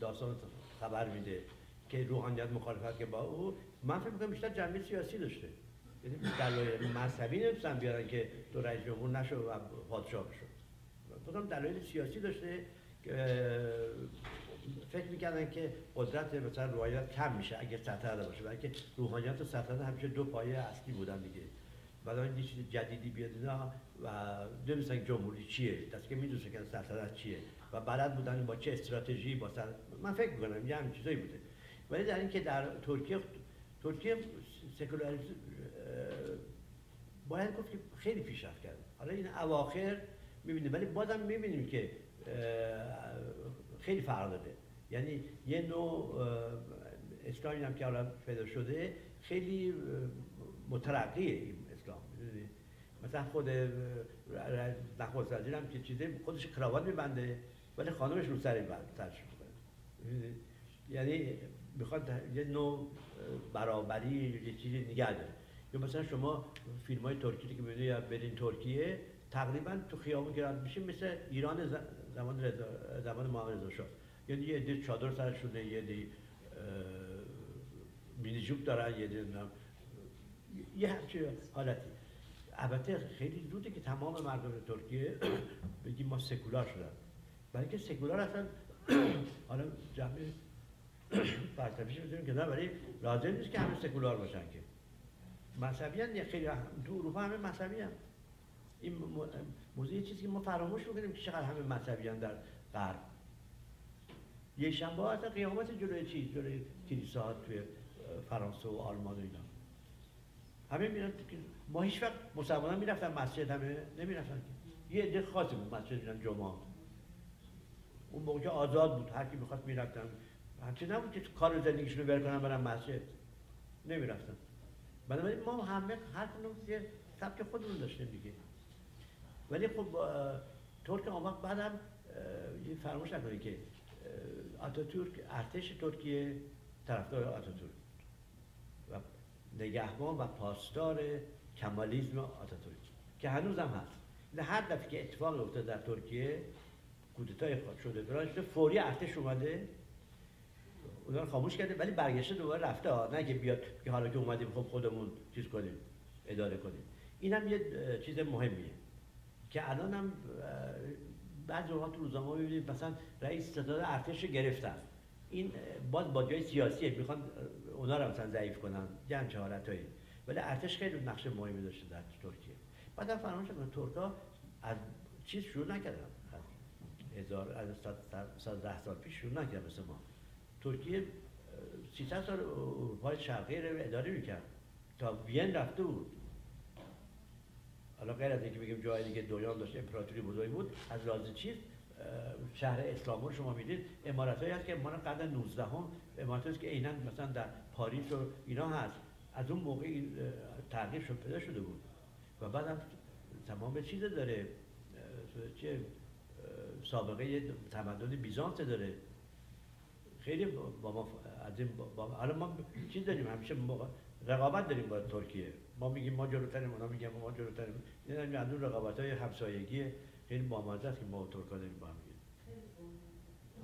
داستان خبر میده که روحانیت مخالفت که با او من فکر می‌کنم بیشتر جنبه سیاسی داشته. یعنی دلایل مذهبی نمی‌تونن بیارن که تو رئیس جمهور نشو و پادشاه بشو. بکنم دلایل سیاسی داشته که فکر می‌کردن که قدرت مثلا روحانیت کم میشه اگه سلطنت باشه برای که روحانیت و سلطنت همیشه دو پایه اصلی بودن دیگه. بعد یه چیز جدیدی بیاد اینا و نمی‌دونستن جمهوری چیه. دست که می‌دونستن که سلطنت چیه. و بلد بودن با چه استراتژی با سل... من فکر می‌کنم یه همین چیزایی بوده. ولی در اینکه در ترکیه ترکیه سکولاریسم باید گفت که خیلی پیشرفت کرد. حالا این اواخر می‌بینیم. ولی بازم می‌بینیم که خیلی فرق داده. یعنی یه نوع اسلامی هم که حالا پیدا شده خیلی مترقیه؟ مثلا خود نخست وزیر هم که چیزه خودش کراوات میبنده ولی خانمش رو سر می‌کنه. می‌دونی؟ یعنی می‌خواد یه نوع برابری یه چیزی نگه داره یا مثلا شما فیلم های ترکی که می‌بینید یا برین ترکیه تقریبا تو خیابون که رد میشه مثل ایران زمان رضا زمان محمد رضا شاه یعنی یه عده چادر سرشونه یه عده مینی جوب دارن یه عده یه همچین حالتی البته خیلی زوده که تمام مردم ترکیه بگیم ما سکولار شدن. برای که سکولار اصلا حالا جمعه فلسفیش می‌تونیم که نه ولی لازم نیست که همه سکولار باشن که. مذهبی هم خیلی تو اروپا همه مذهبی هم. این موضوع چیزی که ما فراموش می‌کنیم که چقدر همه مذهبی هم در غرب. یه شنبه اصلا قیامت جلوی چیز جلوی کلیسا توی فرانسه و آلمان و اینا. همه میرن ما هیچ وقت مسلمان می‌رفتن مسجد همه نمی‌رفتن. یه عده خاصی بود مسجد میرن جمعه اون موقع که آزاد بود هر کی می‌خواست می‌رفتن. همچه نبود که کار زندگیشون رو کنن برن مسجد. نمی‌رفتن. بنابراین ما همه هر کنون یه سبک خودمون داشتیم دیگه. ولی خب ترک آمد بعدم یه فراموش نکنید که آتاتورک ارتش ترکیه طرفدار آتاتورک. و نگهبان و پاسدار کمالیزم آتاتورک که هنوز هم هست هر دفعه که اتفاق افتاد در ترکیه کودتای شده شده فوری ارتش اومده. اونا رو خاموش کرده ولی برگشته دوباره رفته. ها نه که بیاد که حالا که اومدیم خب خودمون چیز کنیم اداره کنیم. این هم یه چیز مهمیه. که الان هم بعضی اوقات تو روزنامه می‌بینید مثلا رئیس ستاد ارتش گرفتن. این باز با سیاسیه می‌خوان اونا رو مثلا ضعیف کنن. یه همچه حالتایی ولی ارتش خیلی نقش مهمی داشته در ترکیه. بعد فراموش کنم ترکا از چیز شروع نکردن. هزار از ده سال پیش شروع نکردن مثل ما. ترکیه 300 سال اروپای شرقی رو اداره می‌کرد. تا وین رفته بود. حالا غیر از اینکه بگیم جای دیگه دویان داشت امپراتوری بزرگی بود از لحاظ چیز شهر اسلامبول شما می‌دید. امارت هایی هست که مال قرن 19 هم امارت هست که عینا مثلا در پاریس و اینا هست. از اون موقع این تغییر شد پیدا شده بود. و بعدم تمام چیز داره چه سابقه تمدن بیزانس داره. خیلی با ما از این با حالا ما چیز داریم؟ همیشه رقابت داریم با ترکیه. ما میگیم ما جلوتریم اونا میگن ما جلوتریم. این از اون رقابت های همسایگی خیلی بامزه است که ما ترکا داریم با هم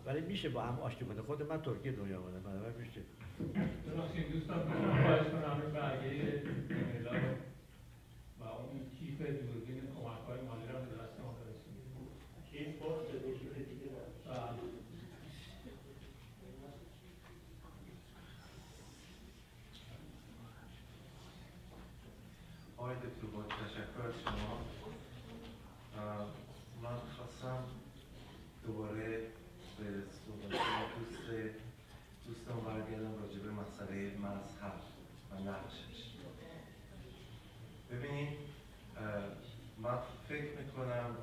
ولی میشه با هم آشتی کنه خود من ترکیه دنیا آمدم من میشه ببخشید دوستان خواهش کنم این برگه و اون کیف دوربین کمک های مالی رو به دست ما برسونید. کیف باز کیف دیگه آقای دکتر با تشکر از شما من خواستم دوباره به دوست دوستان برگردم راجع به مسئله مذهب و نقشش. ببینید من فکر می‌کنم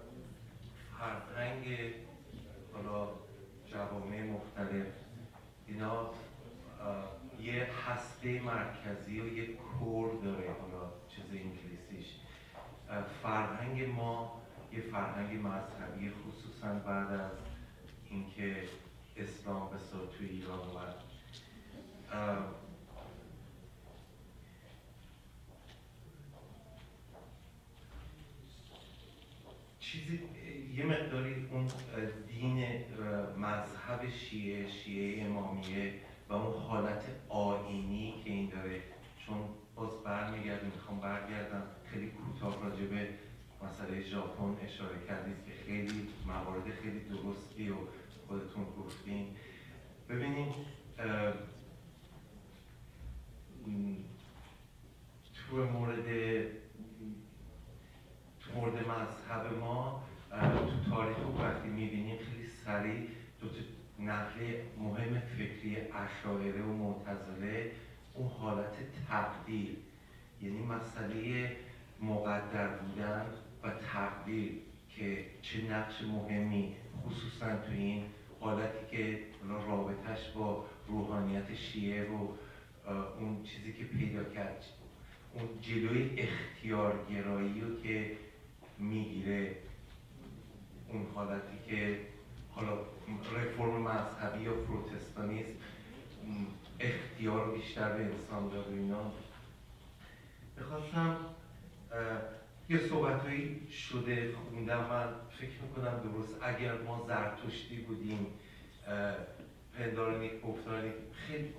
فرهنگ حالا جوامع مختلف اینا یه هسته مرکزی و یه کور داره حالا چیز انگلیسیش. فرهنگ ما یه فرهنگ مذهبی خصوصا بعد از اینکه اسلام به تو ایران اومد. چیزی یه مقداری اون دین مذهب شیعه شیعه امامیه و اون حالت آینی که این داره. چون باز برمیگردیم می‌خوام برگردم. خیلی کوتاه راجع به مسئله ژاپن اشاره کردید که خیلی موارد خیلی درستی و خودتون گفتین. ببینید تو مورد تو مورد مذهب ما تو تاریخ وقتی می‌بینیم خیلی سریع دو نقله مهم فکری اشاعره و معتزله اون حالت تقدیر یعنی مسئله مقدر بودن و تقدیر که چه نقش مهمی خصوصا تو این حالتی که رابطش با روحانیت شیعه و اون چیزی که پیدا کرد اون جلوی اختیارگرایی رو که می‌گیره اون حالتی که حالا رفرم مذهبی یا پروتستانیسم اختیار بیشتر به انسان داد و اینا. بخواستم یه صحبتهایی شده خوندم من فکر می‌کنم درست. اگر ما زرتشتی بودیم پندارانیک گفتارانیک خیلی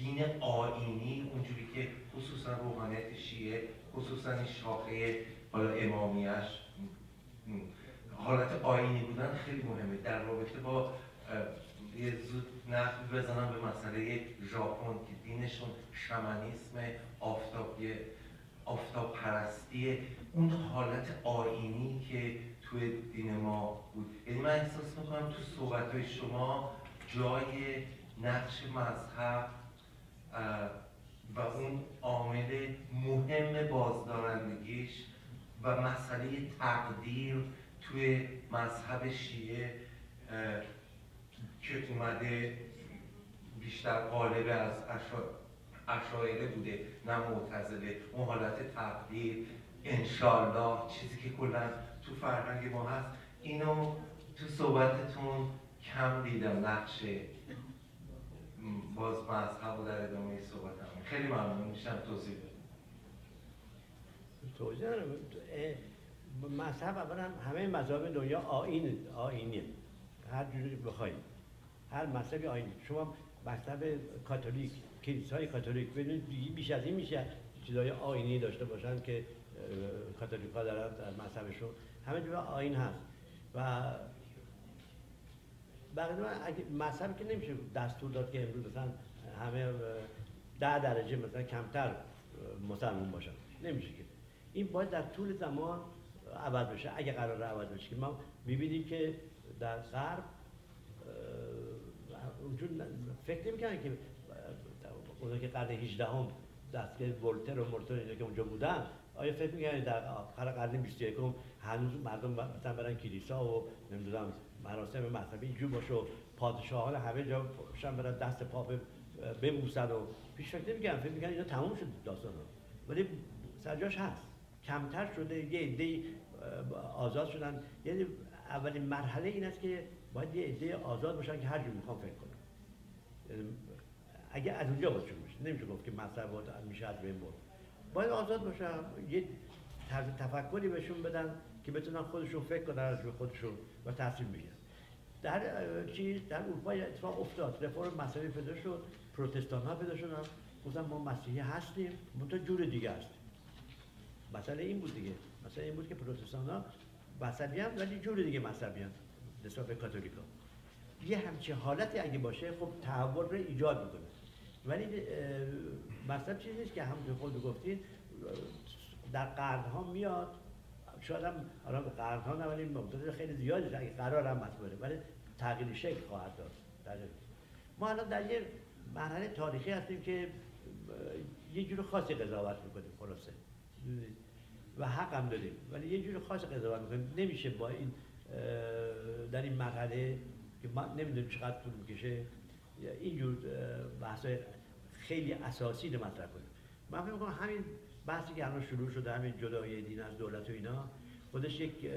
دین آینی اونجوری که خصوصا روحانیت شیعه خصوصا این شاخه حالا امامیش حالت آینی بودن خیلی مهمه. در رابطه با یه زود نقل بزنم به مسئله ژاپن که دینشون شمنیسم آفتابیه آفتاب پرستی اون حالت آینی که توی دین ما بود. یعنی من احساس می‌کنم تو صحبت شما جای نقش مذهب و اون عامل مهم بازدارندگیش و مسئله تقدیر توی مذهب شیعه که اومده بیشتر قالب از اشاعره بوده نه معتزله. اون حالت تقدیر انشالله چیزی که کلا تو فرهنگ ما هست. اینو تو صحبتتون کم دیدم نقشه باز مذهب و در ادامه صحبت هم. خیلی ممنون. میشم توضیح توضیح مذهب اولا همه مذهب دنیا آین آینیه هر جوری بخواید هر مذهبی آینی شما مذهب کاتولیک کلیسای کاتولیک ببینید بیش از این میشه چیزای آینی داشته باشن که کاتولیک ها دارن در مذهبشون. همه جور آین هست. و بقیه اگه مذهب که نمیشه دستور داد که امروز مثلا همه ده درجه مثلا کمتر مسلمان باشن. نمیشه که. این باید در طول زمان عوض بشه. اگه قرار عوض بشه که ما می‌بینیم که در غرب اونجور فکر نمی‌کنن که اونا که قرن 18 هم دستگاه ولتر و مرتر که اونجا بودن آیا فکر می‌کنید در آخر قرن 21 هنوز مردم مثلا برن کلیسا و نمی‌دونم مراسم مذهبی اینجور باشه و پادشاهان همه جا شن برن دست پاپ ببوسن و پیش فکر نمی‌کنن فکر می‌کنن اینا تموم شد داستان ولی سرجاش هست. کمتر شده یه عده آزاد شدن. یعنی اولین مرحله این است که باید یه عده آزاد باشن که هر جور می‌خوان فکر کنن. یعنی اگه از اونجا باید میشه نمیشه گفت که مذهب میشه از بین برد. باید آزاد باشن. یه تفکری بهشون بدن. که بتونن خودشون فکر کنن از خودشون و تصمیم بگیرن در چی در اروپا اتفاق افتاد. رفرم مذهبی پیدا شد. پروتستان ها پیدا شدن. گفتن ما مسیحی هستیم. منتها جور دیگه هستیم. مسئله این بود دیگه. مثلا این بود که پروتستان ها مذهبی هم ولی جور دیگه مذهبی هم. نسبت به کاتولیکا. یه همچین حالتی اگه باشه خب تحول رو ایجاد می‌کنه. ولی مذهب چیزی که همونطور خود گفتید در قرنها میاد شاید هم حالا قرنها نه ولی مدت خیلی زیادی اگه قرار هم مسئله ولی تغییر شکل خواهد داد. ما الان در یه مرحله تاریخی هستیم که یه جور خاصی قضاوت می‌کنیم خلاصه. و حق هم داریم. ولی یه جور خاص قضاوت می‌کنیم. نمیشه با این در این مرحله که ما نمی‌دونیم چقدر طول می‌کشه اینجور بحثای خیلی اساسی رو مطرح کنیم. من همین بحثی که الان شروع شده همین جدای دین از دولت و اینا خودش یک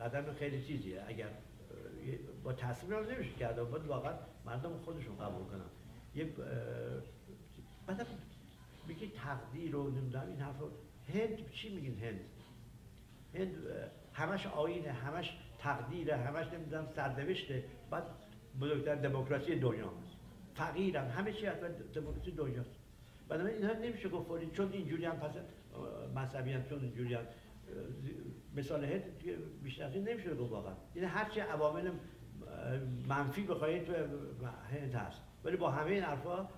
قدم خیلی چیزیه. اگر با تصمیم هم نمیشه کرد باید واقعا مردم خودشون قبول کنن. یه بعد میگه تقدیر رو نمی‌دونم این حرف هند چی میگین هند؟ هند همش آینه همش تقدیره همش نمی‌دونم سرنوشته. بعد بزرگتر دموکراسی دنیا فقیرم همه چی اصلا دموکراسی دنیاست بنابراین اینها نمیشه گفت چون اینجوری هم پس مذهبی هم چون اینجوری هم مثال هند بیشتر از این نمیشه گفت واقعا یعنی هرچی عوامل منفی بخواهید تو هند هست ولی با همه این حرفا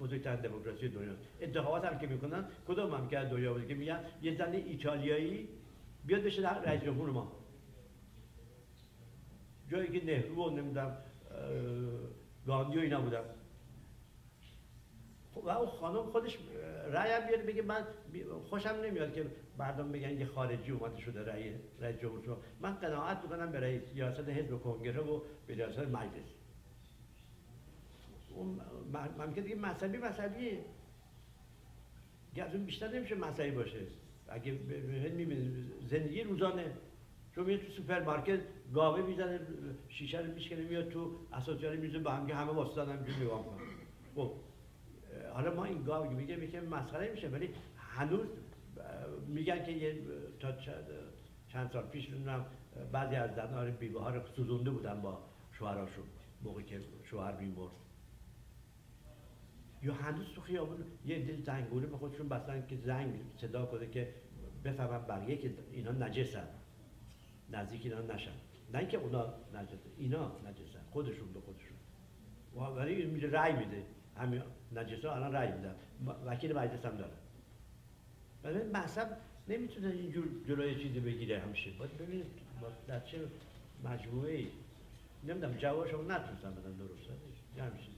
بزرگترین دموکراسی دنیا انتخابات هم که می‌کنن کدوم هم که دنیا بود که میگن یه زن ایتالیایی بیاد بشه در رئیس جمهور ما جایی که نهرو و نمی‌دونم گاندی و اینا بودن و اون خانم خودش رأی هم بیاره بگه من خوشم نمیاد که مردم بگن یه خارجی اومده شده رأی رئیس جمهور من قناعت می‌کنم به رئیس سیاست حزب کنگره و به ریاست مجلس. اون ممکن دیگه مذهبی مذهبیه. اون بیشتر نمیشه مذهبی باشه. اگه می‌بینید زندگی روزانه. چون میاد تو سوپرمارکت گاوه می‌زنه شیشه رو میشکنه میاد تو اساسیاری می‌زنه با هم همه واسطان همینجوری نگاه خب. حالا ما این گاو میگه میگه مسخره میشه ولی هنوز میگن که یه تا چند سال پیش می‌دونم بعضی از زنان بیوه ها رو سوزونده بودن با شوهراشون موقعی که شوهر بیمرد یا هنوز تو خیابون یه دل زنگوله به خودشون بستن که زنگ صدا کنه که بفهمن بقیه که اینا نجسن. نزدیک اینا نشن. نه اینکه اونا نجسن اینا نجسن. خودشون به خودشون. ولی میده رأی میده. همین نجسا الان رأی میدن وکیل مجلس هم داره. ولی مذهب نمی‌تونه اینجور جلوی چیزی بگیره همیشه. باید ببینید ما در چه مجموعه ای نمی‌دونم جواب شما نتونستم بدم درسته یه همین چیزی.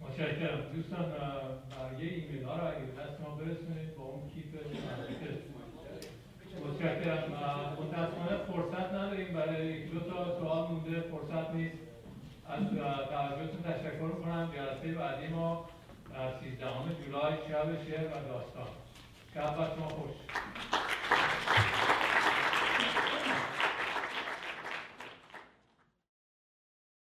متشکرم. دوستان برگه ایمیل ها رو اگه دست ما برسونید با اون کیف. متشکرم. متاسفانه فرصت نداریم. برای یک دو تا سوال مونده. فرصت نیست. از توجهتون تشکر کنم جلسه بعدی ما در 13 جولای شب شعر و داستان. شب شما خوش.